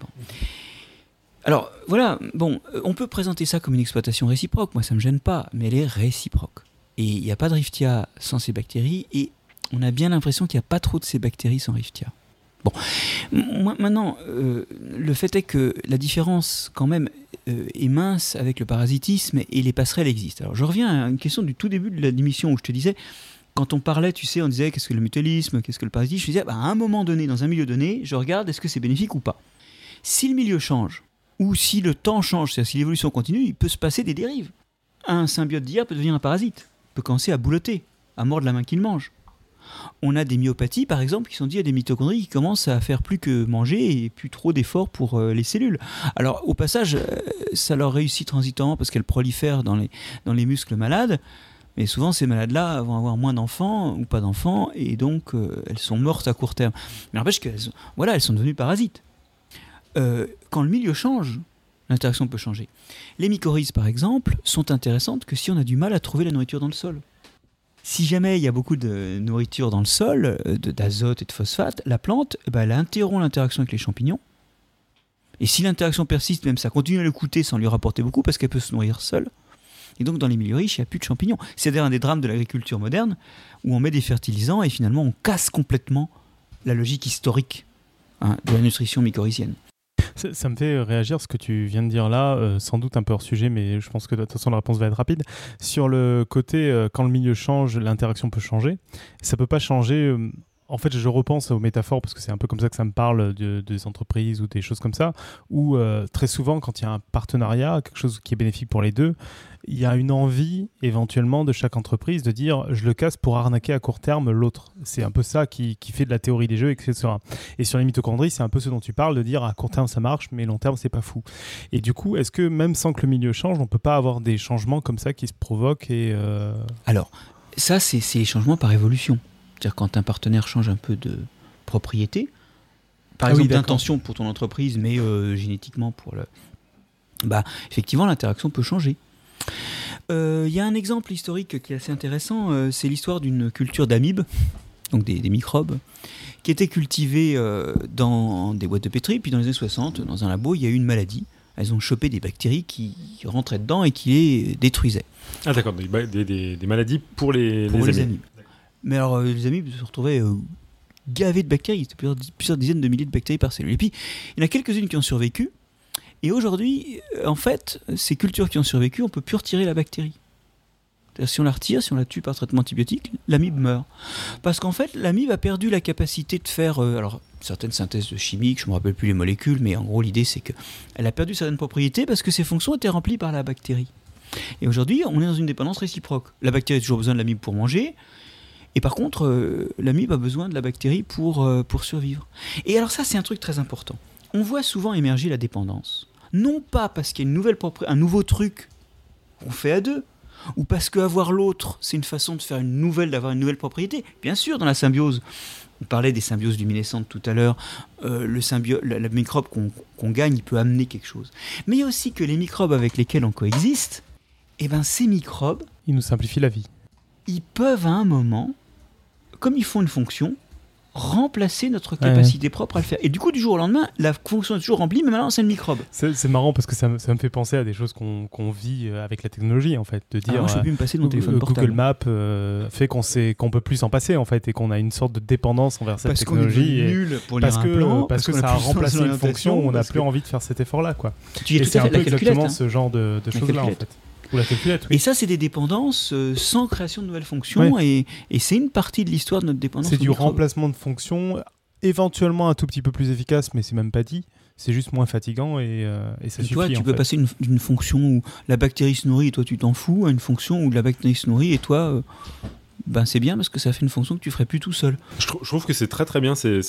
Alors voilà, bon, euh, on peut présenter ça comme une exploitation réciproque, moi ça me gêne pas, mais elle est réciproque. Et il n'y a pas de Riftia sans ces bactéries, et on a bien l'impression qu'il n'y a pas trop de ces bactéries sans Riftia. Bon, maintenant, euh, le fait est que la différence, quand même, euh, est mince avec le parasitisme et les passerelles existent. Alors, je reviens à une question du tout début de l'émission où je te disais, quand on parlait, tu sais, on disait qu'est-ce que le mutualisme, qu'est-ce que le parasitisme, je disais, bah, à un moment donné, dans un milieu donné, je regarde est-ce que c'est bénéfique ou pas? Si le milieu change, ou si le temps change, c'est-à-dire si l'évolution continue, il peut se passer des dérives. Un symbiote d'hier peut devenir un parasite, peut commencer à boulotter, à mordre la main qu'il mange on a des myopathies, par exemple, qui sont dites à des mitochondries qui commencent à faire plus que manger et plus trop d'efforts pour euh, les cellules. Alors, au passage, euh, ça leur réussit transitement parce qu'elles prolifèrent dans les, dans les muscles malades. Mais souvent, ces malades-là vont avoir moins d'enfants ou pas d'enfants, et donc euh, elles sont mortes à court terme. Mais n'empêche qu'elles voilà, elles sont devenues parasites. Quand le milieu change, l'interaction peut changer. Les mycorhizes, par exemple, sont intéressantes que si on a du mal à trouver la nourriture dans le sol. Si jamais il y a beaucoup de nourriture dans le sol, euh, d'azote et de phosphate, la plante, eh ben, elle interrompt l'interaction avec les champignons. Et si l'interaction persiste, même ça continue à le coûter sans lui rapporter beaucoup parce qu'elle peut se nourrir seule. Et donc dans les milieux riches, il n'y a plus de champignons. C'est d'ailleurs un des drames de l'agriculture moderne où on met des fertilisants et finalement on casse complètement la logique historique hein, de la nutrition mycorhizienne. Ça, me fait réagir ce que tu viens de dire là, euh, sans doute un peu hors sujet, mais je pense que de toute façon la réponse va être rapide. Sur le côté, euh, quand le milieu change, l'interaction peut changer. Ça peut pas changer. Euh, en fait, je repense aux métaphores parce que c'est un peu comme ça que ça me parle de, des entreprises ou des choses comme ça, où très souvent, quand il y a un partenariat, quelque chose qui est bénéfique pour les deux, il y a une envie éventuellement de chaque entreprise de dire je le casse pour arnaquer à court terme l'autre. C'est un peu ça qui, fait de la théorie des jeux, etc. Et sur les mitochondries, c'est un peu ce dont tu parles, de dire à court terme ça marche, mais long terme c'est pas fou. Et du coup, est-ce que même sans que le milieu change, on peut pas avoir des changements comme ça qui se provoquent et euh, Alors, ça c'est les changements par évolution. C'est-à-dire quand un partenaire change un peu de propriété, par Ah exemple d'intention pour ton entreprise, mais euh, génétiquement pour le. Bah, effectivement, l'interaction peut changer. Euh, Il y a un exemple historique qui est assez intéressant, euh, c'est l'histoire d'une culture d'amibes, donc des, des microbes, qui étaient cultivés euh, dans des boîtes de pétri, puis dans les années 60, dans un labo, il y a eu une maladie. Elles ont chopé des bactéries qui rentraient dedans et qui les détruisaient. Ah d'accord, des, des- maladies pour les, pour les les, amis. amibes. Mais alors, euh, les amibes se retrouvaient euh, gavés de bactéries. C'était plusieurs, dizaines de milliers de bactéries par cellule. Et puis, il y en a quelques-unes qui ont survécu. Et aujourd'hui, euh, en fait, ces cultures qui ont survécu, on peut plus retirer la bactérie. Si on la retire, si on la tue par traitement antibiotique, l'amibe meurt. Parce qu'en fait, l'amibe a perdu la capacité de faire certaines synthèses chimiques, je ne me rappelle plus les molécules, mais en gros, l'idée, c'est qu'elle a perdu certaines propriétés parce que ses fonctions étaient remplies par la bactérie. Et aujourd'hui, on est dans une dépendance réciproque. La bactérie a toujours besoin de l'amibe pour manger, et par contre, euh, l'amibe a besoin de la bactérie pour, euh, pour survivre. Et alors ça, c'est un truc très important. On voit souvent émerger la dépendance. Non pas parce qu'il y a une nouvelle un nouveau truc qu'on fait à deux, ou parce qu'avoir l'autre, c'est une façon de faire une nouvelle, d'avoir une nouvelle propriété. Bien sûr, dans la symbiose, on parlait des symbioses luminescentes tout à l'heure, euh, le, symbio- le, le microbe qu'on qu'on gagne, il peut amener quelque chose. Mais il y a aussi que les microbes avec lesquels on coexiste, eh ben, ces microbes, Il nous simplifie la vie. ils peuvent à un moment, comme ils font une fonction, remplacer notre Ouais, capacité propre à le faire. Et du coup, du jour au lendemain, la fonction est toujours remplie, mais maintenant c'est le microbe. C'est marrant parce que ça, me- ça me fait penser à des choses qu'on qu'on vit euh, avec la technologie en fait. De dire Alors, je euh, peux plus me passer de mon téléphone euh, portable. Google Maps euh, fait qu'on sait qu'on peut plus s'en passer en fait et qu'on a une sorte de dépendance envers cette parce qu'on est technologie. et- nul pour parce que, plan, parce que ça a remplacé une fonction, on n'a plus que- envie de faire cet effort-là. quoi. Tu y es Et tout c'est à un fait peu la calculette. exactement hein. ce genre de, de choses-là en fait. Ou la calculette. Et ça, c'est des dépendances euh, sans création de nouvelles fonctions, et, et c'est une partie de l'histoire de notre dépendance. C'est du remplacement de fonction, éventuellement un tout petit peu plus efficace, mais c'est même pas dit. C'est juste moins fatigant et, euh, et ça Et suffit. toi, tu en peux fait. passer une- d'une fonction où la bactérie se nourrit et toi tu t'en fous, à une fonction où la bactérie se nourrit et toi, euh, ben c'est bien parce que ça fait une fonction que tu ferais plus tout seul. Je, trou- je trouve que c'est très très bien ces,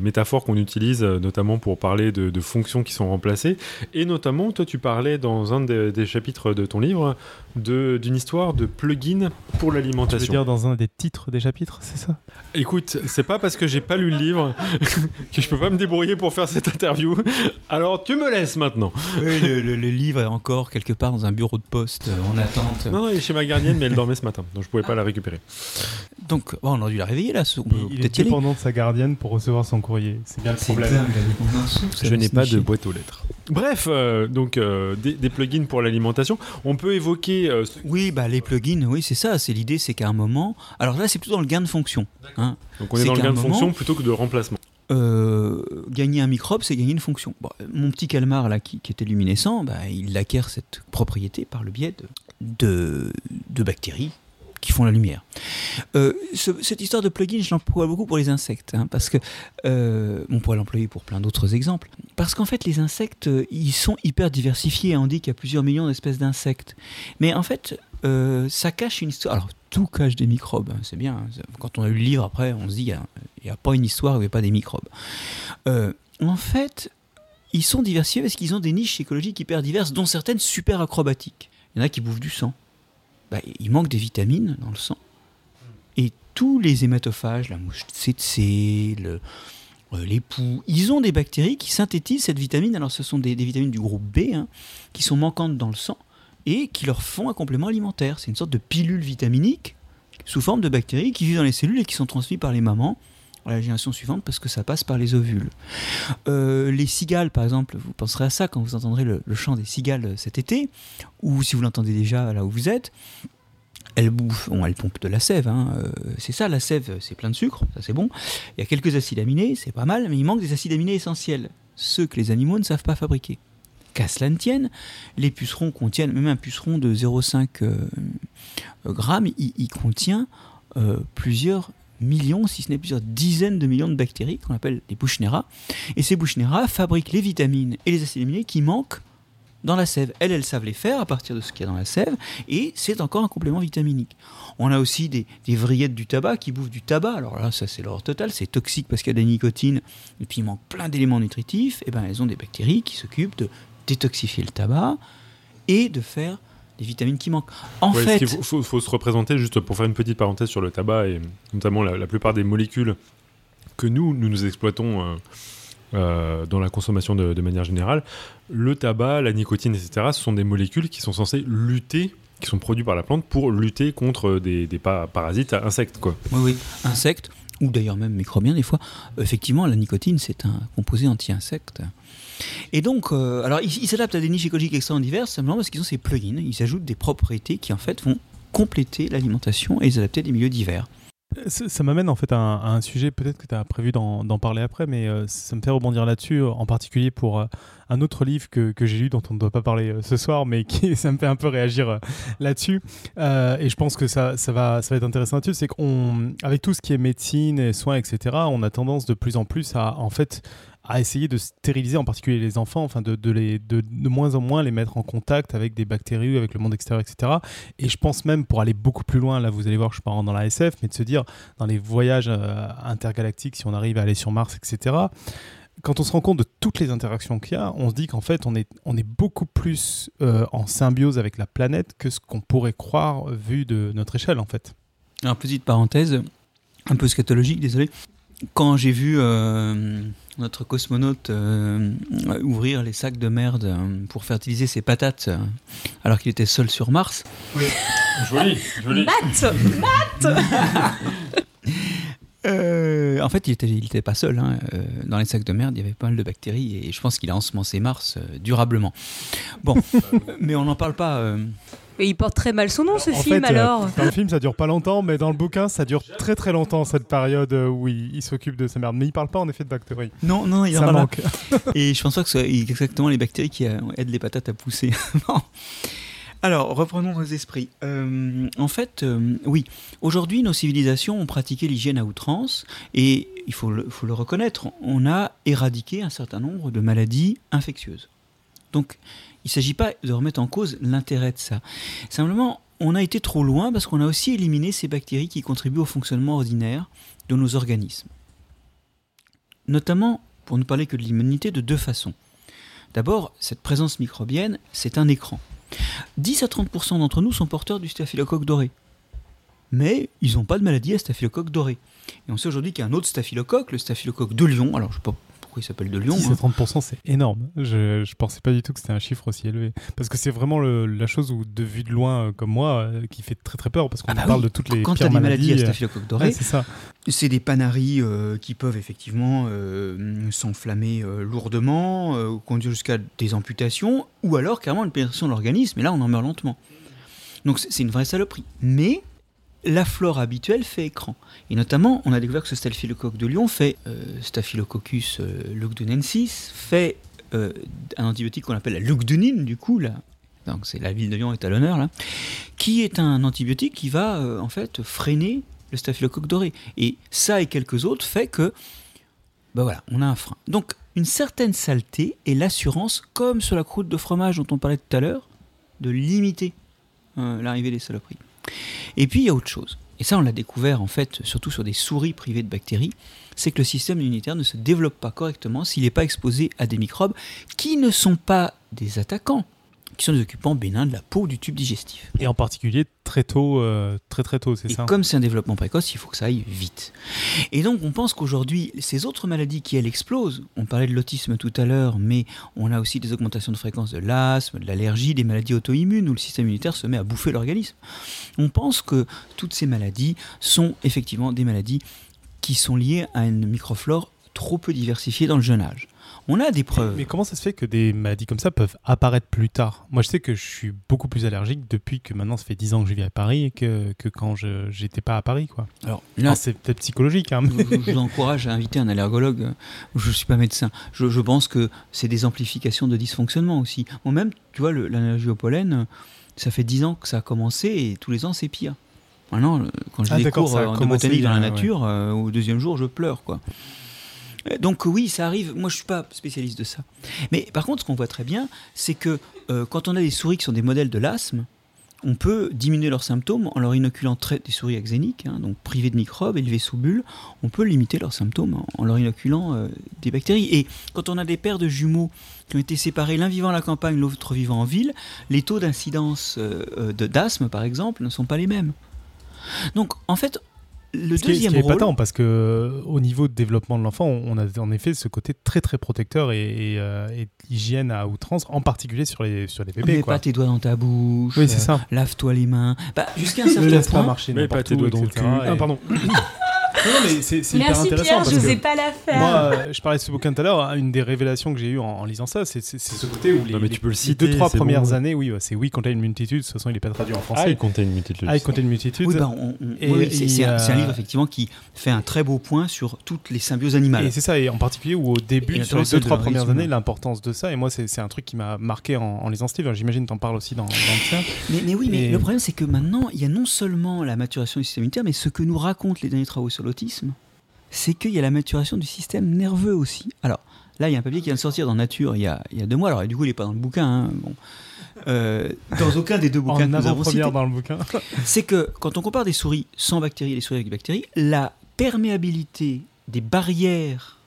métaphores qu'on utilise, euh, notamment pour parler de, fonctions qui sont remplacées. Et notamment, toi, tu parlais dans un des, chapitres de ton livre d'une histoire de plugin pour Tu veux l'alimentation. dire dans un des titres des chapitres, c'est ça? Écoute, c'est pas parce que j'ai pas lu le livre (laughs) que je peux pas me débrouiller pour faire cette interview. Alors tu me laisses maintenant. Oui, le, le- le livre est encore quelque part dans un bureau de poste euh, en attente. Non, non, il est chez ma gardienne, mais elle dormait ce matin, donc je pouvais pas la récupérer. Donc, bon, on aurait dû la réveiller là, on peut Il est dépendant de sa gardienne pour recevoir son courrier. C'est bien le problème. Je n'ai pas de boîte aux lettres. Bref, euh, donc euh, des, des plugins pour l'alimentation. On peut évoquer. euh, ce- Oui, bah les plugins, oui, c'est ça. C'est l'idée, c'est qu'à un moment. Alors là, c'est plutôt dans le gain de fonction. hein. donc on est dans le gain de moment- fonction plutôt que de remplacement. Euh, gagner un microbe, c'est gagner une fonction. Bon, mon petit calmar là, qui, qui était luminescent, bah, il acquiert cette propriété par le biais de, de, de bactéries qui font la lumière. Euh, ce- cette histoire de plugin, je l'emploie beaucoup pour les insectes, hein, parce que euh, on pourrait l'employer pour plein d'autres exemples. Parce qu'en fait, les insectes, euh, ils sont hyper diversifiés. On dit qu'il y a plusieurs millions d'espèces d'insectes, mais en fait, ça cache une histoire. Alors, tout cache des microbes, hein, c'est bien. hein. Quand on a lu le livre, après, on se dit, il n'y a, pas une histoire où il n'y a pas des microbes. En fait, ils sont diversifiés parce qu'ils ont des niches écologiques hyper diverses, dont certaines super acrobatiques. Il y en a qui bouffent du sang. Bah, il manque des vitamines dans le sang. Et tous les hématophages, la mouche tsetse, le, euh, les poux, ils ont des bactéries qui synthétisent cette vitamine. Alors, ce sont des, vitamines du groupe B hein, qui sont manquantes dans le sang et qui leur font un complément alimentaire. C'est une sorte de pilule vitaminique sous forme de bactéries qui vivent dans les cellules et qui sont transmises par les mamans à la génération suivante parce que ça passe par les ovules. Euh, les cigales, par exemple, vous penserez à ça quand vous entendrez le, chant des cigales cet été, ou si vous l'entendez déjà là où vous êtes. Elles bouffent, bon, elles pompent de la sève, hein, euh, c'est ça, la sève, c'est plein de sucre, ça c'est bon. Il y a quelques acides aminés, c'est pas mal, mais il manque des acides aminés essentiels, ceux que les animaux ne savent pas fabriquer. Qu'à cela ne tienne, les pucerons contiennent, même un puceron de 0,5 euh, grammes, il, contient plusieurs millions, si ce n'est plusieurs dizaines de millions de bactéries qu'on appelle les Buchnera. Et ces Buchnera fabriquent les vitamines et les acides aminés qui manquent dans la sève. Elles, elles savent les faire à partir de ce qu'il y a dans la sève, et c'est encore un complément vitaminique. On a aussi des, des vrillettes du tabac qui bouffent du tabac. Alors là, ça c'est l'horreur totale, c'est toxique parce qu'il y a de la nicotine, et puis il manque plein d'éléments nutritifs. Et ben elles ont des bactéries qui s'occupent de détoxifier le tabac et de faire des vitamines qui manquent. En Ouais, fait, il faut, faut- faut se représenter, juste pour faire une petite parenthèse sur le tabac, et notamment la, la plupart des molécules que nous, nous nous exploitons dans la consommation de, manière générale, le tabac, la nicotine, etc., ce sont des molécules qui sont censées lutter qui sont produits par la plante pour lutter contre des, des parasites insectes. Quoi. Oui, oui, insectes, ou d'ailleurs même microbiens des fois. Effectivement, la nicotine, c'est un composé anti-insecte. Et donc, euh, alors, ils il s'adaptent à des niches écologiques extrêmement diverses, simplement parce qu'ils ont ces plugins. Ils ajoutent des propriétés qui, en fait, vont compléter l'alimentation et les adapter à des milieux divers. Ça, m'amène en fait à un, sujet, peut-être que tu as prévu d'en parler après, mais euh, ça me fait rebondir là-dessus, en particulier pour euh, un autre livre que, j'ai lu dont on ne doit pas parler euh, ce soir, mais (laughs) qui ça me fait un peu réagir là-dessus. et je pense que ça, ça, va, ça va être intéressant là-dessus, c'est qu'avec tout ce qui est médecine et soins, etc., on a tendance de plus en plus à en fait à essayer de stériliser en particulier les enfants, enfin de, de, les, de, de, moins en moins les mettre en contact avec des bactéries, avec le monde extérieur, etc. Et je pense même pour aller beaucoup plus loin, là vous allez voir, je pas dans la SF, mais de se dire dans les voyages euh, intergalactiques, si on arrive à aller sur Mars, etc. Quand on se rend compte de toutes les interactions qu'il y a, on se dit qu'en fait on est, on est beaucoup plus euh, en symbiose avec la planète que ce qu'on pourrait croire vu de notre échelle en fait. Alors petite parenthèse, un peu scatologique, désolé. Quand j'ai vu... Euh notre cosmonaute euh, ouvrir les sacs de merde euh, pour fertiliser ses patates alors qu'il était seul sur Mars. Oui. joli, joli. Matt Matt (laughs) en fait, il n'était il était pas seul. Hein. dans les sacs de merde, il y avait pas mal de bactéries et je pense qu'il a ensemencé Mars durablement. Bon, mais on n'en parle pas il porte très mal son nom, ce film, euh, alors. dans le film, ça dure pas longtemps, mais dans le bouquin, ça dure très très longtemps, cette période euh, où il, s'occupe de sa merde. Mais il parle pas en effet de bactéries. Non, non, il en manque. (laughs) Et je pense pas que ce soit exactement les bactéries qui euh, aident les patates à pousser. (laughs) Alors, reprenons nos esprits. en fait, oui, aujourd'hui, nos civilisations ont pratiqué l'hygiène à outrance et il faut le, faut le, reconnaître, on a éradiqué un certain nombre de maladies infectieuses. Donc, il ne s'agit pas de remettre en cause l'intérêt de ça. Simplement, on a été trop loin parce qu'on a aussi éliminé ces bactéries qui contribuent au fonctionnement ordinaire de nos organismes. Notamment, pour ne parler que de l'immunité, de deux façons. D'abord, cette présence microbienne, c'est un écran. 10 à 30% d'entre nous sont porteurs du staphylocoque doré. Mais ils n'ont pas de maladie à staphylocoque doré. Et on sait aujourd'hui qu'il y a un autre staphylocoque, le staphylocoque de Lyon. Alors, je ne pas il s'appelle de Lyon. 30%, c'est énorme. Je, je pensais pas du tout que c'était un chiffre aussi élevé. Parce que c'est vraiment la chose où, de vue de loin, euh, comme moi, euh, qui fait très très peur, parce qu'on ah bah parle de toutes les Quand pires as des maladies. à euh, staphylocoque doré, c'est ça. C'est des panaries qui peuvent effectivement s'enflammer lourdement, conduire jusqu'à des amputations, ou alors carrément une pénétration de l'organisme, et là on en meurt lentement. Donc c'est une vraie saloperie. Mais la flore habituelle fait écran. Et notamment, on a découvert que ce staphylocoque de Lyon fait euh, Staphylococcus euh, lugdunensis, fait euh, un antibiotique qu'on appelle la lugdunine, du coup, là. Donc c'est la ville de Lyon est à l'honneur là, qui est un antibiotique qui va en fait freiner le staphylocoque doré. Et ça et quelques autres fait que, ben voilà, on a un frein. Donc une certaine saleté et l'assurance, comme sur la croûte de fromage dont on parlait tout à l'heure, de limiter l'arrivée des saloperies. Et puis il y a autre chose. Et ça, on l'a découvert en fait, surtout sur des souris privées de bactéries, c'est que le système immunitaire ne se développe pas correctement s'il n'est pas exposé à des microbes qui ne sont pas des attaquants, qui sont des occupants bénins de la peau du tube digestif. Et en particulier très tôt, euh, très très tôt, c'est ça Et comme c'est un développement précoce, il faut que ça aille vite. Et donc on pense qu'aujourd'hui, ces autres maladies qui elles explosent, on parlait de l'autisme tout à l'heure, mais on a aussi des augmentations de fréquence de l'asthme, de l'allergie, des maladies auto-immunes où le système immunitaire se met à bouffer l'organisme. On pense que toutes ces maladies sont effectivement des maladies qui sont liées à une microflore trop peu diversifiée dans le jeune âge. On a des preuves. Mais comment ça se fait que des maladies comme ça peuvent apparaître plus tard? Moi, je sais que je suis beaucoup plus allergique depuis que maintenant, ça fait 10 ans que je vis à Paris que, que quand je n'étais pas à Paris. Quoi. Alors là, c'est peut-être psychologique. Hein, je, vous encourage à inviter un allergologue. Je ne suis pas médecin. Je, je pense que c'est des amplifications de dysfonctionnement aussi. Moi-même, tu vois, l'allergie au pollen, ça fait 10 ans que ça a commencé et tous les ans, c'est pire. Maintenant, quand j'ai ah, des cours de botanique dans la nature, euh, au deuxième jour, je pleure. quoi. Donc oui, ça arrive. Moi, je suis pas spécialiste de ça. Mais par contre, ce qu'on voit très bien, c'est que euh, quand on a des souris qui sont des modèles de l'asthme, on peut diminuer leurs symptômes en leur inoculant des souris axéniques, hein, donc privées de microbes, élevées sous bulle. On peut limiter leurs symptômes en, leur inoculant euh, des bactéries. Et quand on a des paires de jumeaux qui ont été séparés, l'un vivant à la campagne, l'autre vivant en ville, les taux d'incidence euh, d'asthme, par exemple, ne sont pas les mêmes. Donc, en fait, le Ce qui est- ce deuxième qui est rôle, épatant parce que euh, au niveau de développement de l'enfant, on a en effet ce côté très très protecteur et, et, euh, et hygiène à outrance, en particulier sur les sur les bébés. mets quoi. pas tes doigts dans ta bouche. Oui, c'est euh, ça. Lave-toi les mains. Bah, jusqu'à un Ne certain laisse pas point. marcher Mais pas n'importe tes où, doigts dans le cul. Et- Ah, pardon. (coughs) (coughs) Non, non, mais c'est hyper Merci intéressant Pierre, parce je n'osais pas la faire. moi, euh, je parlais de ce bouquin tout à l'heure. hein, Une des révélations que j'ai eues en, en lisant ça, c'est ce côté où les, Non, mais tu les- peux le les citer, deux trois premières bon. années, oui, c'est oui t'as une multitude. De toute façon, il est pas traduit en Ah, français. il comptait une multitude. Ah, il comptait une multitude. Oui, oui, c'est il un, un livre effectivement qui fait un très beau point sur toutes les symbioses animales. Et c'est ça, et en particulier où au début, sur les deux, de trois premières années, l'importance de ça, et moi, c'est un truc qui m'a marqué en, en lisant ce livre. J'imagine que t'en parles aussi dans, dans le tien. Mais, mais oui, mais le problème c'est que maintenant, il y a non seulement la maturation du système immunitaire, mais ce que nous racontent les derniers travaux sur l'autisme, c'est qu'il y a la maturation du système nerveux aussi. Alors là, il y a un papier qui vient de sortir dans Nature il y a, il y a deux mois. Alors du coup, il n'est pas dans le bouquin. hein, bon. Euh, dans aucun des deux bouquins En que nous avons cités. dans le bouquin. (laughs) c'est que quand on compare des souris sans bactéries et des souris avec des bactéries, la perméabilité des barrières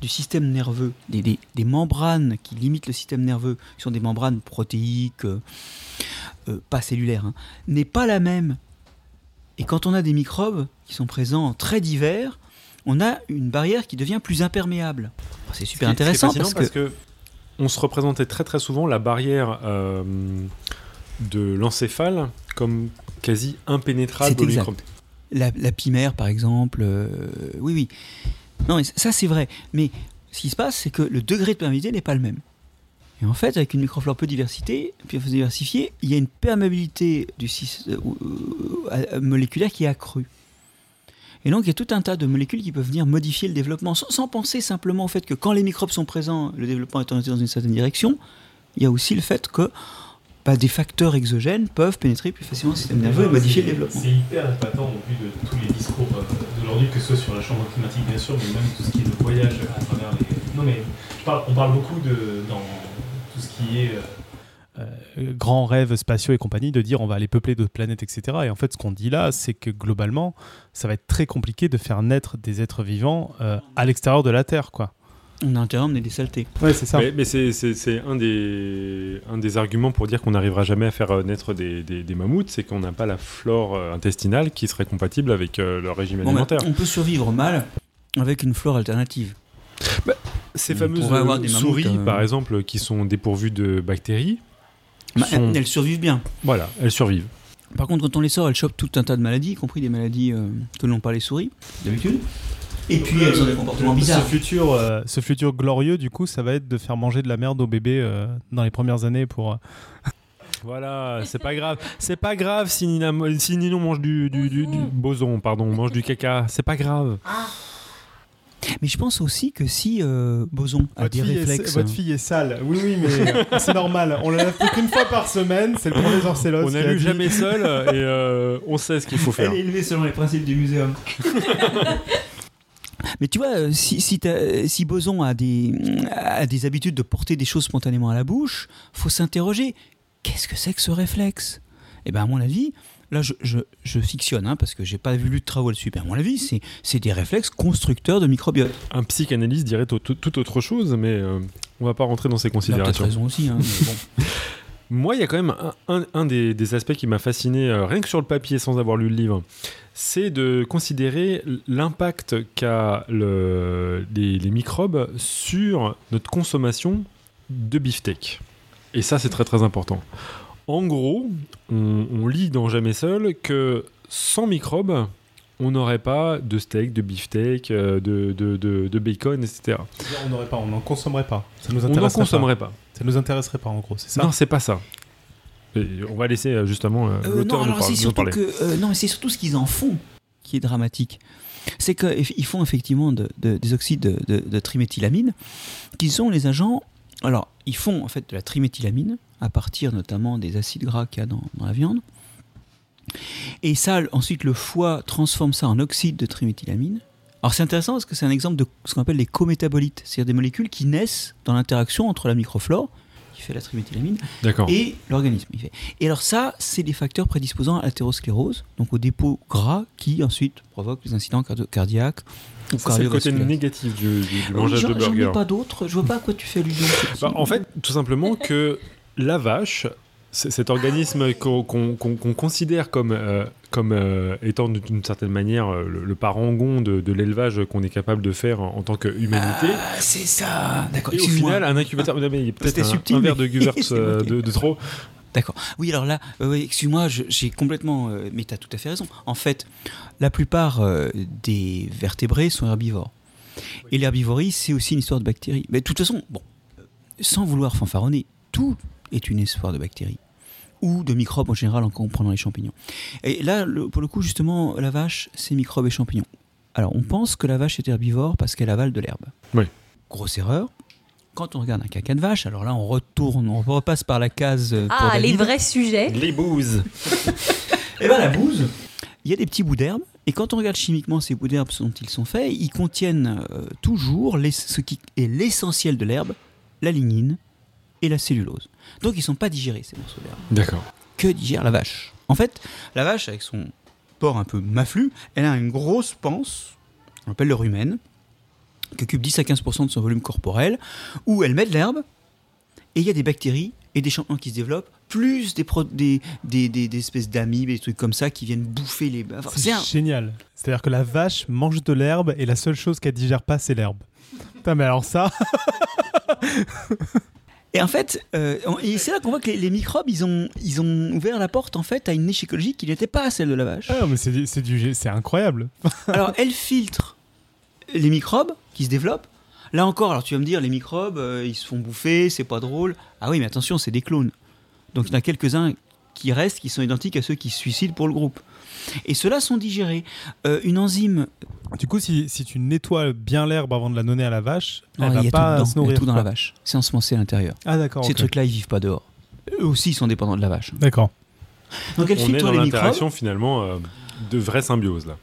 du système nerveux, des, des- des membranes qui limitent le système nerveux, qui sont des membranes protéiques, euh, euh, pas cellulaires, hein, n'est pas la même. Et quand on a des microbes qui sont présents très divers, on a une barrière qui devient plus imperméable. Alors, C'est super Ce intéressant ce qui est parce que, on se représentait très très souvent la barrière euh, de l'encéphale comme quasi impénétrable aux microbes. la, la pimère, par exemple, euh, oui, oui. Non, mais ça c'est vrai. Mais ce qui se passe, c'est que le degré de perméabilité n'est pas le même. Et en fait, avec une microflore peu peu diversifiée, il y a une perméabilité du sys- euh, euh, euh, moléculaire qui est accrue. Et donc, il y a tout un tas de molécules qui peuvent venir modifier le développement, sans, penser simplement au fait que quand les microbes sont présents, le développement est orienté dans une certaine direction. Il y a aussi le fait que bah, des facteurs exogènes peuvent pénétrer plus facilement le système nerveux et modifier le développement. C'est hyper épatant au vu de tous les discours d'aujourd'hui, que ce soit sur la chambre climatique bien sûr, mais même tout ce qui est de voyage à travers les. Non mais on parle beaucoup de tout ce qui est euh, grands rêves spatiaux et compagnie, de dire on va aller peupler d'autres planètes, etc. Et en fait, ce qu'on dit là, c'est que globalement, ça va être très compliqué de faire naître des êtres vivants euh, à l'extérieur de la Terre, quoi. On a intérêt à emmener des saletés. Ouais, c'est ça. Mais, mais c'est- un des, un des arguments pour dire qu'on n'arrivera jamais à faire euh, naître des, des- des mammouths, c'est qu'on n'a pas la flore euh, intestinale qui serait compatible avec euh, leur régime Bon, ben, alimentaire. on peut survivre mal avec une flore alternative. Ces on fameuses mammouths, souris, euh, par exemple, qui sont dépourvues de bactéries, Bah, sont- Elles survivent bien. voilà, elles survivent. Par contre, quand on les sort, elles chopent tout un tas de maladies, y compris des maladies euh, que n'ont pas les souris, d'habitude. Et puis, elles ont des comportements bizarres. Ce futur, euh, ce futur glorieux, du coup, ça va être de faire manger de la merde aux bébés euh, dans les premières années pour. (laughs) Voilà, c'est pas grave. C'est pas grave si, Nina, si Ninon mange du, du, du- du- boson, pardon, mange du caca. C'est pas grave. Mais je pense aussi que si euh, Boson a Votre des fille, est, réflexes. votre fille est sale. Oui, oui, mais (laughs) c'est normal. On la lave plus qu'une fois par semaine. C'est le professeur (laughs) Célos. on n'a a lu jamais seul et euh, on sait ce qu'il faut faire. Elle est élevée selon les principes du muséum. (laughs) Mais tu vois, euh, si, si Boson a des, a des habitudes de porter des choses spontanément à la bouche, faut s'interroger qu'est-ce que c'est que ce réflexe? Eh bien, à mon avis, là, je, je, je fictionne, hein, parce que j'ai pas vu de travaux là-dessus, mais à mon avis, c'est, c'est des réflexes constructeurs de microbiote. Un psychanalyste dirait tout, autre chose, mais euh, on va pas rentrer dans ces considérations. raison aussi. hein, mais bon. (laughs) Moi, il y a quand même un, un- un des, des aspects qui m'a fasciné, euh, rien que sur le papier, sans avoir lu le livre, c'est de considérer l'impact qu'a le- les, les microbes sur notre consommation de beefsteak. Et ça, c'est très très important. En gros, on, on lit dans Jamais Seul que sans microbes, on n'aurait pas de steak, de beefsteak, euh, de, de, de- de bacon, etc. On n'aurait pas, on n'en consommerait pas. Ça nous On n'en consommerait pas. pas. Ça nous intéresserait pas, en gros. C'est ça. Non, c'est pas ça. Et on va laisser justement euh, Euh, l'auteur non, nous, alors par- c'est nous surtout parler. que euh, non, mais c'est surtout ce qu'ils en font qui est dramatique. C'est qu'ils font effectivement de- de- des oxydes de, de- de triméthylamine, qui sont les agents. Alors, ils font en fait de la triméthylamine à partir notamment des acides gras qu'il y a dans, dans la viande. Et ça, ensuite, le foie transforme ça en oxyde de triméthylamine. Alors c'est intéressant parce que c'est un exemple de ce qu'on appelle les cométabolites, c'est-à-dire des molécules qui naissent dans l'interaction entre la microflore, qui fait la triméthylamine, et l'organisme. Et alors ça, c'est des facteurs prédisposant à l'athérosclérose, donc au dépôt gras qui ensuite provoque les incidents cardiaques c'est le côté négatif du, du- du mangeage j'en- de J'en ai burger. pas d'autres, je vois pas à quoi tu fais allusion. (laughs) Bah, en fait, tout simplement que la vache, c'est cet organisme qu'on qu'on- qu'on- qu'on considère comme, euh, comme euh, étant d'une certaine manière euh, le, le parangon de, de l'élevage qu'on est capable de faire en, en tant qu'humanité. Ah, c'est ça. D'accord. Et au final, un incubateur, non, mais il y a peut-être un, subtil, un verre mais- de (laughs) euh, de, de trop. D'accord. Oui, alors là, euh, excuse-moi, j'ai complètement. euh, mais tu as tout à fait raison. En fait, la plupart euh, des vertébrés sont herbivores. Et l'herbivorie, c'est aussi une histoire de bactéries. Mais de toute façon, bon, sans vouloir fanfaronner, tout est une histoire de bactéries. Ou de microbes en général, en comprenant les champignons. Et là, le- pour le coup, justement, la vache, c'est microbes et champignons. Alors, on pense que la vache est herbivore parce qu'elle avale de l'herbe. Oui. Grosse erreur. Quand on regarde un caca de vache, alors là, on retourne, on repasse par la case. euh, pour Ah, les vrais sujets. Les bouses. (laughs) Et bien la bouse, il y a des petits bouts d'herbe, et quand on regarde chimiquement ces bouts d'herbe dont ils sont faits, ils contiennent euh, toujours les- ce qui est l'essentiel de l'herbe, la lignine et la cellulose. Donc ils ne sont pas digérés ces morceaux d'herbe. D'accord. Que digère la vache En fait, la vache, avec son porc un peu maflu, elle a une grosse panse, on appelle le rumen, qui occupe 10 à 15% de son volume corporel, où elle met de l'herbe, et il y a des bactéries et des champignons qui se développent, plus des, pro- des, des, des- des espèces d'amibes, des trucs comme ça qui viennent bouffer les... Enfin, c'est un- génial. C'est-à-dire que la vache mange de l'herbe et la seule chose qu'elle digère pas, c'est l'herbe. Putain, mais alors ça, (laughs) Et en fait, euh, et c'est là qu'on voit que les, les microbes, ils ont, ils ont ouvert la porte en fait à une niche écologique qui n'était pas celle de la vache. ah, mais c'est du, c'est incroyable. Alors, elle filtre les microbes qui se développent. Là encore, alors tu vas me dire, les microbes, euh, ils se font bouffer, c'est pas drôle. Ah oui, mais attention, c'est des clones. Donc il y en a quelques-uns qui restent, qui sont identiques à ceux qui se suicident pour le groupe. Et ceux-là sont digérés. Euh, une enzyme, Du coup, si, si tu nettoies bien l'herbe avant de la donner à la vache, elle il y va a pas tout dedans, se il y a nourrir. tout dans la vache. C'est ensemencé à l'intérieur. Ah d'accord. Ces trucs-là, ils vivent pas dehors. Eux aussi, ils sont dépendants de la vache. D'accord. Donc elle On est dans les microbes. l'interaction finalement euh, de vraie symbiose là.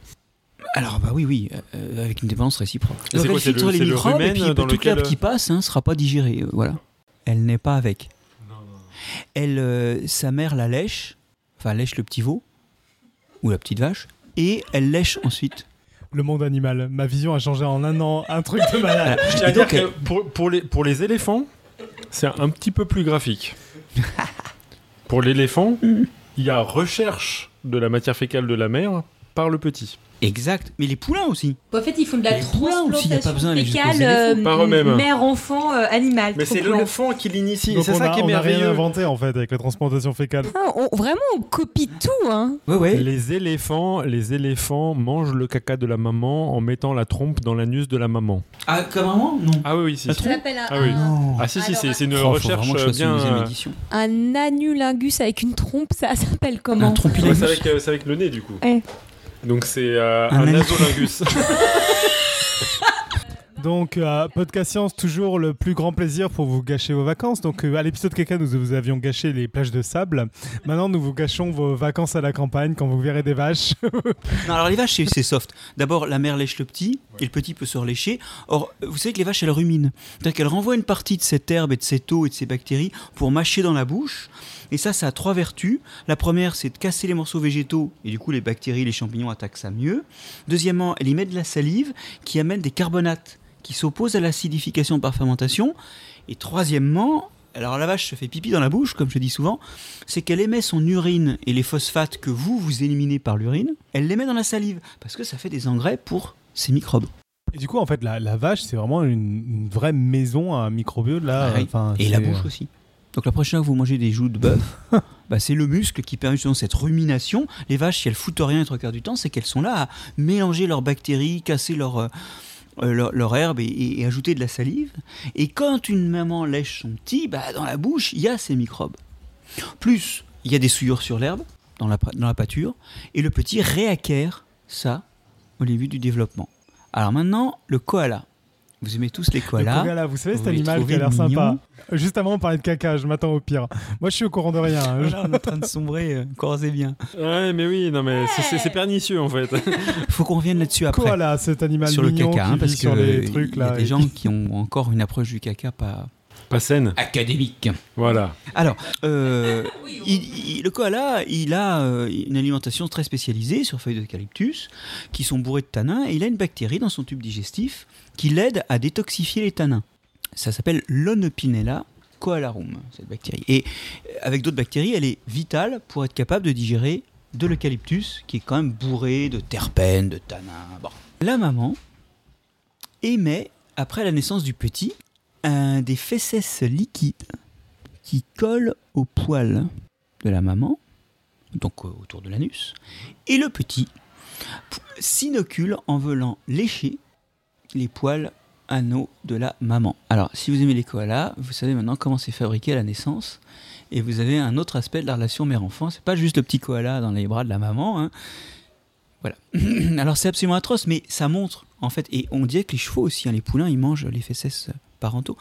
Alors bah oui, oui, euh, avec une dépendance réciproque. Donc c'est elle quoi, filtre le- les le microbes et puis dans toute lequel- l'herbe qui passe ne sera pas digérée. euh, voilà. Elle n'est pas avec. Elle, euh, sa mère la lèche, enfin lèche le petit veau ou la petite vache, et elle lèche ensuite. Le monde animal. Ma vision a changé en un an. Un truc de malade. Je tiens à dire que euh, pour, pour les, pour les éléphants, c'est un petit peu plus graphique. (laughs) pour l'éléphant, il y a recherche de la matière fécale de la mère par le petit. Exact. Mais les poulains aussi. En fait, ils font de la Les aussi, transplantation fécale eux-mêmes. mère-enfant euh, animal. Mais c'est l'enfant qui l'initie. C'est on ça a- qui est on a rien merveilleux. inventé en fait avec la transplantation fécale. Ah, on- vraiment, on copie tout, hein. Ouais, ouais. Les éléphants, les éléphants mangent le caca de la maman en mettant la trompe dans l'anus de la maman. Ah, comme maman Non. Ah oui, oui, si. La si. Ça s'appelle un, Ah oui. Non. Ah si, si, c'est une Oh, recherche une bien... deuxième euh, édition. un anulingus avec une trompe, ça s'appelle comment? Un trompe ouais, c'est avec, euh, c'est avec le nez du coup. Donc c'est euh, Un un, nasolingus. (laughs) (laughs) Donc, euh, Podcast Science, toujours le plus grand plaisir pour vous gâcher vos vacances. Donc, euh, à l'épisode caca, nous vous avions gâché les plages de sable. Maintenant, nous vous gâchons vos vacances à la campagne quand vous verrez des vaches. (laughs) Non, alors les vaches, c'est- c'est soft. D'abord, la mère lèche le petit, et le petit peut se relécher. Or, vous savez que les vaches, elles ruminent. C'est-à-dire qu'elles renvoient une partie de cette herbe et de cette eau et de ces bactéries pour mâcher dans la bouche. Et ça, ça a trois vertus. La première, c'est de casser les morceaux végétaux, et du coup, les bactéries, les champignons attaquent ça mieux. Deuxièmement, elle y met de la salive qui amène des carbonates qui s'opposent à l'acidification par fermentation. Et troisièmement, alors la vache se fait pipi dans la bouche, comme je dis souvent, c'est qu'elle émet son urine et les phosphates que vous, vous éliminez par l'urine, elle les met dans la salive, parce que ça fait des engrais pour ces microbes. Et du coup, en fait, la, la vache, c'est vraiment une, une vraie maison à microbio. Là. Enfin, Et la bouche aussi. Donc la prochaine fois que vous mangez des joues de bœuf, (laughs) bah, c'est le muscle qui permet justement cette rumination. Les vaches, si elles foutent rien les trois quarts du temps, c'est qu'elles sont là à mélanger leurs bactéries, casser leur, euh, euh, leur, leur herbe et, et- et ajouter de la salive. Et quand une maman lèche son petit, bah, dans la bouche, il y a ces microbes. Plus, il y a des souillures sur l'herbe, dans la, dans la pâture, et le petit réacquiert ça au début du développement. Alors maintenant, le koala. Vous aimez tous les Le koalas. koala, vous savez, vous cet animal qui a l'air sympa. Juste avant, on parlait de caca, je m'attends au pire. Moi, je suis au courant de rien. hein. Voilà, on est en train de sombrer, euh, encore c'est bien. ouais, mais oui, non, mais c'est- pernicieux en fait. (laughs) Faut qu'on revienne là-dessus après. Koala, cet animal sur le caca, qui hein, vit parce que sur les trucs il y a là. des et- gens qui ont encore une approche du caca pas Pas saine. académique. Voilà. Alors, euh, il- il- le koala, il a euh, une alimentation très spécialisée sur feuilles d'eucalyptus qui sont bourrées de tanins et il a une bactérie dans son tube digestif qui l'aide à détoxifier les tanins. Ça s'appelle l'Onopinella koalarum, cette bactérie. Et euh, avec d'autres bactéries, elle est vitale pour être capable de digérer de l'eucalyptus qui est quand même bourré de terpènes, de tanins. Bon. La maman émet, après la naissance du petit, un des fesses liquides qui collent au poil de la maman, donc euh, autour de l'anus, et le petit s'inocule en voulant lécher les poils anneaux de la maman. Alors, si vous aimez les koalas, vous savez maintenant comment c'est fabriqué à la naissance. Et vous avez un autre aspect de la relation mère-enfant. C'est pas juste le petit koala dans les bras de la maman. hein. Voilà. (clears throat) Alors, c'est absolument atroce, mais ça montre, en fait, et on dirait que les chevaux aussi, hein, les poulains, ils mangent les fesses parentaux.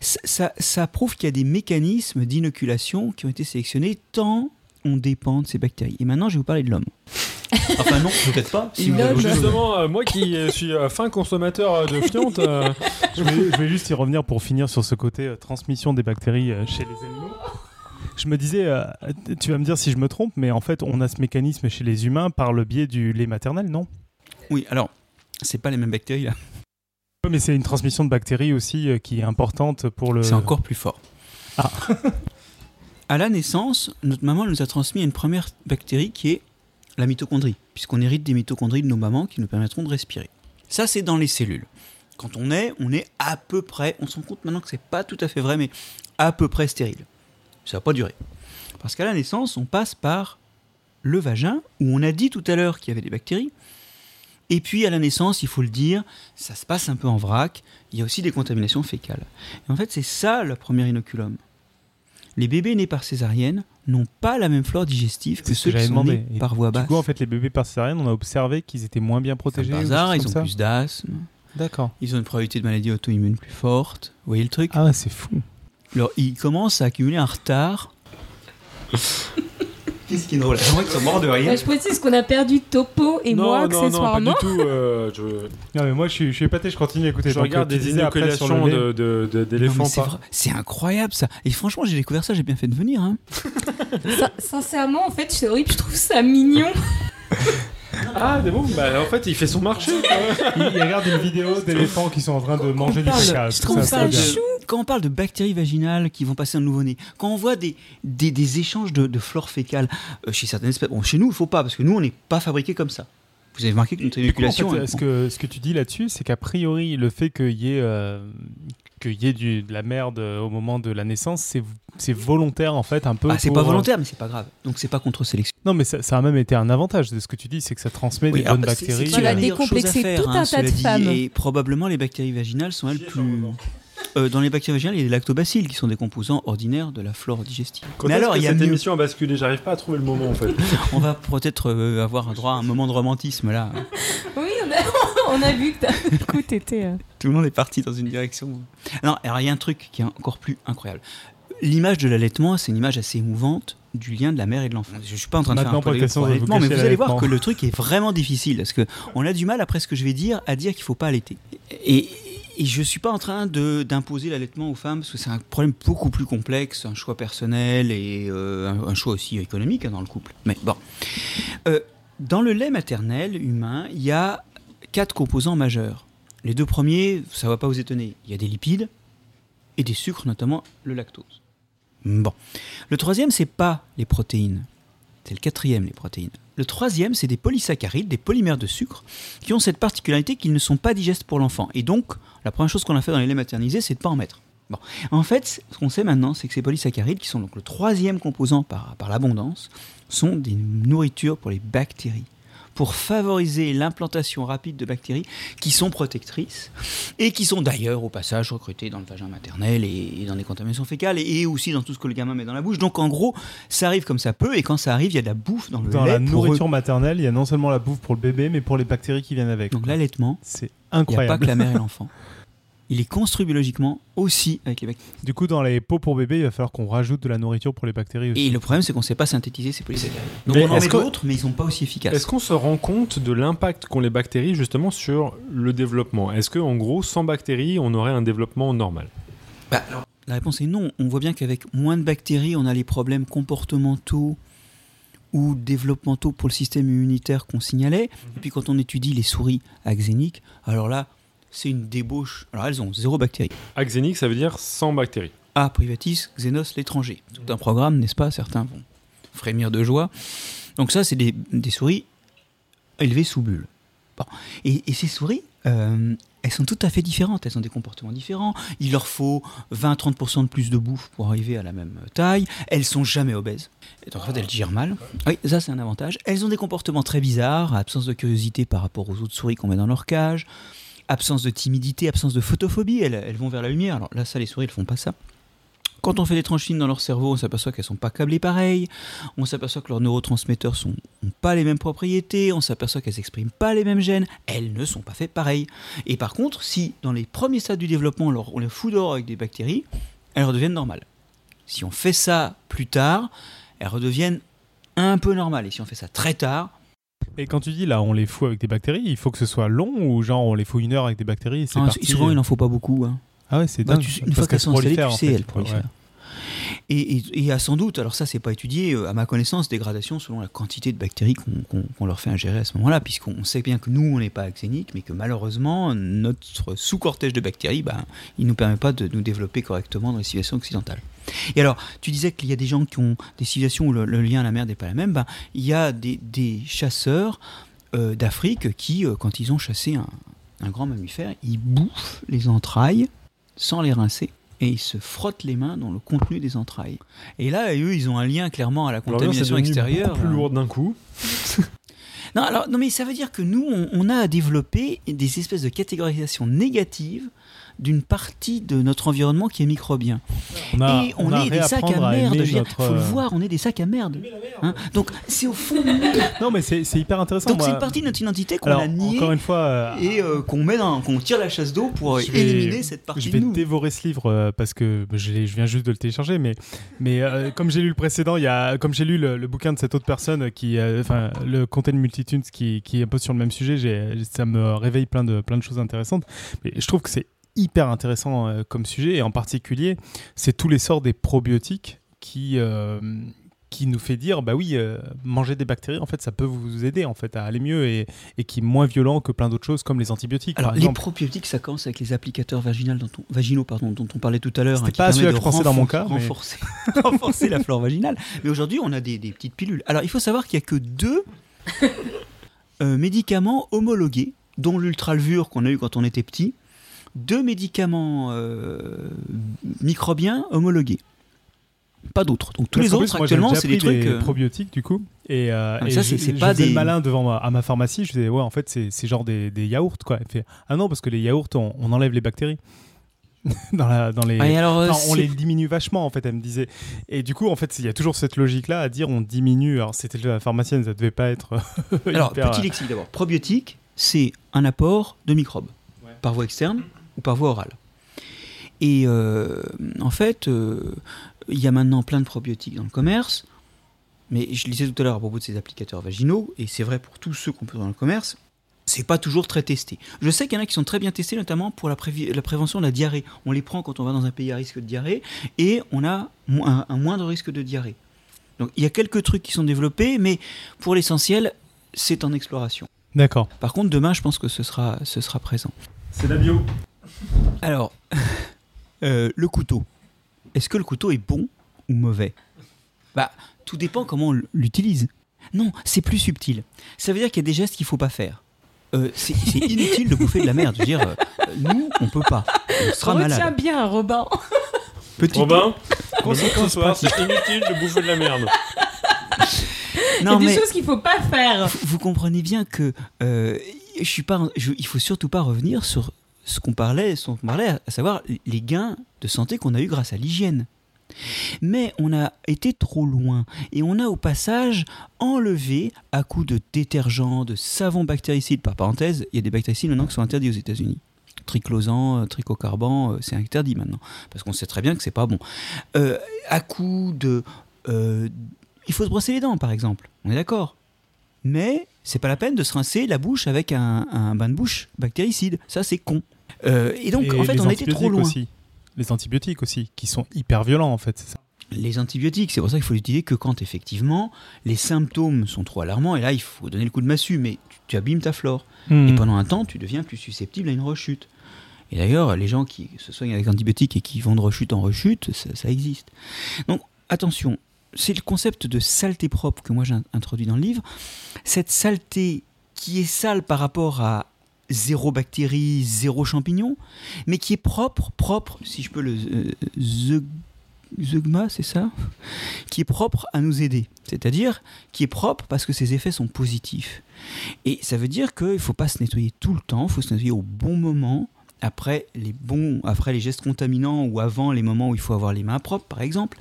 Ça, ça- ça prouve qu'il y a des mécanismes d'inoculation qui ont été sélectionnés tant on dépend de ces bactéries. Et maintenant, je vais vous parler de l'homme. (laughs) Enfin, non, peut-être pas. Si vous. Justement, euh, moi qui euh, suis euh, fin consommateur euh, de fiente, euh, (laughs) je, vais, je vais juste y revenir pour finir sur ce côté euh, transmission des bactéries euh, chez les animaux. Je me disais, euh, tu vas me dire si je me trompe, mais en fait, on a ce mécanisme chez les humains par le biais du lait maternel, non? Oui, alors, c'est pas les mêmes bactéries là. Mais c'est une transmission de bactéries aussi euh, qui est importante pour le. C'est encore plus fort. Ah. (laughs) à la naissance, notre maman nous a transmis une première bactérie qui est la mitochondrie, puisqu'on hérite des mitochondries de nos mamans qui nous permettront de respirer. Ça, c'est dans les cellules. Quand on est, on est à peu près, on se rend compte maintenant que c'est pas tout à fait vrai, mais à peu près stérile. Ça va pas durer. Parce qu'à la naissance, on passe par le vagin, où on a dit tout à l'heure qu'il y avait des bactéries. Et puis à la naissance, il faut le dire, ça se passe un peu en vrac. Il y a aussi des contaminations fécales. Et en fait, c'est ça le premier inoculum. Les bébés nés par césarienne n'ont pas la même flore digestive que ceux que qui sont demandé. nés Et par voie Du basse. coup, en fait, les bébés par césarienne, on a observé qu'ils étaient moins bien protégés. Par hasard, ils ont plus d'asthme, D'accord. ils ont une probabilité de maladie auto-immune plus forte. Vous voyez le truc? Ah, ouais, c'est fou. Alors, ils commencent à accumuler un retard. (laughs) Qu'est-ce qui est drôle? J'aimerais qu'ils soient morts de Bah, rien. je précise qu'on a perdu Topo et non, moi non, non, pas accessoirement. du tout. euh, je Non, mais moi, je suis, je suis épaté, je continue à écouter. je regarde des inoculations lait- de- de- d'éléphants. c'est incroyable ça. Et franchement, j'ai découvert ça, j'ai bien fait de venir. Hein. (laughs) Sin- Sincèrement, en fait, c'est horrible, je trouve ça mignon. (laughs) Ah, c'est bon. Bah, en fait, il fait son marché. quoi. il, il regarde une vidéo d'éléphants qui sont en train de manger du parle- caca. je Je trouve trouve ça ça bien. chou. Quand on parle de bactéries vaginales qui vont passer un nouveau-né, quand on voit des, des, des échanges de, de flore fécale euh, chez certaines espèces, bon, chez nous, il faut pas, parce que nous, on n'est pas fabriqué comme ça. Vous avez remarqué que notre coup, en fait, elle- ce, que, ce que tu dis là-dessus, c'est qu'a priori, le fait qu'il y ait, euh, qu'il y ait du, de la merde euh, au moment de la naissance, c'est, c'est volontaire en fait, un peu. Ah, c'est pour, pas euh, volontaire, mais c'est pas grave. Donc c'est pas contre sélection. Non, mais ça, ça a même été un avantage de ce que tu dis, c'est que ça transmet Oui, des alors, bonnes c'est- c'est bactéries. euh, meilleure chose à décomplexer tout hein, un tas de femmes. Et probablement les bactéries vaginales sont elles plus. Euh, dans les bactéries vaginales, il y a des lactobacilles qui sont des composants ordinaires de la flore digestive. Quand mais alors, que il y a cette mieux. émission a basculé? J'arrive pas à trouver le moment en fait. (laughs) On va peut-être euh, avoir droit à un moment de romantisme là. (laughs) Oui, on a, (laughs) on a vu que coup, t'étais. euh, Tout le monde est parti dans une direction. Non, alors il y a un truc qui est encore plus incroyable. L'image de l'allaitement, c'est une image assez émouvante du lien de la mère et de l'enfant. Je suis pas en train de faire Maintenant, un question pour de vous l'allaitement, mais vous allez voir que le truc est vraiment difficile parce que on a du mal après ce que je vais dire à dire qu'il faut pas allaiter. Et, et je suis pas en train d'imposer l'allaitement aux femmes parce que c'est un problème beaucoup plus complexe, un choix personnel et euh, un, choix aussi économique hein, dans le couple. Mais bon, Euh, dans le lait maternel humain, il y a quatre composants majeurs. Les deux premiers, ça va pas vous étonner. Il y a des lipides et des sucres, notamment le lactose. Bon. Le troisième, c'est pas les protéines. C'est le quatrième, les protéines. Le troisième, c'est des polysaccharides, des polymères de sucre, qui ont cette particularité qu'ils ne sont pas digestes pour l'enfant. Et donc, la première chose qu'on a fait dans les laits maternisés, c'est de pas en mettre. En fait, ce qu'on sait maintenant, c'est que ces polysaccharides, qui sont donc le troisième composant par l'abondance, sont des nourritures pour les bactéries, pour favoriser l'implantation rapide de bactéries qui sont protectrices et qui sont d'ailleurs au passage recrutées dans le vagin maternel et, dans les contaminations fécales et, aussi dans tout ce que le gamin met dans la bouche. Donc en gros, ça arrive comme ça peut et quand ça arrive, il y a de la bouffe dans le Dans lait. la eux. nourriture maternelle, il y a non seulement la bouffe pour le bébé, mais pour les bactéries qui viennent avec. Donc l'allaitement, C'est il n'y a pas incroyable. que la mère et l'enfant. (laughs) Il est construit biologiquement aussi avec les bactéries. Du coup, dans les pots pour bébé, il va falloir qu'on rajoute de la nourriture pour les bactéries aussi. Et le problème, c'est qu'on ne sait pas synthétiser ces polysaccharides. Donc Mais on en est-ce met d'autres, mais ils ne sont pas aussi efficaces. Est-ce qu'on se rend compte de l'impact qu'ont les bactéries justement sur le développement? Est-ce que en gros, sans bactéries, on aurait un développement normal? Bah, alors, la réponse est non. On voit bien qu'avec moins de bactéries, on a les problèmes comportementaux ou développementaux pour le système immunitaire qu'on signalait. Et puis quand on étudie les souris axéniques, alors là, c'est une débauche. Alors elles ont zéro bactérie. Axénique, ça veut dire sans bactéries. A privatis, Xenos l'étranger. Tout un programme, n'est-ce pas? Certains vont frémir de joie. Donc ça, c'est des, des souris élevées sous bulle. Bon. Et, et ces souris, euh, elles sont tout à fait différentes, elles ont des comportements différents. Il leur faut 20-30% de plus de bouffe pour arriver à la même taille. Elles sont jamais obèses. Et donc en fait, elles digèrent mal. Oui, ça c'est un avantage. Elles ont des comportements très bizarres, absence de curiosité par rapport aux autres souris qu'on met dans leur cage, absence de timidité, absence de photophobie. Elles, vont vers la lumière. Alors là, ça, les souris, elles font pas ça. Quand on fait des tranchines dans leur cerveau, on s'aperçoit qu'elles sont pas câblées pareil, on s'aperçoit que leurs neurotransmetteurs sont ont pas les mêmes propriétés, on s'aperçoit qu'elles n'expriment pas les mêmes gènes, elles ne sont pas faites pareil. Et par contre, si dans les premiers stades du développement, on les fout dehors avec des bactéries, elles redeviennent normales. Si on fait ça plus tard, elles redeviennent un peu normales. Et si on fait ça très tard, Et quand tu dis là, on les fout avec des bactéries, il faut que ce soit long ou genre on les fout une heure avec des bactéries et c'est parti. souvent il n'en faut pas beaucoup. hein. Ah ouais, c'est Bah, dingue. tu- une parce fois qu'elles sont installées, tu sais, elles prolifèrent. Et, il y a sans doute, alors ça c'est pas étudié, euh, à ma connaissance, des gradations selon la quantité de bactéries qu'on leur fait ingérer à ce moment-là, puisqu'on sait bien que nous on n'est pas axénique, mais que malheureusement notre sous-cortège de bactéries, ben, il ne nous permet pas de nous développer correctement dans les civilisations occidentales. Et alors, tu disais qu'il y a des gens qui ont des civilisations où le, lien à la mer n'est pas la même, ben, il y a des, des chasseurs euh, d'Afrique qui, euh, quand ils ont chassé un, un grand mammifère, ils bouffent les entrailles sans les rincer et ils se frottent les mains dans le contenu des entrailles. Et là, eux, ils ont un lien clairement à la Alors là, contamination devenu extérieure. beaucoup plus hein. lourd d'un coup. (laughs) Non, alors, non, mais ça veut dire que nous, on, on a développé des espèces de catégorisation négative d'une partie de notre environnement qui est microbien. On a, et on, est des sacs à merde. notre, faut le euh, voir, on est des sacs à merde. Hein Donc, c'est au fond. (laughs) Non, mais c'est hyper intéressant. Donc, c'est une partie de notre identité qu'on a niée encore une fois, euh, et euh, qu'on met dans, qu'on tire la chasse d'eau pour vais- éliminer cette partie je vais de nous. dévorer ce livre euh, parce que je, viens juste de le télécharger, mais, mais comme j'ai lu le précédent, il y a, comme j'ai lu le, le bouquin de cette autre personne qui, enfin, le Content Multitudes qui, qui est un peu sur le même sujet, ça me réveille plein de, plein de choses intéressantes. Mais je trouve que c'est hyper intéressant euh, comme sujet et en particulier, c'est tous les sorts des probiotiques qui euh, qui nous fait dire bah oui euh, manger des bactéries en fait ça peut vous aider en fait à aller mieux et, et qui est moins violent que plein d'autres choses comme les antibiotiques Alors, par les probiotiques, ça commence avec les applicateurs vaginaux dont on, vaginaux, pardon, dont on parlait tout à l'heure. C'était hein, pas celui-là permet que je pensais dans mon cas, mais- Renforcer, (laughs) renforcer la flore vaginale. Mais aujourd'hui, on a des, des petites pilules. Alors, il faut savoir qu'il n'y a que deux médicaments homologués, dont l'ultralvure qu'on a eu quand on était petit. Deux médicaments euh, microbiens homologués. Pas d'autres. Donc, tous Parce les autres, plus, moi, actuellement, c'est des trucs. euh, probiotiques du coup. Et, euh, Ah, et ça, c'est- pas des- malin devant ma, à ma pharmacie. Je disais ouais, en fait, c'est genre des, des yaourts quoi. Fait ah non parce que les yaourts, on, on enlève les bactéries (laughs) dans la dans les. ah, alors, euh, Enfin, on les diminue vachement en fait, elle me disait. Et du coup, en fait, il y a toujours cette logique-là à dire on diminue. Alors, c'était la pharmacienne, ça devait pas être. (laughs) Alors, hyper, petit lexique d'abord. Probiotique, c'est un apport de microbes, par voie externe ou par voie orale. Et euh, en fait, euh, il y a maintenant plein de probiotiques dans le commerce, mais je lisais tout à l'heure à propos de ces applicateurs vaginaux, et c'est vrai pour tous ceux qu'on peut dans le commerce, c'est pas toujours très testé. Je sais qu'il y en a qui sont très bien testés, notamment pour la, prévention de la diarrhée. On les prend quand on va dans un pays à risque de diarrhée, et on a mo- un, un moindre risque de diarrhée. Donc il y a quelques trucs qui sont développés, mais pour l'essentiel, c'est en exploration. D'accord. Par contre, demain, je pense que ce sera, ce sera présent. C'est la bio. Alors, (laughs) euh, le couteau. Est-ce que le couteau est bon ou mauvais? Bah, tout dépend comment on l'utilise. Non, c'est plus subtil. Ça veut dire qu'il y a des gestes qu'il faut pas faire. Euh, c'est c'est (laughs) inutile de bouffer de la merde. Je veux dire, euh, nous, on peut pas. On sera Retiens malade. bien, Robin. (laughs) Petit. Robin, conséquence ce soir, c'est inutile de bouffer de la merde. Il y Non, a des choses qu'il faut pas faire. vous, vous comprenez bien que euh, je suis pas. je- il faut surtout pas revenir sur ce qu'on parlait, ce parlait, à savoir les gains de santé qu'on a eu grâce à l'hygiène. Mais on a été trop loin et on a au passage enlevé à coup de détergent, de savon bactéricide. Par parenthèse, il y a des bactéricides maintenant qui sont interdits aux États-Unis. Triclosan, euh, trichocarban, euh, c'est interdit maintenant parce qu'on sait très bien que c'est pas bon. Euh, à coup de, il faut se brosser les dents par exemple. On est d'accord. Mais c'est pas la peine de se rincer la bouche avec un bain de bouche bactéricide. Ça c'est con. Euh, et donc Et en fait on a été trop loin. Aussi. Les antibiotiques aussi, qui sont hyper violents en fait. c'est ça. les antibiotiques. C'est pour ça qu'il faut l'utiliser que quand effectivement les symptômes sont trop alarmants. Et là, il faut donner le coup de massue, mais tu, tu abîmes ta flore. Et Hmm. pendant un temps, tu deviens plus susceptible à une rechute. Et d'ailleurs, les gens qui se soignent avec antibiotiques et qui vont de rechute en rechute, ça, ça existe. Donc attention, c'est le concept de saleté propre que moi j'ai introduit dans le livre. Cette saleté qui est sale par rapport à zéro bactérie, zéro champignon, mais qui est propre, propre, si je peux le euh, zeugma, c'est ça? Qui est propre à nous aider. C'est-à-dire qui est propre parce que ses effets sont positifs. Et ça veut dire qu'il ne faut pas se nettoyer tout le temps, il faut se nettoyer au bon moment, après les bons, après les gestes contaminants ou avant les moments où il faut avoir les mains propres, par exemple.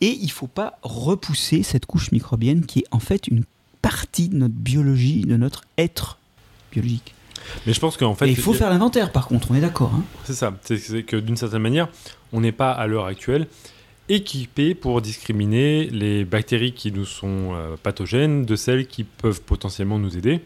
Et il ne faut pas repousser cette couche microbienne qui est en fait une partie de notre biologie, de notre être biologique. Mais je pense qu'en fait. il faut faire l'inventaire, par contre, on est d'accord. Hein. c'est ça. C'est que d'une certaine manière, on n'est pas à l'heure actuelle équipé pour discriminer les bactéries qui nous sont euh, pathogènes de celles qui peuvent potentiellement nous aider.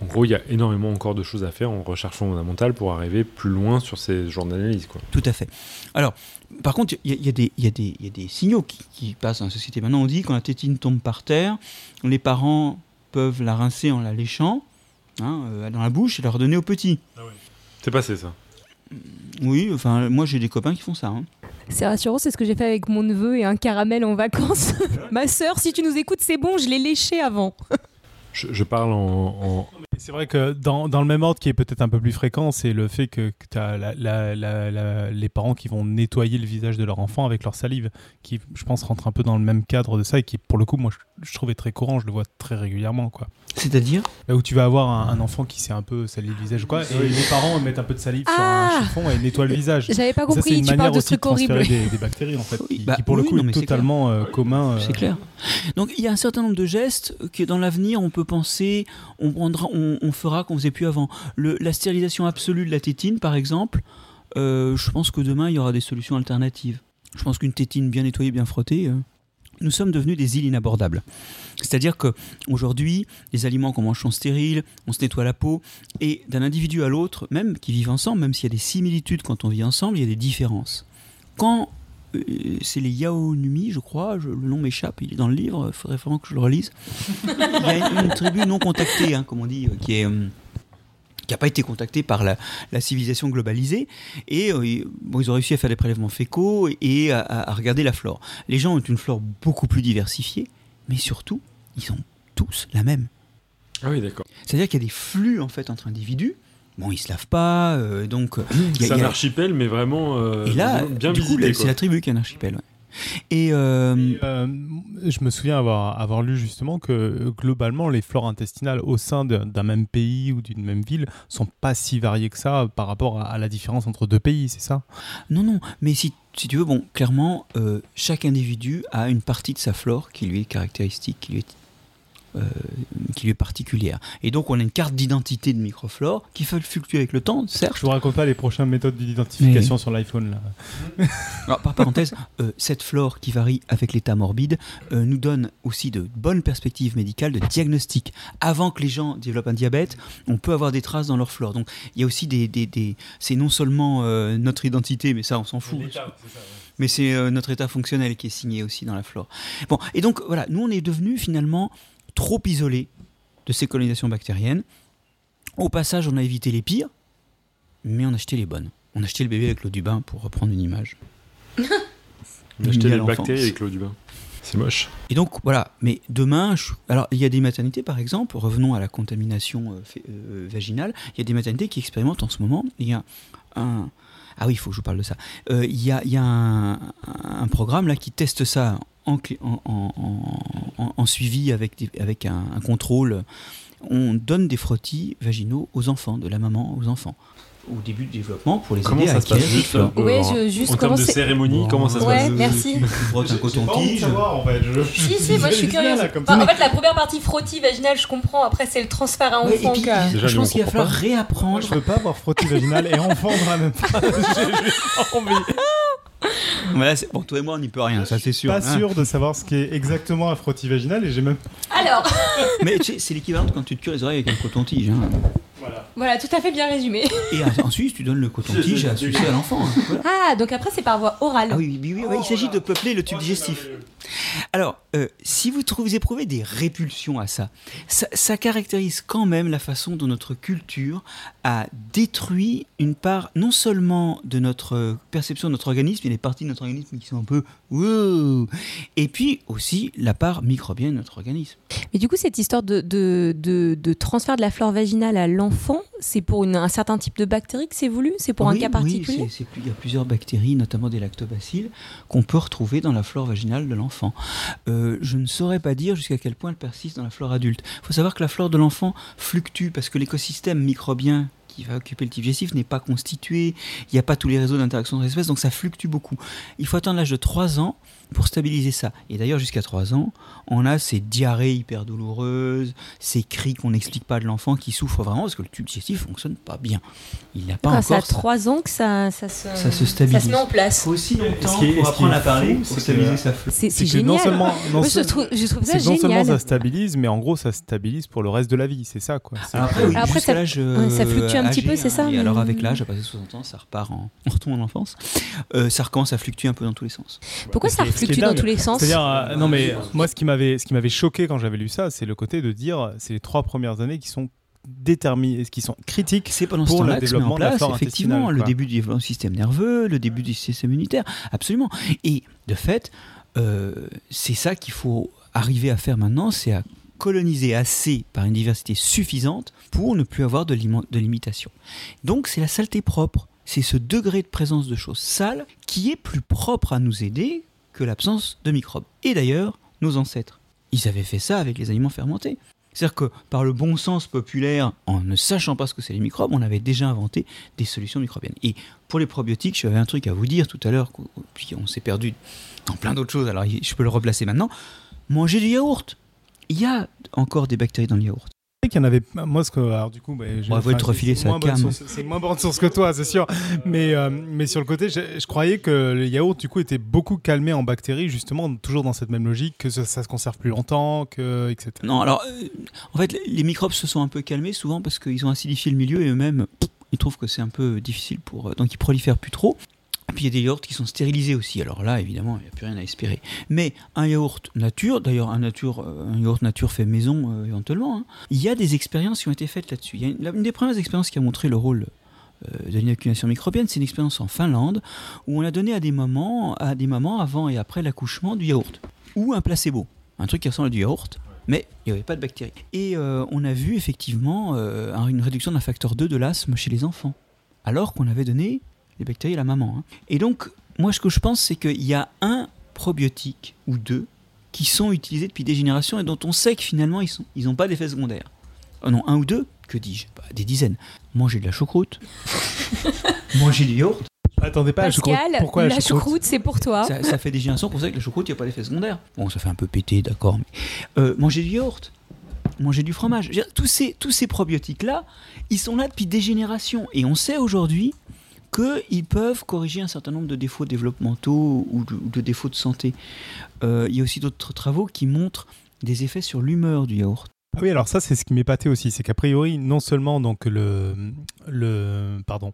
En gros, il y a énormément encore de choses à faire en recherche fondamentale pour arriver plus loin sur ces genres d'analyse. Tout à fait. Alors, par contre, il y, y, a des signaux qui, qui, passent dans la société. Maintenant, on dit quand la tétine tombe par terre, les parents peuvent la rincer en la léchant hein, euh, dans la bouche et la redonner aux petits. Ah oui. C'est passé ça Oui, enfin, moi j'ai des copains qui font ça. Hein. C'est rassurant, c'est ce que j'ai fait avec mon neveu et un caramel en vacances. (laughs) Ma sœur, si tu nous écoutes, c'est bon, je l'ai léché avant. (laughs) Je, parle en. C'est vrai que dans, dans, le même ordre qui est peut-être un peu plus fréquent, c'est le fait que, tu as les parents qui vont nettoyer le visage de leur enfant avec leur salive, qui, je pense, rentre un peu dans le même cadre de ça et qui, pour le coup, moi, je, trouvais très courant, je le vois très régulièrement. quoi. C'est-à-dire Où tu vas avoir un, enfant qui s'est un peu sali le visage, quoi, et les parents mettent un peu de salive sur un ah chiffon et nettoient le visage. J'avais pas compris, une tu parles de ce truc horrible. Des, des, bactéries, en fait, qui, bah pour le coup est totalement euh, commun. Euh. C'est clair. Donc il y a un certain nombre de gestes que dans l'avenir, on peut penser, on, prendra, on, fera qu'on faisait plus avant. Le, la stérilisation absolue de la tétine, par exemple, euh, je pense que demain, il y aura des solutions alternatives. Je pense qu'une tétine bien nettoyée, bien frottée, euh, nous sommes devenus des îles inabordables. C'est-à-dire qu'aujourd'hui, les aliments qu'on mange sont stériles, on se nettoie la peau, et d'un individu à l'autre, même qui vivent ensemble, même s'il y a des similitudes quand on vit ensemble, il y a des différences. Quand euh, c'est les Yaonumi, je crois, le nom m'échappe, il est dans le livre, il faudrait vraiment que je le relise. il y a une, tribu non contactée, hein, comme on dit, euh, qui est... Euh, qui n'a pas été contactée par la, civilisation globalisée. Et bon, ils ont réussi à faire des prélèvements fécaux et, à, regarder la flore. Les gens ont une flore beaucoup plus diversifiée, mais surtout, ils ont tous la même. Ah oui, d'accord. C'est-à-dire qu'il y a des flux en fait entre individus Bon, ils se lavent pas, euh, donc. Euh, c'est un archipel, mais vraiment euh, et là, bien du c'est la tribu qui est un archipel. Et, je me souviens avoir, avoir lu justement que globalement, les flores intestinales au sein d'un même pays ou d'une même ville sont pas si variées que ça par rapport à, la différence entre deux pays, c'est ça? Non, non, mais si, si tu veux, bon, clairement, chaque individu a une partie de sa flore qui lui est caractéristique, qui lui est euh, qui lui est particulière. Et donc on a une carte d'identité de microflore qui fait fluctuer avec le temps, certes. Je vous raconte pas les prochaines méthodes d'identification sur l'iPhone. Là. (laughs) Alors, par parenthèse, euh, cette flore qui varie avec l'état morbide euh, nous donne aussi de bonnes perspectives médicales de diagnostic. Avant que les gens développent un diabète, on peut avoir des traces dans leur flore. Donc il y a aussi des... des, des... C'est non seulement notre identité, mais ça on s'en fout. mais c'est notre état fonctionnel qui est signé aussi dans la flore. Bon, et donc voilà, nous on est devenu finalement trop isolé de ces colonisations bactériennes. Au passage, on a évité les pires, mais on a acheté les bonnes. On a acheté le bébé avec l'eau du bain pour reprendre une image. on a acheté les bactéries avec l'eau du bain. C'est moche. Et donc voilà, mais demain, alors il y a des maternités par exemple, revenons à la contamination euh, euh, vaginale, il y a des maternités qui expérimentent en ce moment, il y a un... Ah oui, il faut que je vous parle de ça. Euh, il y a, y a un, un, programme là qui teste ça en, en, suivi avec, avec un, contrôle, on donne des frottis vaginaux aux enfants, de la maman aux enfants au début du développement pour les aider à acquérir juste, euh, je, juste en termes de cérémonie comment ça se ouais, passe merci. (laughs) Tu frottes un coton-tige en fait. si si moi je suis curieuse. en fait la première partie frottis vaginal je comprends. Après c'est le transfert à enfant je pense qu'il va falloir réapprendre. Je veux pas avoir frottis vaginal et enfant dans la même (laughs) phrase j'ai envie (laughs) bon, toi et moi, on n'y peut rien, ça c'est sûr. Pas hein. sûr de savoir ce qu'est exactement un frottis vaginal et j'ai même. Alors (laughs) Mais c'est l'équivalent de quand tu te cures les oreilles avec un coton-tige. Hein. Voilà. voilà. tout à fait bien résumé. Et ensuite, tu donnes le coton-tige à sucer à l'enfant. Hein. Ah, donc après, c'est par voie orale. Ah oui, oui, oui, il s'agit de peupler le tube digestif. Alors, euh, si vous, éprouvez des répulsions à ça, ça, ça caractérise quand même la façon dont notre culture a détruit une part non seulement de notre perception de notre organisme, il y a des parties de notre organisme qui sont un peu Wouh et puis aussi la part microbienne de notre organisme. Mais du coup, cette histoire de, de, de, de transfert de la flore vaginale à l'enfant, c'est pour une- un certain type de bactéries que c'est voulu? C'est pour un Oui, cas oui, particulier? plus- il y a plusieurs bactéries, notamment des lactobacilles, qu'on peut retrouver dans la flore vaginale de l'enfant. Euh, je ne saurais pas dire jusqu'à quel point elle persiste dans la flore adulte. Il faut savoir que la flore de l'enfant fluctue parce que l'écosystème microbien qui va occuper le type digestif n'est pas constitué, il n'y a pas tous les réseaux d'interaction entre espèces, donc ça fluctue beaucoup. Il faut attendre l'âge de 3 ans pour stabiliser ça. Et d'ailleurs, jusqu'à 3 ans, on a ces diarrhées hyper douloureuses, ces cris qu'on n'explique pas de l'enfant qui souffre vraiment parce que le tube digestif fonctionne pas bien. Il n'a pas Quand c'est à encore ça. 3 ans que ça, ça, se, Ça se stabilise. ça se met en place. faut aussi longtemps est- pour apprendre à parler, pour stabiliser sa fleur. C'est non génial. seulement, non Moi, je, se- trouve, je trouve ça que non seulement génial. ça stabilise, mais en gros ça stabilise pour le reste de la vie, c'est ça quoi. Alors après, oui, Après, jusqu'à ça- fluctue un petit âgé, peu, c'est hein, ça, Et mais- alors avec l'âge, à passer 60 ans, ça repart en... (laughs) On retourne en enfance. Euh, ça recommence à fluctuer un peu dans tous les sens. Pourquoi ça ce fluctue dans tous les sens C'est-à-dire, euh, non mais moi ce qui m'avait, ce qui m'avait choqué quand j'avais lu ça, c'est le côté de dire, c'est les trois premières années qui sont déterminées, qui sont critiques. C'est pendant ce Pour le que se met en développement de la place, flore effectivement, le début du développement du système nerveux, le début du système immunitaire, absolument. Et de fait, euh, c'est ça qu'il faut arriver à faire maintenant, c'est à coloniser assez par une diversité suffisante pour ne plus avoir de, limi- de limitation. Donc c'est la saleté propre, c'est ce degré de présence de choses sales qui est plus propre à nous aider l'absence de microbes. Et d'ailleurs, nos ancêtres, ils avaient fait ça avec les aliments fermentés. C'est-à-dire que par le bon sens populaire, en ne sachant pas ce que c'est les microbes, on avait déjà inventé des solutions microbiennes. Et pour les probiotiques, j'avais un truc à vous dire tout à l'heure, puis on s'est perdu dans plein d'autres choses, alors je peux le replacer maintenant. Mangez du yaourt. Il y a encore des bactéries dans le yaourt. Qu'il y en avait. Moi, ce que. Alors, du coup, bah, On va te refiler source- C'est moins bonne source que toi, c'est sûr. Mais, euh, mais sur le côté, je, je croyais que le yaourt, du coup, était beaucoup calmé en bactéries, justement, toujours dans cette même logique, que ça, ça se conserve plus longtemps, que, etc. Non, alors, euh, en fait, les- microbes se sont un peu calmés souvent parce qu'ils ont acidifié le milieu et eux-mêmes, ils trouvent que c'est un peu difficile pour. euh, Donc, ils prolifèrent plus trop. Et puis, il y a des yaourts qui sont stérilisés aussi. Alors là, évidemment, il n'y a plus rien à espérer. Mais un yaourt nature, d'ailleurs, un, euh, un yaourt nature fait maison euh, éventuellement, hein, il y a des expériences qui ont été faites là-dessus. Une, des premières expériences qui a montré le rôle euh, de l'inoculation microbienne, c'est une expérience en Finlande où on a donné à des mamans, à des mamans avant et après l'accouchement du yaourt ou un placebo, un truc qui ressemble à du yaourt, mais il n'y avait pas de bactéries. Et on a vu effectivement un- une réduction d'un facteur 2 de l'asthme chez les enfants, alors qu'on avait donné les bactéries à la maman. hein. Et donc, moi, ce que je pense, c'est qu'il y a un probiotique ou deux qui sont utilisés depuis des générations et dont on sait que finalement, ils n'ont ils pas d'effet secondaire. Oh non, un ou deux Que dis-je? Bah, Des dizaines. Manger de la choucroute, (laughs) manger du yaourt, Attendez pas, la choucroute. Pascal, Pourquoi la choucroute, c'est pour toi. ça, ça fait des générations qu'on sait que la choucroute, il n'y a pas d'effet secondaire. Bon, ça fait un peu péter, d'accord. Mais... Euh, manger du yaourt, manger du fromage. Tous ces, tous ces probiotiques-là, ils sont là depuis des générations. Et on sait aujourd'hui qu'ils peuvent corriger un certain nombre de défauts développementaux ou de, défauts de santé. Euh, il y a aussi d'autres travaux qui montrent des effets sur l'humeur du yaourt. Ah oui, alors ça, c'est ce qui m'épatait aussi, c'est qu'a priori, non seulement donc le, le, pardon,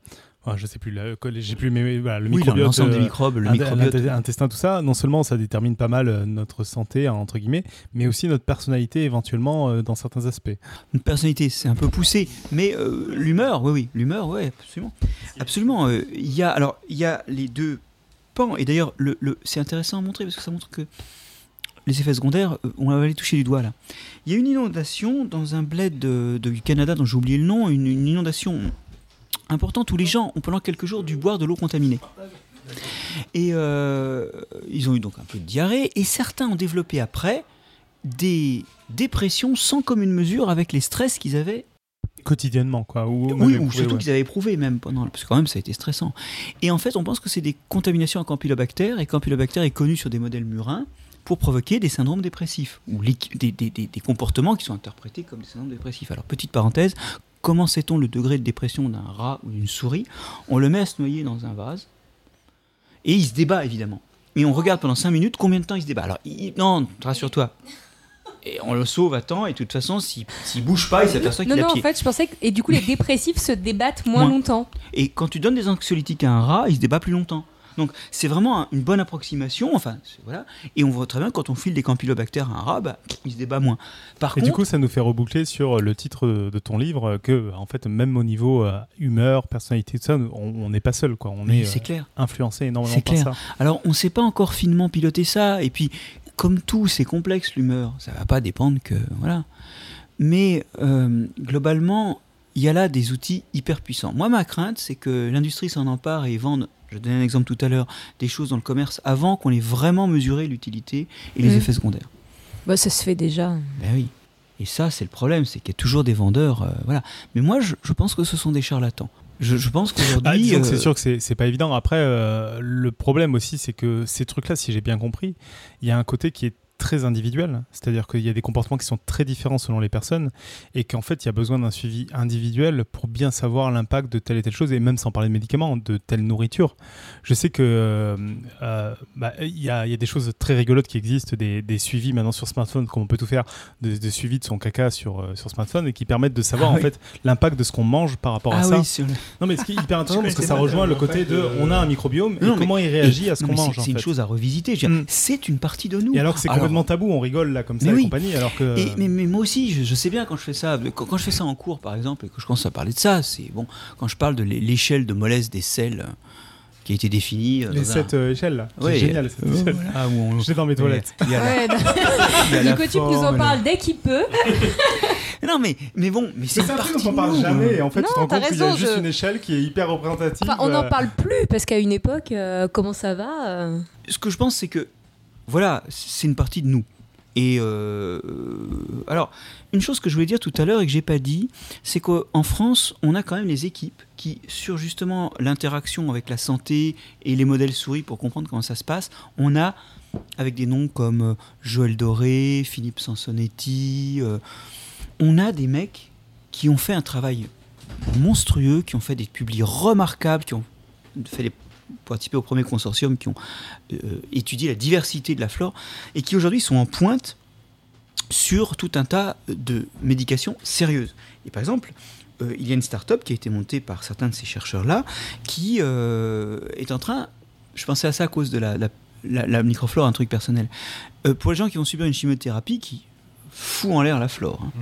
enfin, je sais plus, la- j'ai plus, mais voilà, le Oui, microbiote, l'ensemble des euh, microbes, le microbiote. int- intestin, tout ça, non seulement ça détermine pas mal euh, notre santé, hein, entre guillemets, mais aussi notre personnalité éventuellement euh, dans certains aspects. Une personnalité, c'est un peu poussé, mais euh, l'humeur, oui, oui, l'humeur, oui, absolument. Absolument. euh, Il y a, alors, il y a les deux pans, et d'ailleurs, le, le- c'est intéressant à montrer parce que ça montre que les effets secondaires, on va aller toucher du doigt là. Il y a une inondation dans un bled de- de- du Canada dont j'ai oublié le nom, une, une inondation importante où les gens ont pendant quelques jours dû boire de l'eau contaminée. Et euh, ils ont eu donc un peu de diarrhée, et certains ont développé après des dépressions sans commune mesure avec les stress qu'ils avaient Quotidiennement, quoi. Ou, oui, ou surtout ouais. qu'ils avaient éprouvé même pendant, parce que quand même ça a été stressant. Et en fait, on pense que c'est des contaminations à Campylobacter, et Campylobacter est connu sur des modèles murins pour provoquer des syndromes dépressifs, ou l'équi- des, des- des- des comportements qui sont interprétés comme des syndromes dépressifs. Alors, petite parenthèse, comment sait-on le degré de dépression d'un rat ou d'une souris On le met à se noyer dans un vase, et il se débat évidemment. Et on regarde pendant 5 minutes combien de temps il se débat. Alors, il- non, rassure-toi. Et on le sauve à temps, et de toute façon, s'il bouge pas, il s'aperçoit Non, qu'il a non, en pied. fait, je pensais que. Et du coup, les dépressifs se débattent moins Moins. longtemps. Et quand tu donnes des anxiolytiques à un rat, il se débat plus longtemps. Donc c'est vraiment un- une bonne approximation. Enfin, voilà. Et on voit très bien quand on file des campylobactères à un rat, bah, il se débat moins. Par Et contre, du coup, ça nous fait reboucler sur le titre de ton livre euh, que, en fait, même au niveau euh, humeur, personnalité, tout ça, on n'est pas seul, quoi. On est euh, influencé énormément par clair. ça. Alors, on ne sait pas encore finement piloter ça. Et puis, comme tout, c'est complexe l'humeur. Ça va pas dépendre que voilà. Mais euh, globalement, il y a là des outils hyper puissants. Moi, ma crainte, c'est que l'industrie s'en empare et vende. Je donnais un exemple tout à l'heure, des choses dans le commerce avant qu'on ait vraiment mesuré l'utilité et les Mm. effets secondaires. Bah, ça se fait déjà. Ben oui. Et ça, c'est le problème, c'est qu'il y a toujours des vendeurs. euh, voilà. Mais moi, je, je pense que ce sont des charlatans. Je, je pense Ah, qu'aujourd'hui. que euh, c'est sûr que c'est c'est pas évident. Après, euh, le problème aussi, c'est que ces trucs-là, si j'ai bien compris, il y a un côté qui est très individuel, c'est-à-dire qu'il y a des comportements qui sont très différents selon les personnes et qu'en fait il y a besoin d'un suivi individuel pour bien savoir l'impact de telle et telle chose et même sans parler de médicaments, de telle nourriture. Je sais que euh, euh, bah, il y, a, il y a des choses très rigolotes qui existent, des, des suivis maintenant sur smartphone, comme on peut tout faire, de, de suivi de son caca sur, euh, sur smartphone et qui permettent de savoir Ah en oui. fait l'impact de ce qu'on mange par rapport à Ah ça. oui, sur le- Non, mais ce qui est hyper intéressant (laughs) parce que ça rejoint le côté de on a un microbiome et mais- comment il réagit à ce qu'on mange. C'est une fait. chose à revisiter. Mm. C'est une partie de nous. Et alors que c'est Alors- complètement tabou, on rigole là comme ça Mais et compagnie, alors que. Et, mais, mais moi aussi, je, je sais bien quand je fais ça, quand, quand je fais ça en cours par exemple, et que je commence à parler de ça, c'est bon, quand je parle de l'é- l'échelle de mollesse des sels euh, qui a été définie. euh, les dans un- sept euh, échelles là. Ouais, c'est génial cette euh, échelle. voilà, ah, où on- J'ai dans mes toilettes. Il y a la- Ouais, (laughs) il y a la Nico Tube nous en parle dès qu'il peut. (laughs) Non, mais, mais bon, mais c'est un truc dont on de parle nous. jamais et en fait Non, tu te rends t'as compte qu'il y a raison, juste je- une échelle qui est hyper représentative. Enfin, on n'en parle plus parce qu'à une époque, euh, comment ça va euh, Ce que je pense, c'est que, voilà, c'est une partie de nous. Et euh, alors, une chose que je voulais dire tout à l'heure et que j'ai pas dit, c'est qu'en France, on a quand même les équipes qui, sur justement l'interaction avec la santé et les modèles souris pour comprendre comment ça se passe, on a, avec des noms comme euh, Joël Doré, Philippe Sansonetti, euh, on a des mecs qui ont fait un travail monstrueux, qui ont fait des publis remarquables, qui ont fait des participé au premier consortium, qui ont euh, étudié la diversité de la flore et qui aujourd'hui sont en pointe sur tout un tas de médications sérieuses. Et par exemple, euh, il y a une start-up qui a été montée par certains de ces chercheurs-là qui euh, est en train, je pensais à ça à cause de la, la, la- la microflore, un truc personnel, Euh, pour les gens qui vont subir une chimiothérapie qui fout en l'air la flore, hein,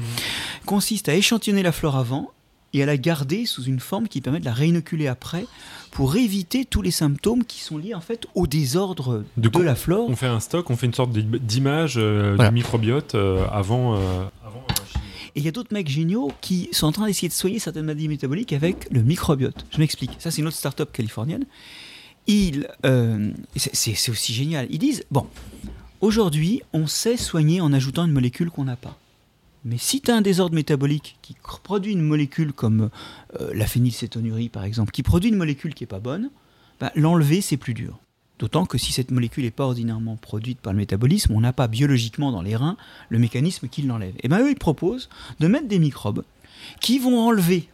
consiste à échantillonner la flore avant et à la garder sous une forme qui permet de la réinoculer après pour éviter tous les symptômes qui sont liés en fait au désordre De la flore. On fait un stock, on fait une sorte d'im- d'image euh, Voilà. du microbiote euh, avant. euh, avant. Et il y a d'autres mecs géniaux qui sont en train d'essayer de soigner certaines maladies métaboliques avec le microbiote. Je m'explique. Ça, c'est une autre start-up californienne. Ils, c'est aussi génial. Ils disent bon, aujourd'hui, on sait soigner en ajoutant une molécule qu'on n'a pas. Mais si tu as un désordre métabolique qui produit une molécule comme euh, la phénylcétonurie par exemple, qui produit une molécule qui est pas bonne, bah, l'enlever c'est plus dur. D'autant que si cette molécule n'est pas ordinairement produite par le métabolisme, on n'a pas biologiquement dans les reins le mécanisme qui l'enlève. Et bien eux, ils proposent de mettre des microbes qui vont enlever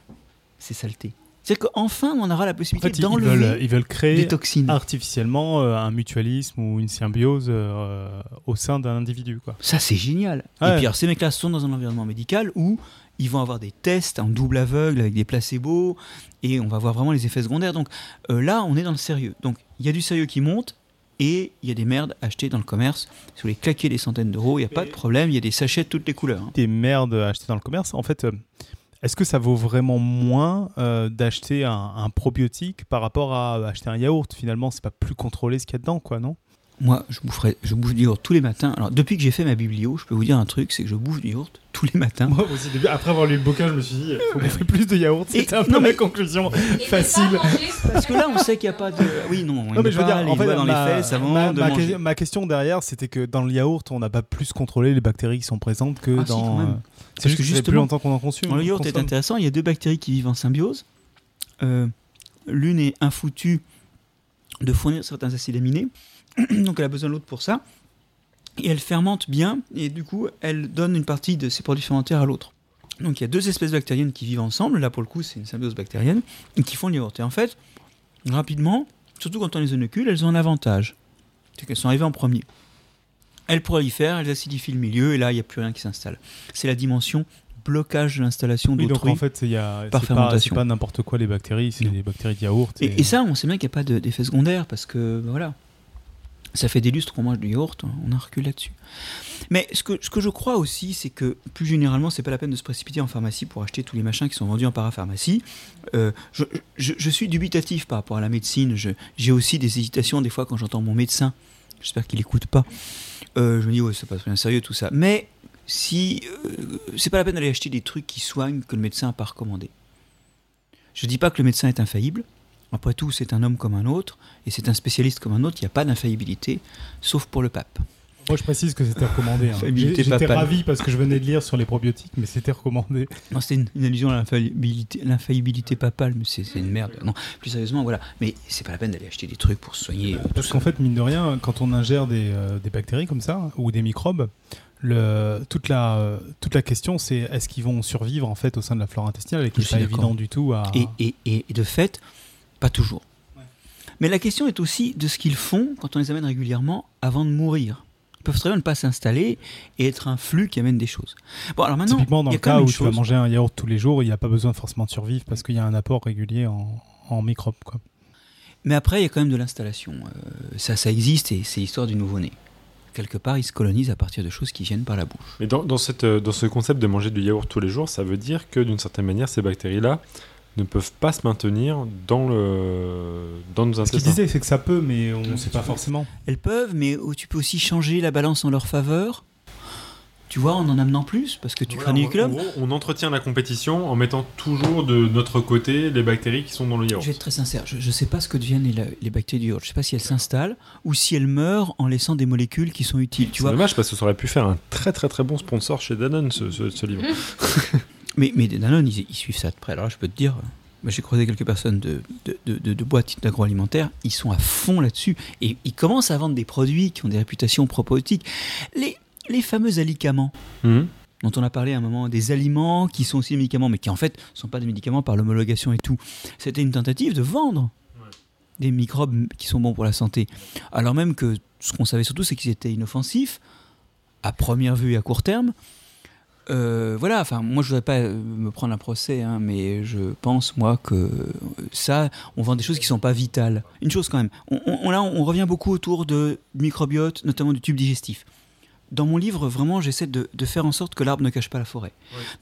ces saletés. C'est-à-dire qu'enfin, on aura la En possibilité fait, ils veulent, d'enlever ils veulent créer des toxines. artificiellement euh, un mutualisme ou une symbiose euh, au sein d'un individu. Quoi. Ça, c'est génial. Et puis, alors, ces mecs-là sont dans un environnement médical où ils vont avoir des tests en double aveugle avec des placebos et on va voir vraiment les effets secondaires. Donc euh, là, on est dans le sérieux. Donc il y a du sérieux qui monte et il y a des merdes achetées dans le commerce. Si vous voulez claquer des centaines d'euros, il n'y a pas de problème. Il y a des sachets de toutes les couleurs. hein. Des merdes achetées dans le commerce, en fait, euh, est-ce que ça vaut vraiment moins euh, d'acheter un, un probiotique par rapport à acheter un yaourt? Finalement, c'est pas plus contrôlé ce qu'il y a dedans, quoi, non? Moi, je boufferais, je bouffe du yaourt tous les matins. Alors depuis que j'ai fait ma biblio, je peux vous dire un truc, c'est que je bouffe du yaourt tous les matins. Moi aussi, après avoir lu le bouquin, je me suis dit, il faut bouffer plus de yaourt. C'était un peu non, mais- la conclusion facile. Parce que là, on sait qu'il n'y a pas de. Oui, non, on Non, mais je veux dire, en fait, dans ma, les fesses avant ma- de ma manger. que- ma question derrière, c'était que dans le yaourt, on n'a pas plus contrôlé les bactéries qui sont présentes que Ah, si, dans. quand même. Parce C'est juste que ça fait plus longtemps qu'on en consomme. Dans le yaourt est intéressant, il y a deux bactéries qui vivent en symbiose. Euh, L'une est infoutue de fournir certains acides aminés, (clears throat) donc elle a besoin de l'autre pour ça. Et elle fermente bien, et du coup, elle donne une partie de ses produits fermentaires à l'autre. Donc il y a deux espèces bactériennes qui vivent ensemble, là pour le coup c'est une symbiose bactérienne, et qui font le yaourt. Et en fait, rapidement, surtout quand on les inocule, elles ont un avantage. C'est qu'elles sont arrivées en premier. Elles prolifèrent, elles acidifient le milieu, et là il n'y a plus rien qui s'installe. C'est la dimension blocage de l'installation Oui, donc d'autrui. en fait, il y a- par c'est pas, pas n'importe quoi les bactéries, c'est des bactéries de yaourt. Et, et ça, on sait bien qu'il n'y a pas de- d'effet secondaire parce que ben voilà, ça fait des lustres qu'on mange du yaourt, on a un recul là-dessus. Mais ce que, ce que je crois aussi, c'est que plus généralement, c'est pas la peine de se précipiter en pharmacie pour acheter tous les machins qui sont vendus en parapharmacie. Euh, je, je- je suis dubitatif par rapport à la médecine. J'ai aussi des hésitations des fois quand j'entends mon médecin. J'espère qu'il n'écoute pas. Euh, je me dis, ouais, c'est pas bien sérieux tout ça. Mais si euh, c'est pas la peine d'aller acheter des trucs qui soignent que le médecin n'a pas recommandé. Je dis pas que le médecin est infaillible. Après tout, c'est un homme comme un autre, et c'est un spécialiste comme un autre. Il n'y a pas d'infaillibilité, sauf pour le pape. Moi, je précise que c'était recommandé. hein. J'étais ravi parce que je venais de lire sur les probiotiques, mais c'était recommandé. Non, c'était une, une allusion à l'infaillibilité, papale, mais c'est une merde. Non, plus sérieusement, voilà. Mais c'est pas la peine d'aller acheter des trucs pour se soigner. euh, Parce qu'en fait, mine de rien, quand on ingère des, euh, des bactéries comme ça, ou des microbes, le, toute, la, euh, toute la question, c'est est-ce qu'ils vont survivre en fait au sein de la flore intestinale et qui n'est pas évident du tout à. et, et- et- et de fait, pas toujours. Mais la question est aussi de ce qu'ils font quand on les amène régulièrement avant de mourir. Ils peuvent très bien ne pas s'installer et être un flux qui amène des choses. Bon, alors maintenant, Typiquement, dans le cas où une tu vas chose. manger un yaourt tous les jours, il n'y a pas besoin forcément de survivre parce qu'il y a un apport régulier en, en microbes. Quoi. Mais après, il y a quand même de l'installation. Euh, ça, ça existe et c'est l'histoire du nouveau-né. Quelque part, ils se colonisent à partir de choses qui viennent par la bouche. Mais dans, dans, cette, euh, dans ce concept de manger du yaourt tous les jours, ça veut dire que d'une certaine manière, ces bactéries-là ne peuvent pas se maintenir dans, le, dans nos Ce qu'il intestins. disait, c'est que ça peut, mais on ne sait pas forcément. Elles peuvent, mais oh, tu peux aussi changer la balance en leur faveur. Tu vois, en en amenant plus, parce que tu Voilà, crées du club. gros, on entretient la compétition en mettant toujours de notre côté les bactéries qui sont dans le yaourt. Je vais être très sincère, je ne sais pas ce que deviennent les, les bactéries du yaourt. Je ne sais pas si elles s'installent ou si elles meurent en laissant des molécules qui sont utiles. Tu C'est vois dommage parce que ça aurait pu faire un très très très bon sponsor chez Danone ce, ce- ce livre. (laughs) mais, mais Danone, ils, ils suivent ça de près. Alors là, je peux te dire, euh, j'ai croisé quelques personnes de, de, de, de- de boîtes d'agroalimentaire, ils sont à fond là-dessus. Et ils commencent à vendre des produits qui ont des réputations probiotiques. Les, les fameux alicaments. Mhm. dont on a parlé à un moment, des aliments qui sont aussi des médicaments, mais qui en fait ne sont pas des médicaments par l'homologation et tout. C'était une tentative de vendre des microbes qui sont bons pour la santé. Alors même que ce qu'on savait surtout, c'est qu'ils étaient inoffensifs, à première vue et à court terme. Euh, voilà, enfin, moi je voudrais pas euh, me prendre un procès, hein, mais je pense, moi, que ça, on vend des choses qui sont pas vitales. Une chose quand même, on, on- là, on revient beaucoup autour de microbiote, notamment du tube digestif dans mon livre, vraiment, j'essaie de, de faire en sorte que l'arbre ne cache pas la forêt.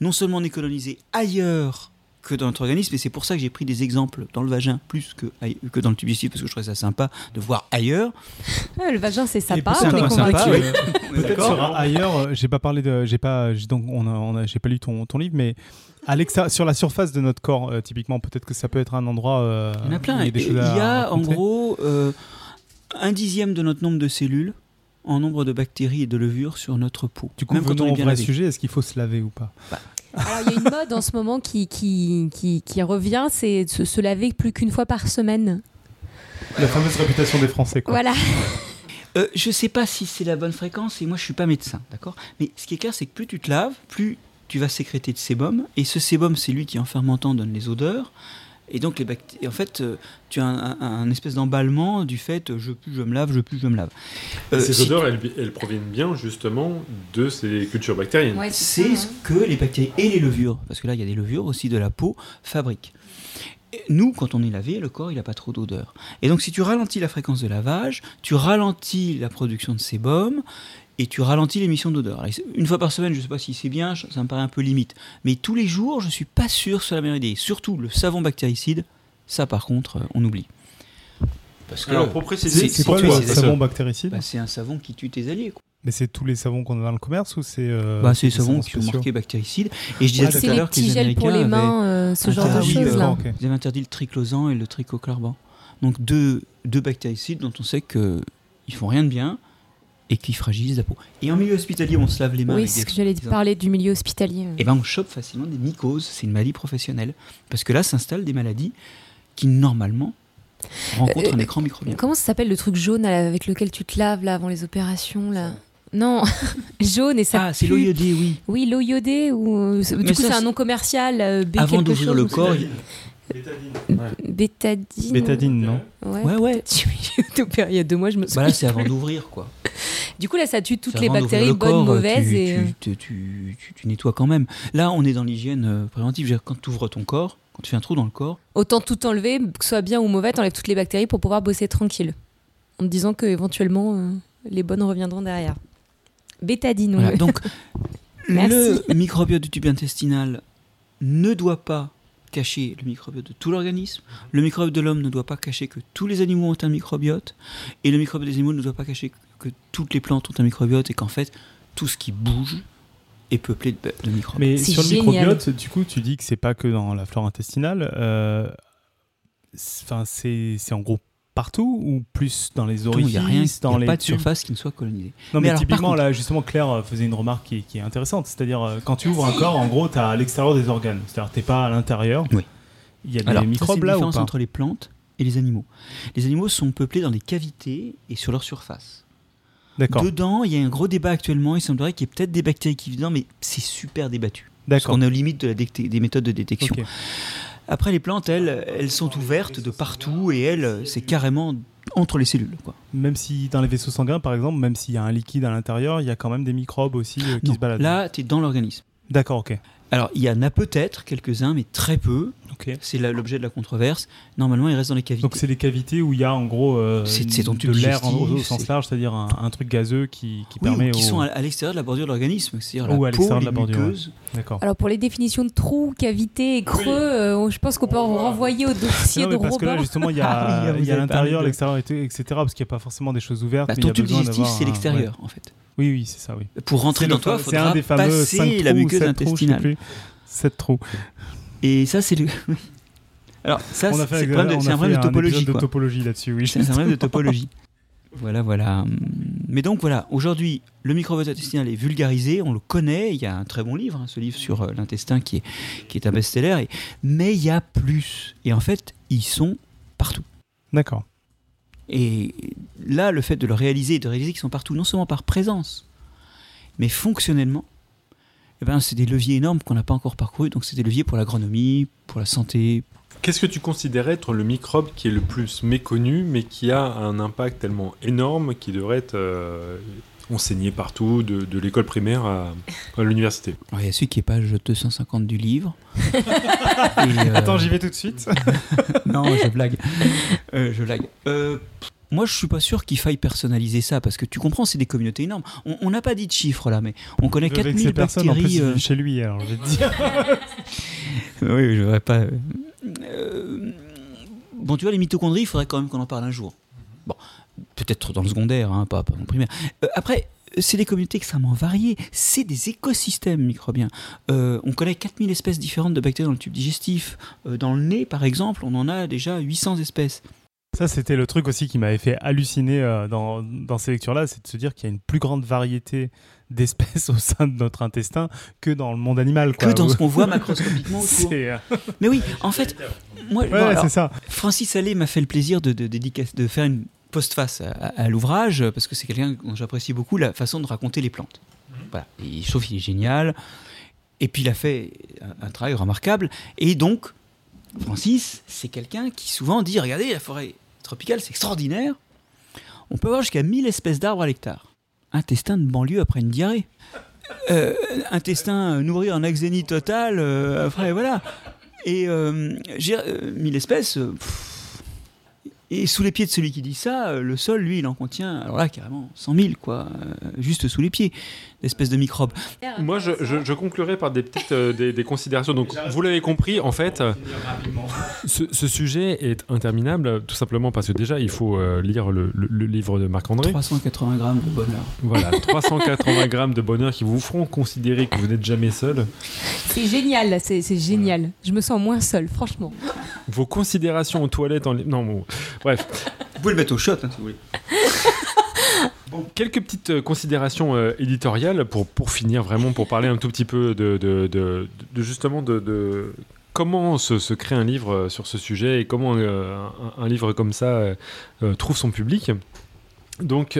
Non seulement on est colonisé ailleurs que dans notre organisme, et c'est pour ça que j'ai pris des exemples dans le vagin plus que, que dans le tube digestif, parce que je trouvais ça sympa de voir ailleurs. (laughs) Ah, le vagin, c'est sympa, peut-être on est convaincu. (laughs) Peut-être ailleurs, euh, j'ai pas parlé de, j'ai pas, donc on a, on a- pas lu ton, ton livre, mais l'extérieur- sur la surface de notre corps, euh, typiquement, peut-être que ça peut être un endroit. euh, Il y en a plein. Il y a, Il y a en gros euh, un dixième de notre nombre de cellules en nombre de bactéries et de levures sur notre peau. Du coup, Même quand on est au bien vrai lavé. sujet, est-ce qu'il faut se laver ou pas? Alors, il y a une mode en ce moment qui, qui, qui, qui revient, c'est de se, se laver plus qu'une fois par semaine. La fameuse réputation des Français, quoi. Voilà. (laughs) Euh, je sais pas si c'est la bonne fréquence et moi je suis pas médecin, d'accord? Mais ce qui est clair, c'est que plus tu te laves, plus tu vas sécréter de sébum et ce sébum, c'est lui qui en fermentant donne les odeurs. Et donc les bactéries, en fait, euh, tu as un, un- un espèce d'emballement du fait euh, je plus je me lave, je plus je me lave. Euh, ces si- odeurs, elles, elles proviennent bien justement de ces cultures bactériennes. c'est ce que les bactéries et les levures, parce que là il y a des levures aussi de la peau, fabriquent. Et Nous, quand on est lavé, le corps il n'a pas trop d'odeur. Et donc si tu ralentis la fréquence de lavage, tu ralentis la production de sébum et tu ralentis l'émission d'odeur. Une fois par semaine, je ne sais pas si c'est bien, ça me paraît un peu limite. Mais tous les jours, je suis pas sûr que c'est la meilleure idée. Surtout le savon bactéricide, ça par contre, euh, on oublie. Parce que Alors pour C'est préciser, c'est pour quoi le savon bactéricide bah, c'est un savon qui tue tes alliés. quoi. Mais c'est tous les savons qu'on a dans le commerce ou c'est euh, Bah, c'est les savons qui sont marqués bactéricides. Et je disais Ouais, tout à les l'heure que petits les gels pour Américains les avaient- mains, euh, ce genre Ah de choses là. ok. Ils avaient interdit le triclosan et le tricoclarban. Donc deux, deux bactéricides dont on sait qu'ils font rien de bien et qui fragilisent la peau. Et en milieu hospitalier, on se lave les mains Oui, c'est ce que j'allais te parler du milieu hospitalier. Et ben on chope facilement des mycoses. C'est une maladie professionnelle. Parce que là s'installent des maladies qui normalement rencontrent Euh, un écran microbien. Comment ça s'appelle le truc jaune avec lequel tu te laves là avant les opérations là Non, (laughs) jaune et ça. Ah, c'est l'eau iodée, oui. Oui, l'eau iodée ou du Mais coup c'est un nom commercial. euh, B Avant d'ouvrir le corps, il- Bétadine. Bétadine, non Ouais, Ouais, (laughs) il y a deux mois, je me Bah souviens. là, c'est avant d'ouvrir, quoi. Du coup, là, ça tue toutes les bactéries le bonnes, corps, mauvaises. tu, et... euh, tu, tu, tu- tu- tu nettoies quand même. Là, on est dans l'hygiène euh, préventive. Quand tu ouvres ton corps, quand tu fais un trou dans le corps, Autant tout enlever, que ce soit bien ou mauvais, t'enlèves toutes les bactéries pour pouvoir bosser tranquille. En te disant que éventuellement euh, les bonnes reviendront derrière. Bétadine, Voilà, donc, (laughs) le microbiote du tube intestinal ne doit pas cacher le microbiote de tout l'organisme. Le microbiote de l'homme ne doit pas cacher que tous les animaux ont un microbiote. Et le microbiote des animaux ne doit pas cacher que, toutes les plantes ont un microbiote et qu'en fait, tout ce qui bouge est peuplé de, de microbes. Mais sur le microbiote, du coup, tu dis que c'est pas que dans la flore intestinale. euh, c'est- Enfin, c'est c'est en gros partout ou plus dans les il orifices, n'y a rien, il dans a les pas de surface qui ne soit colonisée. Non, Mais mais, alors, par typiquement, contre- là, justement, Claire euh, faisait une remarque qui est, qui est intéressante. C'est-à-dire, euh, quand tu ouvres un corps, en gros, tu as à l'extérieur des organes. C'est-à-dire, t'es pas à l'intérieur. Oui. Il y a des Alors, ça, microbes la là ou différence pas entre les plantes et les animaux. Les animaux sont peuplés dans des cavités et sur leur surface. D'accord. Dedans, il y a un gros débat actuellement. Il semblerait qu'il y ait peut-être des bactéries qui vivent dedans, mais c'est super débattu. D'accord. qu'on est aux limites de la détec- des méthodes de détection. Après, les plantes, elles, elles sont ouvertes de partout et elles, c'est carrément entre les cellules. Quoi. Même si dans les vaisseaux sanguins, par exemple, même s'il y a un liquide à l'intérieur, il y a quand même des microbes aussi euh, qui Non, se baladent. là, tu es dans l'organisme. D'accord, ok. Alors, il y en a peut-être quelques-uns, mais très peu. C'est là l'objet de la controverse. Normalement, ils restent dans les cavités. Donc c'est les cavités où il y a en gros euh, C'est- de l'air au, sens large, c'est-à-dire un, un truc gazeux qui, qui Oui, ou permet qui au- sont à, à l'extérieur de la bordure de l'organisme, c'est-à-dire Ou la à peau, l'extérieur de la bordure. D'accord. Alors pour les définitions de trous, cavités et creux, euh, je pense qu'on peut en renvoyer au dossier Non, de parce que là justement il y (laughs) Ah a, oui, il y a vous avez parlé l'intérieur, l'extérieur, etc. Parce qu'il n'y a pas forcément des choses ouvertes. Bah, mais il y ton tube digestif, c'est l'extérieur, en fait. Oui, oui, c'est ça, oui. Pour rentrer dans toi, il c'est un faudra des fameux passer 5 la muqueuse 7 trous, je sais intestinale. plus. 7 trous. Et ça, c'est le. (laughs) Alors, ça, c'est le problème de- on c'est un problème de topologie. de topologie là-dessus, oui. C'est un problème de (laughs) topologie. Voilà, voilà. Mais donc voilà, aujourd'hui, le microbiote intestinal est vulgarisé, on le connaît. Il y a un très bon livre, hein, ce livre sur euh, l'intestin qui est, qui est un best-seller. Mais il y a plus. Et en fait, ils sont partout. D'accord. Et là, le fait de le réaliser, de réaliser qu'ils sont partout, non seulement par présence, mais fonctionnellement, eh ben, c'est des leviers énormes qu'on n'a pas encore parcourus. Donc, c'est des leviers pour l'agronomie, pour la santé. Qu'est-ce que tu considérais être le microbe qui est le plus méconnu, mais qui a un impact tellement énorme qui devrait être euh, enseigné partout, de, de l'école primaire à, à l'université? Il y a celui qui est page 250 du livre. (laughs) Et, euh, Attends, j'y vais tout de suite. (laughs) Non, je blague. Euh, je blague. Moi, je suis pas sûr qu'il faille personnaliser ça parce que tu comprends, c'est des communautés énormes. On n'a pas dit de chiffres là, mais on connaît Avec 4000 ces personnes, en plus, euh, chez lui, alors je vais te dire. (laughs) Oui, je ne pas. euh, euh, Bon, tu vois, les mitochondries, il faudrait quand même qu'on en parle un jour. Bon, peut-être dans le secondaire, hein, pas, pas dans le primaire. Euh, après, c'est des communautés extrêmement variées. C'est des écosystèmes microbiens. Euh, on connaît 4000 espèces différentes de bactéries dans le tube digestif. Euh, dans le nez, par exemple, on en a déjà 800 espèces. Ça, c'était le truc aussi qui m'avait fait halluciner euh, dans, dans ces lectures-là, c'est de se dire qu'il y a une plus grande variété d'espèces (laughs) au sein de notre intestin que dans le monde animal. Que dans ce qu'on voit macroscopiquement (laughs) euh, (laughs) Mais oui, en fait, moi, Ouais, bon, alors, ça. Francis Allais m'a fait le plaisir de, de, dédicace- de faire une postface à, à- à l'ouvrage, parce que c'est quelqu'un dont j'apprécie beaucoup la façon de raconter les plantes. Voilà. Et je trouve qu'il est génial. Et puis il a fait un, un travail remarquable. Et donc, Francis, c'est quelqu'un qui souvent dit Regardez, la forêt tropicale, c'est extraordinaire. On peut avoir jusqu'à 1000 espèces d'arbres à l'hectare. Intestin de banlieue après une diarrhée. Euh, intestin euh, nourri en axénie totale, euh, après, voilà. Et euh, j'ai euh, 1000 espèces. et sous les pieds de celui qui dit ça, le sol, lui, il en contient, alors là, carrément, 100 000, quoi. juste sous les pieds, d'espèces de microbes. Moi, je, je, je conclurai par des petites euh, des, des considérations. Donc, vous l'avez compris, en fait, euh, ce, ce sujet est interminable, tout simplement parce que déjà, il faut euh, lire le, le- le livre de Marc-André. 380 grammes de bonheur. Voilà, 380 grammes de bonheur qui vous feront considérer que vous n'êtes jamais seul. C'est génial, c'est c'est génial. Je me sens moins seule, franchement. Vos considérations aux toilettes en... Non, bon, bref. Vous pouvez le mettre au shot, hein, si vous voulez. (laughs) Quelques petites euh, considérations euh, éditoriales pour, pour finir vraiment, pour parler un tout petit peu de, de, justement de, comment se, crée un livre euh, sur ce sujet et comment un, livre comme ça trouve son public. Donc,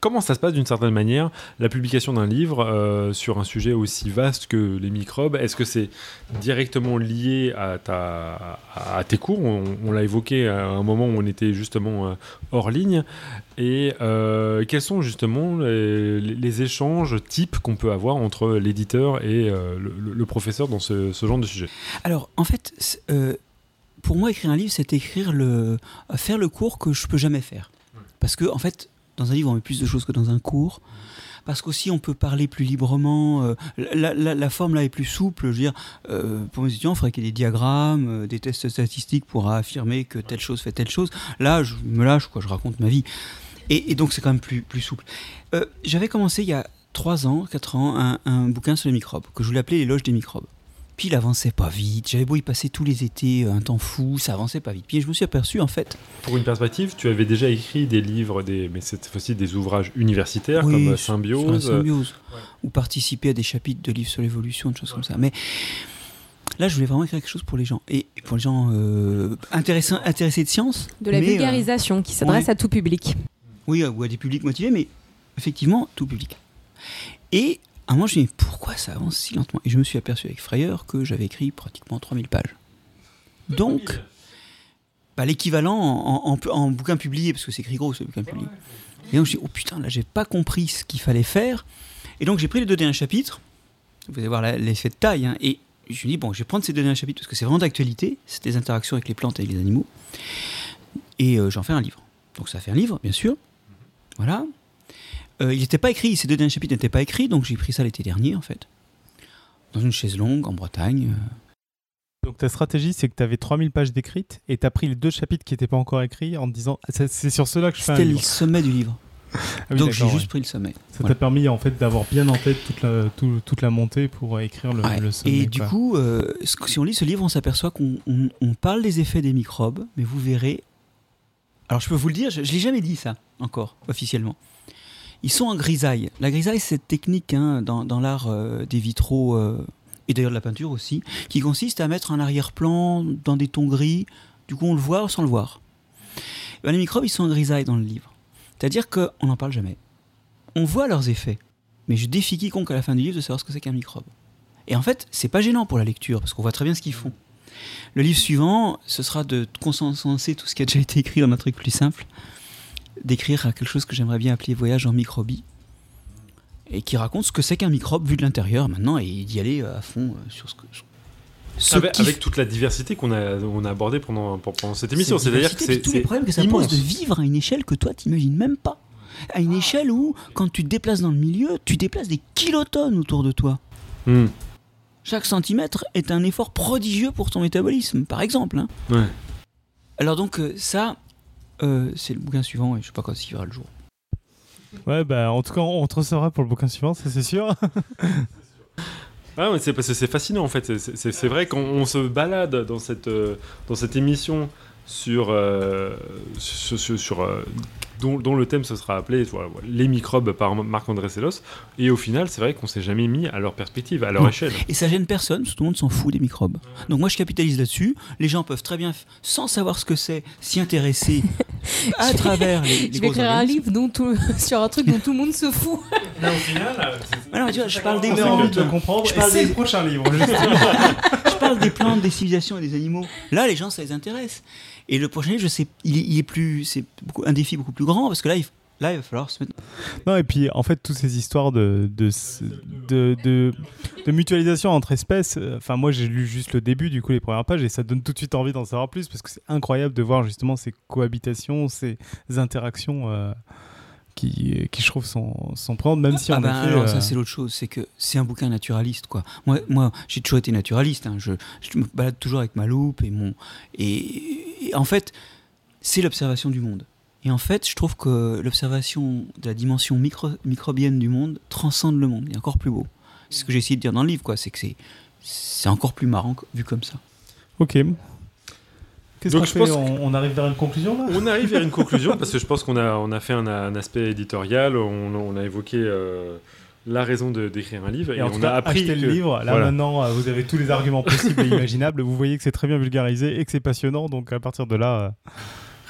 comment ça se passe d'une certaine manière, la publication d'un livre euh, sur un sujet aussi vaste que les microbes? Est-ce que c'est directement lié à, ta, à, tes cours? On, l'a évoqué à un moment où on était justement euh, hors ligne. Et euh, quels sont justement les, échanges types qu'on peut avoir entre l'éditeur et le, professeur dans ce, ce, genre de sujet? Alors, en fait, pour moi, écrire un livre, c'est écrire le, faire le cours que je peux jamais faire. Parce que, en fait, dans un livre, on met plus de choses que dans un cours. Parce qu'aussi, on peut parler plus librement. Euh, la, forme là est plus souple. Je veux dire, euh, pour mes étudiants, il faudrait qu'il y ait des diagrammes, euh, des tests statistiques pour affirmer que telle chose fait telle chose. Là, je me lâche, quoi, je raconte ma vie. Et, donc, c'est quand même plus, plus souple. J'avais commencé il y a 3 ans, 4 ans, un, un bouquin sur les microbes, que je voulais appeler Les loges des microbes. Puis il avançait pas vite. J'avais beau y passer tous les étés un temps fou, ça avançait pas vite. Puis je me suis aperçu en fait. Pour une perspective, tu avais déjà écrit des livres, des, mais cette fois-ci des ouvrages universitaires comme Symbiose. Symbiose Ou participer à des chapitres de livres sur l'évolution, des choses comme ça. Mais là, je voulais vraiment écrire quelque chose pour les gens. Et pour les gens euh, intéressés, intéressés de science. De la vulgarisation qui s'adresse à tout public. Oui, ou à des publics motivés, mais effectivement, tout public. Et un moment, je me suis dit, pourquoi ça avance si lentement? Et je me suis aperçu avec frayeur que j'avais écrit pratiquement 3000 pages. Donc, bah, l'équivalent en, bouquin publié, parce que c'est écrit gros ce bouquin publié. Et donc je me suis dit, oh putain, là j'ai pas compris ce qu'il fallait faire. Et donc j'ai pris les deux derniers chapitres. Vous allez voir l'effet de taille. Hein, et je me suis dit, bon, je vais prendre ces deux derniers chapitres parce que c'est vraiment d'actualité. C'est des interactions avec les plantes et les animaux. Et euh, j'en fais un livre. Donc ça fait un livre, bien sûr. Voilà. Euh, il n'était pas écrit, ces deux derniers chapitres n'étaient pas écrits, donc j'ai pris ça l'été dernier en fait. Dans une chaise longue en Bretagne. Euh. Donc ta stratégie, c'est que tu avais 3000 pages d'écrites et tu as pris les deux chapitres qui n'étaient pas encore écrits en te disant c'est sur cela que je fais un C'était le sommet du livre. (laughs) Ah donc j'ai juste pris le sommet. Ça t'a permis en fait d'avoir bien en tête toute la, toute la montée pour écrire le, sommet. Et du coup, euh, si on lit ce livre, on s'aperçoit qu'on parle des effets des microbes, mais vous verrez. Alors je peux vous le dire, je, je l'ai jamais dit ça encore officiellement. Ils sont en grisaille. La grisaille, c'est cette technique hein, dans, l'art euh, des vitraux euh, et d'ailleurs de la peinture aussi, qui consiste à mettre un arrière-plan dans des tons gris. Du coup, on le voit sans le voir. Ben, les microbes, ils sont en grisaille dans le livre. C'est-à-dire qu'on n'en parle jamais. On voit leurs effets, mais je défie quiconque à la fin du livre de savoir ce que c'est qu'un microbe. Et en fait, c'est pas gênant pour la lecture, parce qu'on voit très bien ce qu'ils font. Le livre suivant, ce sera de consenser tout ce qui a déjà été écrit dans un truc plus simple, d'écrire quelque chose que j'aimerais bien appeler Voyage en microbie, et qui raconte ce que c'est qu'un microbe vu de l'intérieur maintenant, et d'y aller euh, à fond euh, sur ce que. avec, toute la diversité qu'on a, on a abordée pendant, pendant cette émission. C'est-à-dire que c'est. tous les problèmes que ça pose de vivre à une échelle que toi, t'imagines même pas. À une échelle où, quand tu te déplaces dans le milieu, tu déplaces des kilotonnes autour de toi. Hmm. Chaque centimètre est un effort prodigieux pour ton métabolisme, par exemple. Hein. Ouais. Alors donc euh, ça, euh, c'est le bouquin suivant et je sais pas quand il verra le jour. Ouais, bah en tout cas, on te recevra pour le bouquin suivant, ça c'est sûr. (laughs) Ah, c'est parce que c'est fascinant en fait. C'est vrai qu'on se balade dans cette, euh, dans cette émission sur, euh, sur, sur, dont, le thème se sera appelé Les microbes par Marc-André Sellos. Et au final, c'est vrai qu'on s'est jamais mis à leur perspective, à leur échelle. Et ça gêne personne, tout le monde s'en fout des microbes. Donc moi, je capitalise là-dessus. Les gens peuvent très bien, sans savoir ce que c'est, s'y intéresser (laughs) à travers les, Je vais écrire un livre dont (laughs) sur un truc dont tout le monde se fout. (laughs) Mais au final, je parle des plantes. De comprendre. Je parle des prochains livres. je parle des plantes, des civilisations et des animaux. Là, les gens, ça les intéresse. Et le prochain livre, je sais, il est, plus, c'est un défi beaucoup plus grand parce que là, il, là, il va falloir se mettre. Non, et puis en fait, toutes ces histoires de, de, de, mutualisation entre espèces, euh, enfin, moi j'ai lu juste le début, du coup, les premières pages, et ça donne tout de suite envie d'en savoir plus parce que c'est incroyable de voir justement ces cohabitations, ces interactions. Euh, qui, qui je trouve sont prendre, même si ah on ben, alors, ça euh, c'est l'autre chose, c'est que c'est un bouquin naturaliste quoi. Moi, moi j'ai toujours été naturaliste, hein. je, je, me balade toujours avec ma loupe et mon et, en fait c'est l'observation du monde. Et en fait, je trouve que l'observation de la dimension micro, microbienne du monde transcende le monde, est encore plus beau. C'est ce que j'ai essayé de dire dans le livre, quoi. C'est que c'est, c'est encore plus marrant vu comme ça. Ok. Qu'est-ce qu'on fait on, arrive vers une conclusion là On arrive vers une conclusion (laughs) parce que je pense qu'on a, on a fait un, aspect éditorial, on, a évoqué euh, la raison d'écrire un livre et, on a appris que... le livre. Là maintenant, euh, vous avez tous les arguments possibles et imaginables. Vous voyez que c'est très bien vulgarisé et que c'est passionnant. Donc à partir de là, euh,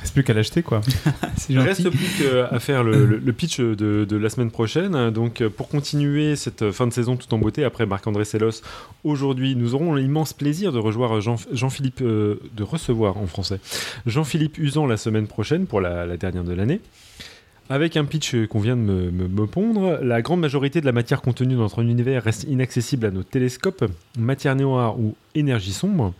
Reste plus qu'à l'acheter, quoi. (laughs) Il reste plus qu'à faire le, le- le pitch de, de la semaine prochaine. Donc, pour continuer cette fin de saison tout en beauté, après Marc-André Sellos, aujourd'hui, nous aurons l'immense plaisir de rejoindre Jean- Jean-Philippe, euh, de recevoir en français, Jean-Philippe Usan la semaine prochaine pour la, la dernière de l'année. Avec un pitch qu'on vient de me, me- me pondre, la grande majorité de la matière contenue dans notre univers reste inaccessible à nos télescopes, matière noire ou énergie sombre.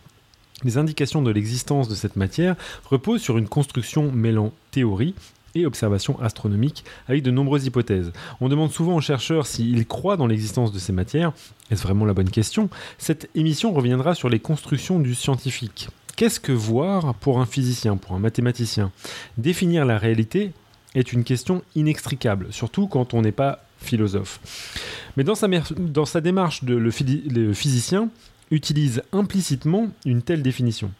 Les indications de l'existence de cette matière reposent sur une construction mêlant théorie et observation astronomique avec de nombreuses hypothèses. On demande souvent aux chercheurs s'ils croient dans l'existence de ces matières. Est-ce vraiment la bonne question? Cette émission reviendra sur les constructions du scientifique. Qu'est-ce que voir pour un physicien, pour un mathématicien? Définir la réalité est une question inextricable, surtout quand on n'est pas philosophe. Mais dans sa, démarche, de, physicien utilise implicitement une telle définition.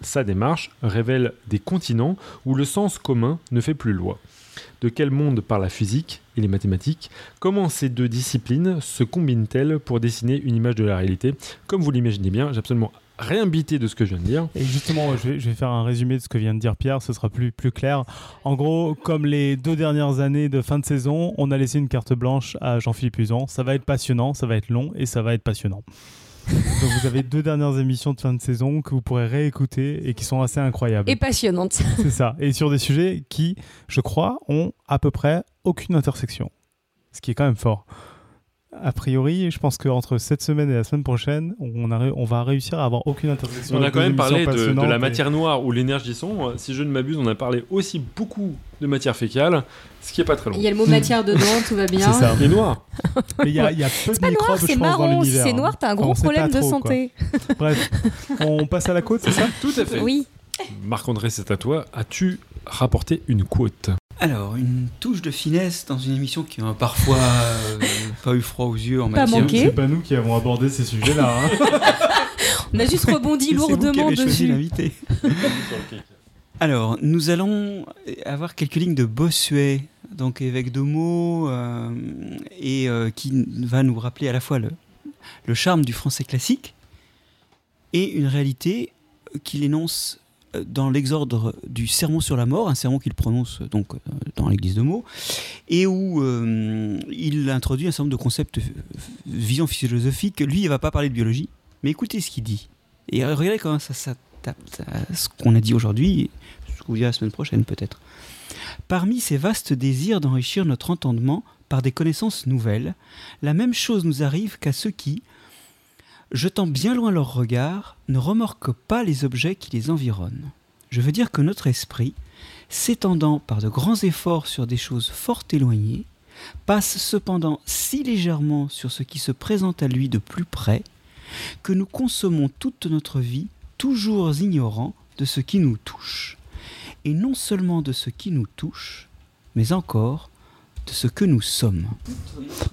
Sa démarche révèle des continents où le sens commun ne fait plus loi. De quel monde parle la physique et les mathématiques? Comment ces deux disciplines se combinent-elles pour dessiner une image de la réalité? Comme vous l'imaginez bien, j'ai absolument rien bité de ce que je viens de dire. Et justement, je vais, je vais faire un résumé de ce que vient de dire Pierre, ce sera plus, plus clair. En gros, comme les deux dernières années de fin de saison, on a laissé une carte blanche à Jean-Philippe Usan. Ça va être passionnant, ça va être long et ça va être passionnant. Donc vous avez deux dernières émissions de fin de saison que vous pourrez réécouter et qui sont assez incroyables. Et passionnante. (laughs) C'est ça. Et sur des sujets qui, je crois, ont à peu près aucune intersection. Ce qui est quand même fort. A priori, je pense qu'entre cette semaine et la semaine prochaine, on, a ré- on va réussir à avoir aucune intersection. On a quand même parlé de, la et- matière noire ou l'énergie sombre. Si je ne m'abuse, on a parlé aussi beaucoup de matière fécale, ce qui est pas très long. Il y a le mot matière dedans, tout va bien. (laughs) C'est ça. Et noir. Mais il y a, il y a peu de Pas microbes, noir, je c'est marron. Si c'est noir, t'as un gros problème de santé. quoi. (laughs) Bref, on passe à la côte, c'est ça Tout à fait. Oui. Marc-André, c'est à toi. As-tu rapporté une quote? Alors, une touche de finesse dans une émission qui a parfois euh, pas eu froid aux yeux en Pas matière. manqué. C'est pas nous qui avons abordé ces sujets-là. hein. (laughs) On a juste rebondi C'est vous qui lourdement avez dessus. l'invité. (laughs) Alors, nous allons avoir quelques lignes de Bossuet, donc deux mots, euh, et euh, qui va nous rappeler à la fois le, le charme du français classique et une réalité qu'il énonce dans l'exordre du sermon sur la mort, un sermon qu'il prononce euh, donc euh, dans l'église de Meaux, et où euh, il introduit un certain nombre de concepts vision philosophique. Lui, il va pas parler de biologie, mais écoutez ce qu'il dit. Et regardez comment ça, tape à ce qu'on a dit aujourd'hui, ce qu'on dira la semaine prochaine peut-être. Parmi ces vastes désirs d'enrichir notre entendement par des connaissances nouvelles, la même chose nous arrive qu'à ceux qui, jetant bien loin leur regard, ne remorquent pas les objets qui les environnent. Je veux dire que notre esprit, s'étendant par de grands efforts sur des choses fort éloignées, passe cependant si légèrement sur ce qui se présente à lui de plus près, que nous consommons toute notre vie toujours ignorants de ce qui nous touche. Et non seulement de ce qui nous touche, mais encore de ce que nous sommes.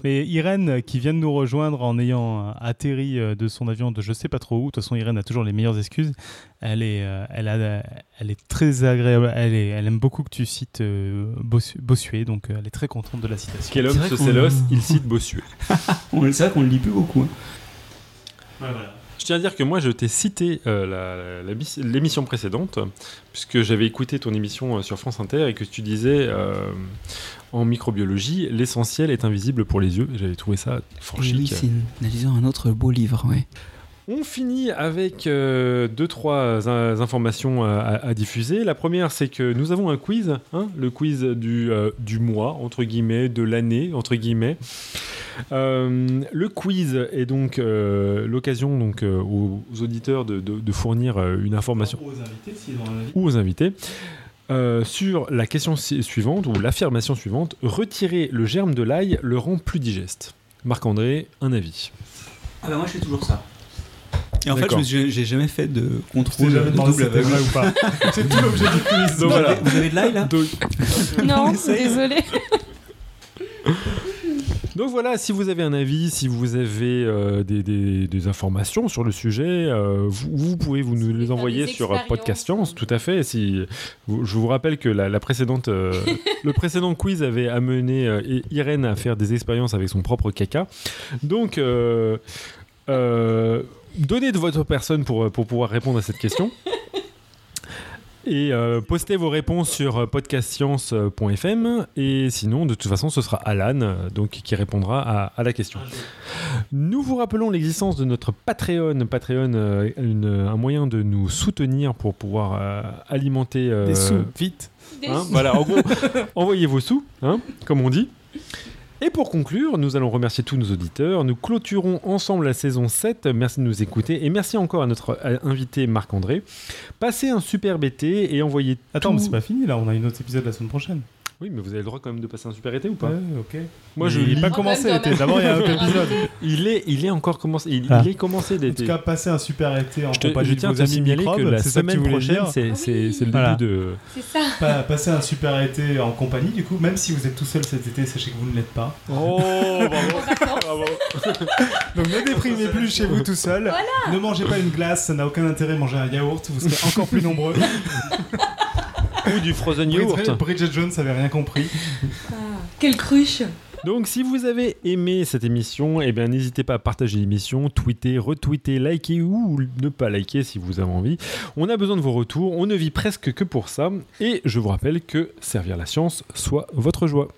Mais Irène, qui vient de nous rejoindre en ayant euh, atterri euh, de son avion de je sais pas trop où, de toute façon Irène a toujours les meilleures excuses, elle est, euh, elle a, elle est très agréable, elle, est, elle aime beaucoup que tu cites Bossu- Bossuet, donc elle est très contente de la citation. Quel homme C'est vrai ce Célos Il (laughs) cite Bossuet. C'est vrai qu'on ne le lit plus beaucoup. hein. Je tiens à dire que moi, je t'ai cité euh, l'émission précédente, puisque j'avais écouté ton émission euh, sur France Inter et que tu disais euh, en microbiologie, l'essentiel est invisible pour les yeux. J'avais trouvé ça fort Oui, c'est un autre beau livre. Ouais. On finit avec euh, deux, trois in- informations à, à- diffuser. La première, c'est que nous avons un quiz, hein, le quiz du, euh, du mois, entre guillemets, de l'année, entre guillemets. Euh, le quiz est donc euh, l'occasion donc, euh, aux, aux auditeurs de, de- de fournir euh, une information ou aux invités. euh, sur la question si- suivante ou l'affirmation suivante, retirer le germe de l'ail le rend plus digeste. Marc-André, un avis. Ah bah moi je fais toujours ça. Et en fait, j'ai jamais fait de contrôle de double aveugle. vrai ou pas. (laughs) C'est tout l'objet du quiz. Donc voilà. Vous avez de l'ail là Donc, (laughs) Non, désolé. (laughs) Donc voilà, si vous avez un avis, si vous avez euh, des, des- des informations sur le sujet, euh, vous, vous pouvez vous nous les envoyer sur Podcast Science, tout à fait. Si, vous- je vous rappelle que la, la précédente, euh, le précédent quiz avait amené euh, I- Irène à faire des expériences avec son propre caca. Donc, euh, euh, donnez de votre personne pour, pour pouvoir répondre à cette question. (laughs) Et euh, postez vos réponses sur euh, podcastscience.fm. Et sinon, de toute façon, ce sera Alan euh, donc, qui répondra à, à la question. Nous vous rappelons l'existence de notre Patreon. Patreon, euh, une- un moyen de nous soutenir pour pouvoir euh, alimenter. euh, Des sous, vite. hein, voilà, en gros, (laughs) envoyez vos sous, hein, comme on dit. Et pour conclure, nous allons remercier tous nos auditeurs. Nous clôturons ensemble la saison 7. Merci de nous écouter. Et merci encore à notre invité Marc-André. Passez un super été et envoyez Attends, tout- mais c'est pas fini là, on a une autre épisode la semaine prochaine. Oui, mais vous avez le droit quand même de passer un super été ou pas Ouais, ok. Moi, je il lis. n'est pas commencé l'été. D'abord, il y a un autre épisode. (laughs) Il est, il est encore commencé. Il, Ah. il est commencé En tout cas, passez un super été en Je, te- compagnie je de tiens à vos amis microbes. que la semaine prochaine, dire. c'est c'est le Voilà. début de. C'est ça. Pa- Passez un super été en compagnie, du coup, même si vous êtes tout seul cet été, sachez que vous ne l'êtes pas. Oh, bravo. (laughs) Donc ne déprimez plus chez vous tout seul. Ne mangez pas une glace, ça n'a aucun intérêt. Mangez un yaourt, vous serez encore plus nombreux. (laughs) Ou du frozen yaourt. Bridget, Bridget Jones avait rien compris. Ah, quelle cruche. Donc, si vous avez aimé cette émission, eh bien, n'hésitez pas à partager l'émission, tweeter, retweeter, liker ou ne pas liker si vous avez envie. On a besoin de vos retours. On ne vit presque que pour ça. Et je vous rappelle que servir la science soit votre joie.